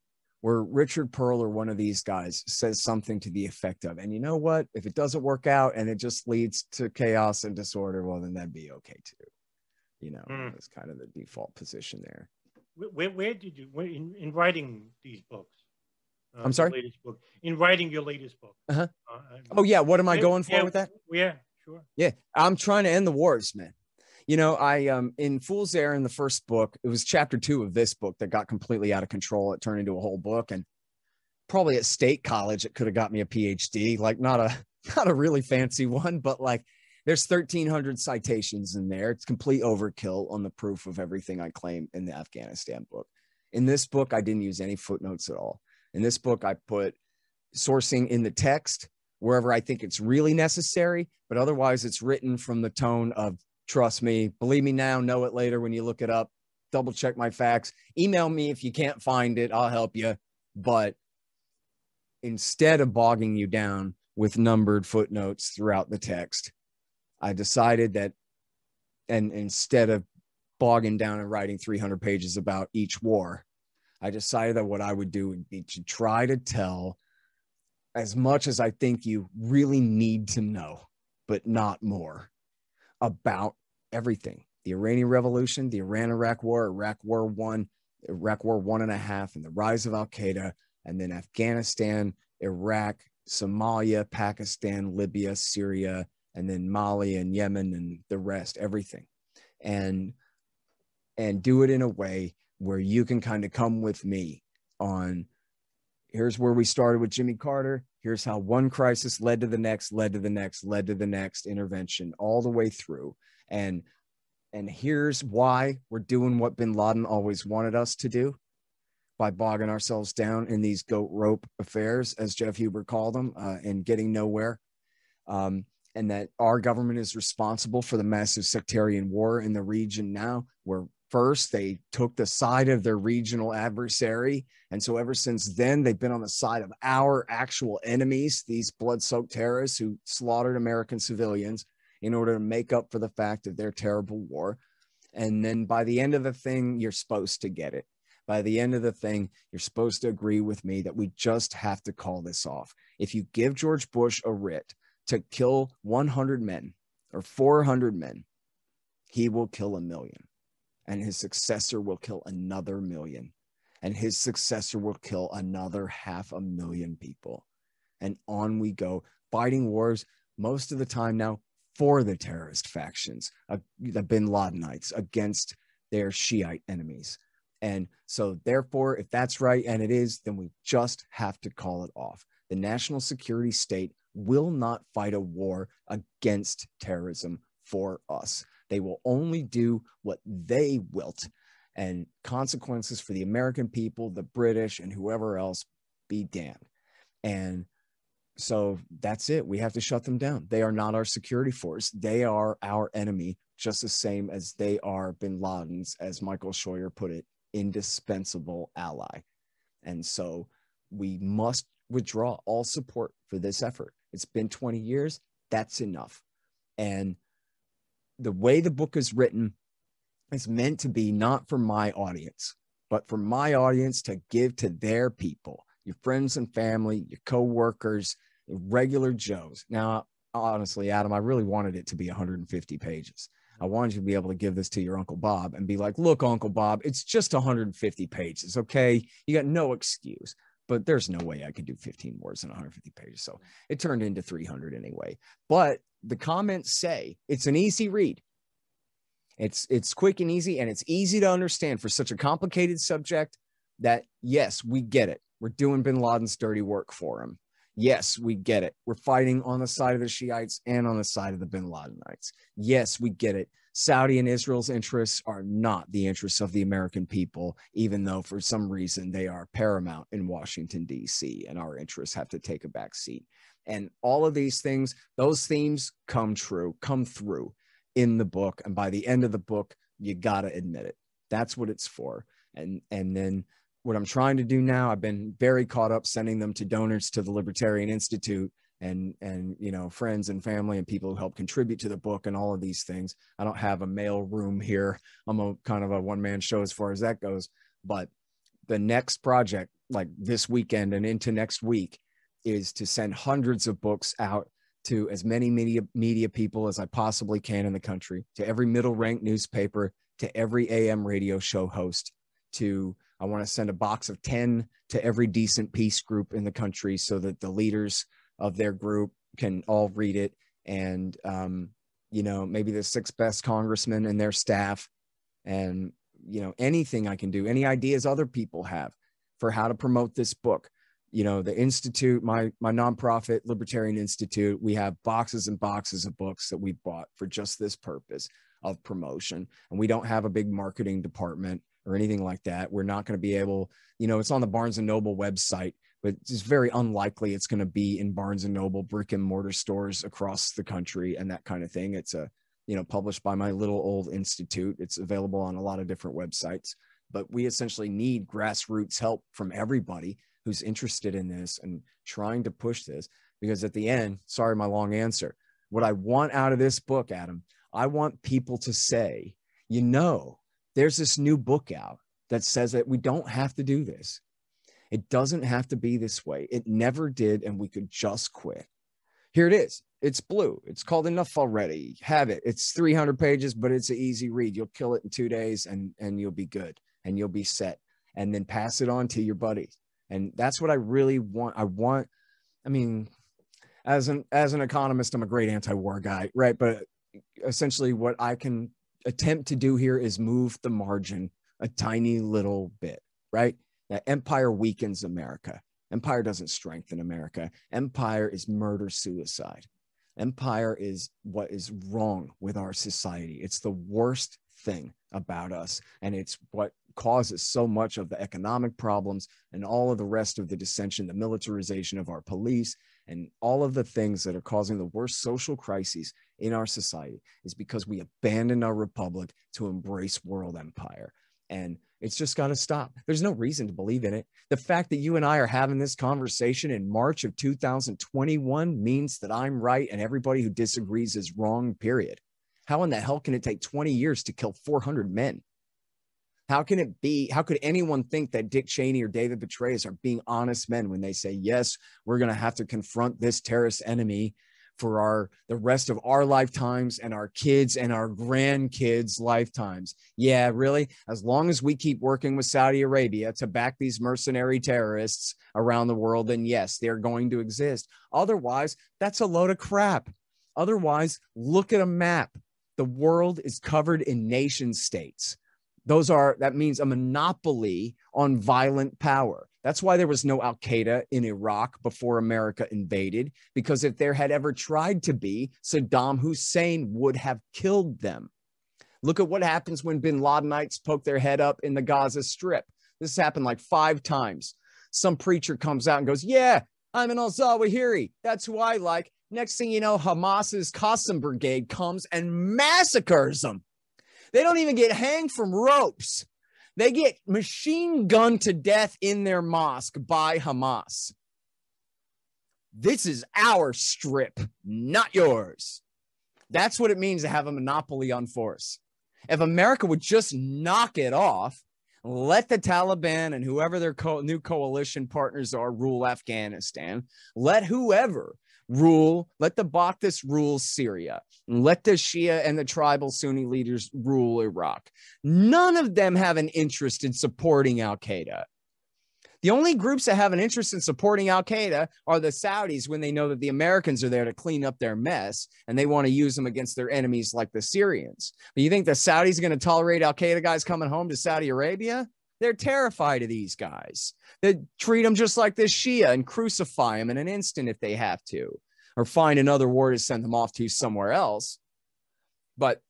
where Richard Perle or one of these guys says something to the effect of, and you know what? If it doesn't work out and it just leads to chaos and disorder, well, then that'd be okay too. You know, mm. that's kind of the default position there. Where, where did you, where, in, in writing these books? Uh, I'm sorry? Latest book. In writing your latest book. Uh-huh. Uh, oh, yeah. What am I going for yeah, with that? Yeah, sure. Yeah. I'm trying to end the wars, man you know i um in fool's errand the first book it was chapter two of this book that got completely out of control. It turned into a whole book and probably at state college it could have got me a phd like not a not a really fancy one but like there's 1300 citations in there. It's complete overkill on the proof of everything i claim in the afghanistan book. In this book i didn't use any footnotes at all. In this book i put sourcing in the text wherever i think it's really necessary but otherwise it's written from the tone of Trust me. Believe me now, know it later when you look it up. Double check my facts. Email me if you can't find it. I'll help you. But instead of bogging you down with numbered footnotes throughout the text, I decided that, and instead of bogging down and writing 300 pages about each war, I decided that what I would do would be to try to tell as much as I think you really need to know, but not more about everything the Iranian Revolution, the Iran Iraq War, Iraq War One, Iraq War One and a Half, and the rise of Al Qaeda, and then Afghanistan, Iraq, Somalia, Pakistan, Libya, Syria, and then Mali and Yemen and the rest, everything. And and do it in a way where you can kind of come with me on here's where we started with Jimmy Carter. Here's how one crisis led to the next, led to the next, led to the next intervention all the way through. And and here's why we're doing what bin Laden always wanted us to do by bogging ourselves down in these goat rope affairs, as Jeff Huber called them, uh, and getting nowhere. Um, and that our government is responsible for the massive sectarian war in the region now, where first they took the side of their regional adversary. And so ever since then they've been on the side of our actual enemies these blood-soaked terrorists who slaughtered american civilians in order to make up for the fact of their terrible war. And then by the end of the thing you're supposed to get it. By the end of the thing you're supposed to agree with me that we just have to call this off. If you give george bush a writ to kill 100 men or 400 men he will kill a million and his successor will kill another million and his successor will kill another half a million people. And on we go fighting wars most of the time now for the terrorist factions uh, the bin ladenites against their shiite enemies. And so therefore if that's right and it is then we just have to call it off. The national security state will not fight a war against terrorism for us they will only do what they wilt. and consequences for the American people, the British, and whoever else be damned. And so that's it. We have to shut them down. They are not our security force. They are our enemy, just the same as they are bin Laden's, as Michael Scheuer put it, indispensable ally. And so we must withdraw all support for this effort. It's been 20 years. That's enough. And the way the book is written is meant to be not for my audience, but for my audience to give to their people, your friends and family, your coworkers, regular Joes. Now, honestly, Adam, I really wanted it to be 150 pages. I wanted you to be able to give this to your Uncle Bob and be like, look, Uncle Bob, it's just 150 pages. Okay. You got no excuse, but there's no way I could do 15 words in 150 pages. So it turned into 300 anyway. But the comments say it's an easy read. It's it's quick and easy, and it's easy to understand for such a complicated subject. That yes, we get it. We're doing Bin Laden's dirty work for him. Yes, we get it. We're fighting on the side of the Shiites and on the side of the Bin Ladenites. Yes, we get it. Saudi and Israel's interests are not the interests of the American people, even though for some reason they are paramount in Washington, D.C., and our interests have to take a back seat. And all of these things, those themes come true, come through in the book. And by the end of the book, you got to admit it. That's what it's for. And, and then what I'm trying to do now, I've been very caught up sending them to donors to the Libertarian Institute and and you know friends and family and people who help contribute to the book and all of these things. I don't have a mail room here. I'm a kind of a one man show as far as that goes. But the next project, like this weekend and into next week, is to send hundreds of books out to as many media media people as I possibly can in the country, to every middle ranked newspaper, to every AM radio show host, to I want to send a box of 10 to every decent peace group in the country so that the leaders of their group can all read it. And, um, you know, maybe the six best congressmen and their staff, and, you know, anything I can do, any ideas other people have for how to promote this book. You know, the Institute, my my nonprofit Libertarian Institute, we have boxes and boxes of books that we bought for just this purpose of promotion. And we don't have a big marketing department or anything like that. We're not going to be able, you know, it's on the Barnes and Noble website, but it's very unlikely it's going to be in Barnes and Noble brick and mortar stores across the country and that kind of thing. It's a, you know, published by my little old institute. It's available on a lot of different websites, but we essentially need grassroots help from everybody who's interested in this and trying to push this because at the end, sorry, my long answer. What I want out of this book, Adam, I want people to say, you know, there's this new book out that says that we don't have to do this. It doesn't have to be this way. It never did, and we could just quit. Here it is. It's blue. It's called Enough Already. Have it. It's 300 pages, but it's an easy read. You'll kill it in two days and, and you'll be good and you'll be set. And then pass it on to your buddies. And that's what I really want. I want, I mean, as an as an economist, I'm a great anti-war guy, right? But essentially what I can attempt to do here is move the margin a tiny little bit, right? That empire weakens America. Empire doesn't strengthen America. Empire is murder suicide. Empire is what is wrong with our society. It's the worst thing about us. And it's what causes so much of the economic problems and all of the rest of the dissension, the militarization of our police, and all of the things that are causing the worst social crises in our society is because we abandoned our republic to embrace world empire. And it's just got to stop. There's no reason to believe in it. The fact that you and I are having this conversation in March of 2021 means that I'm right and everybody who disagrees is wrong, period. How in the hell can it take 20 years to kill 400 men? How can it be? How could anyone think that Dick Cheney or David Petraeus are being honest men when they say, yes, we're going to have to confront this terrorist enemy for our the rest of our lifetimes and our kids and our grandkids lifetimes. Yeah really? As long as we keep working with saudi arabia to back these mercenary terrorists around the world then yes they're going to exist. Otherwise that's a load of crap. Otherwise look at a map. The world is covered in nation states. Those are that means a monopoly on violent power that's why there was no Al Qaeda in Iraq before America invaded, because if there had ever tried to be, Saddam Hussein would have killed them. Look at what happens when bin Ladenites poke their head up in the Gaza Strip. This happened like five times. Some preacher comes out and goes, Yeah, I'm an al Zawahiri. That's who I like. Next thing you know, Hamas's Qassam Brigade comes and massacres them. They don't even get hanged from ropes. They get machine gunned to death in their mosque by Hamas. This is our strip, not yours. That's what it means to have a monopoly on force. If America would just knock it off, let the Taliban and whoever their co- new coalition partners are rule Afghanistan, let whoever rule, let the Ba'athist rule Syria, let the Shia and the tribal Sunni leaders rule Iraq. None of them have an interest in supporting Al Qaeda. The only groups that have an interest in supporting Al Qaeda are the Saudis when they know that the Americans are there to clean up their mess and they want to use them against their enemies like the Syrians. But you think the Saudis are going to tolerate Al Qaeda guys coming home to Saudi Arabia? They're terrified of these guys. They treat them just like this Shia and crucify them in an instant if they have to, or find another war to send them off to somewhere else. But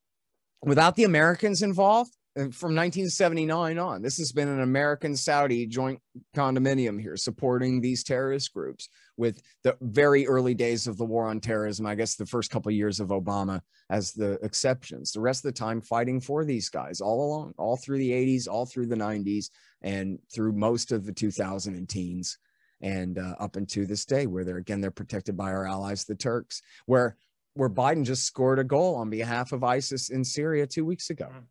without the Americans involved, from 1979 on, this has been an American Saudi joint condominium here supporting these terrorist groups with the very early days of the war on terrorism. I guess the first couple of years of Obama as the exceptions. The rest of the time fighting for these guys all along, all through the 80s, all through the 90s, and through most of the 2000 teens, and uh, up into this day, where they're again they're protected by our allies, the Turks, where where Biden just scored a goal on behalf of ISIS in Syria two weeks ago. Mm-hmm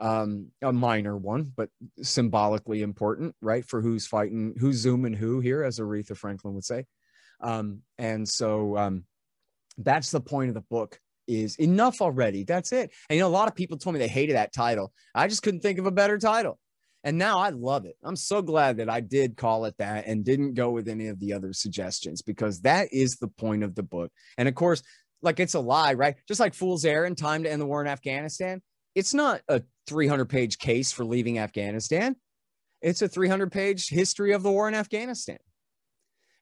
um, a minor one, but symbolically important, right? For who's fighting, who's zooming who here, as Aretha Franklin would say. Um, and so um, that's the point of the book is enough already. That's it. And you know, a lot of people told me they hated that title. I just couldn't think of a better title. And now I love it. I'm so glad that I did call it that and didn't go with any of the other suggestions because that is the point of the book. And of course, like it's a lie, right? Just like Fool's Errand, Time to End the War in Afghanistan it's not a 300 page case for leaving Afghanistan. It's a 300 page history of the war in Afghanistan.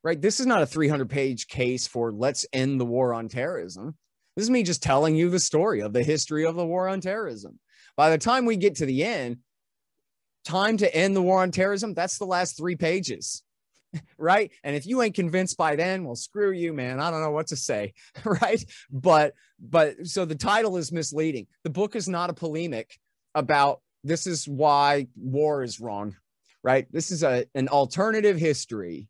Right? This is not a 300 page case for let's end the war on terrorism. This is me just telling you the story of the history of the war on terrorism. By the time we get to the end, time to end the war on terrorism, that's the last three pages. right? And if you ain't convinced by then, well, screw you, man. I don't know what to say, right? But but so the title is misleading. The book is not a polemic about this is why war is wrong, right? This is a an alternative history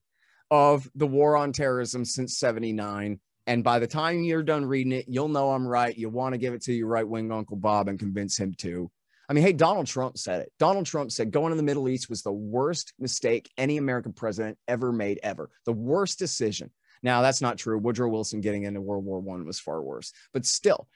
of the war on terrorism since 79 and by the time you're done reading it, you'll know I'm right. You want to give it to your right wing Uncle Bob and convince him to. I mean, hey, Donald Trump said it. Donald Trump said going to the Middle East was the worst mistake any American president ever made, ever. The worst decision. Now, that's not true. Woodrow Wilson getting into World War One was far worse, but still,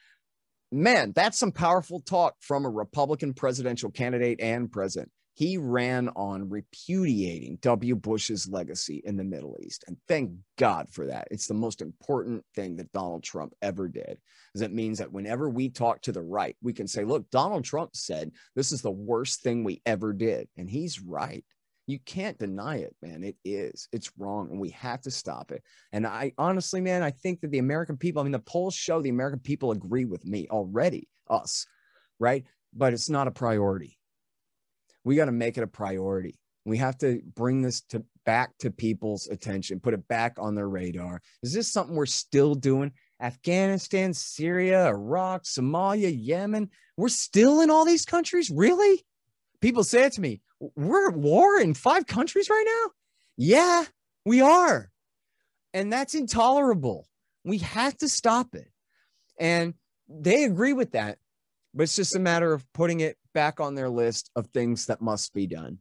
man, that's some powerful talk from a Republican presidential candidate and president he ran on repudiating W. Bush's legacy in the Middle East. And thank God for that. It's the most important thing that Donald Trump ever did. Is it means that whenever we talk to the right, we can say, look, Donald Trump said this is the worst thing we ever did. And he's right. You can't deny it, man. It is. It's wrong. And we have to stop it. And I honestly, man, I think that the American people, I mean, the polls show the American people agree with me already, us, right? But it's not a priority we got to make it a priority. We have to bring this to back to people's attention, put it back on their radar. Is this something we're still doing? Afghanistan, Syria, Iraq, Somalia, Yemen. We're still in all these countries? Really? People say it to me. We're at war in five countries right now? Yeah, we are. And that's intolerable. We have to stop it. And they agree with that. But it's just a matter of putting it back on their list of things that must be done.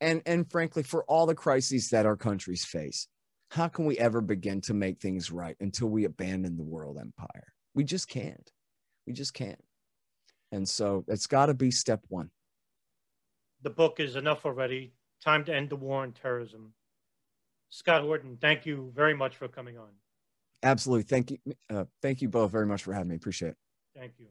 And, and frankly, for all the crises that our countries face, how can we ever begin to make things right until we abandon the world empire? We just can't. We just can't. And so it's got to be step one. The book is enough already. Time to end the war on terrorism. Scott Horton, thank you very much for coming on. Absolutely. Thank you. Uh, thank you both very much for having me. Appreciate it. Thank you.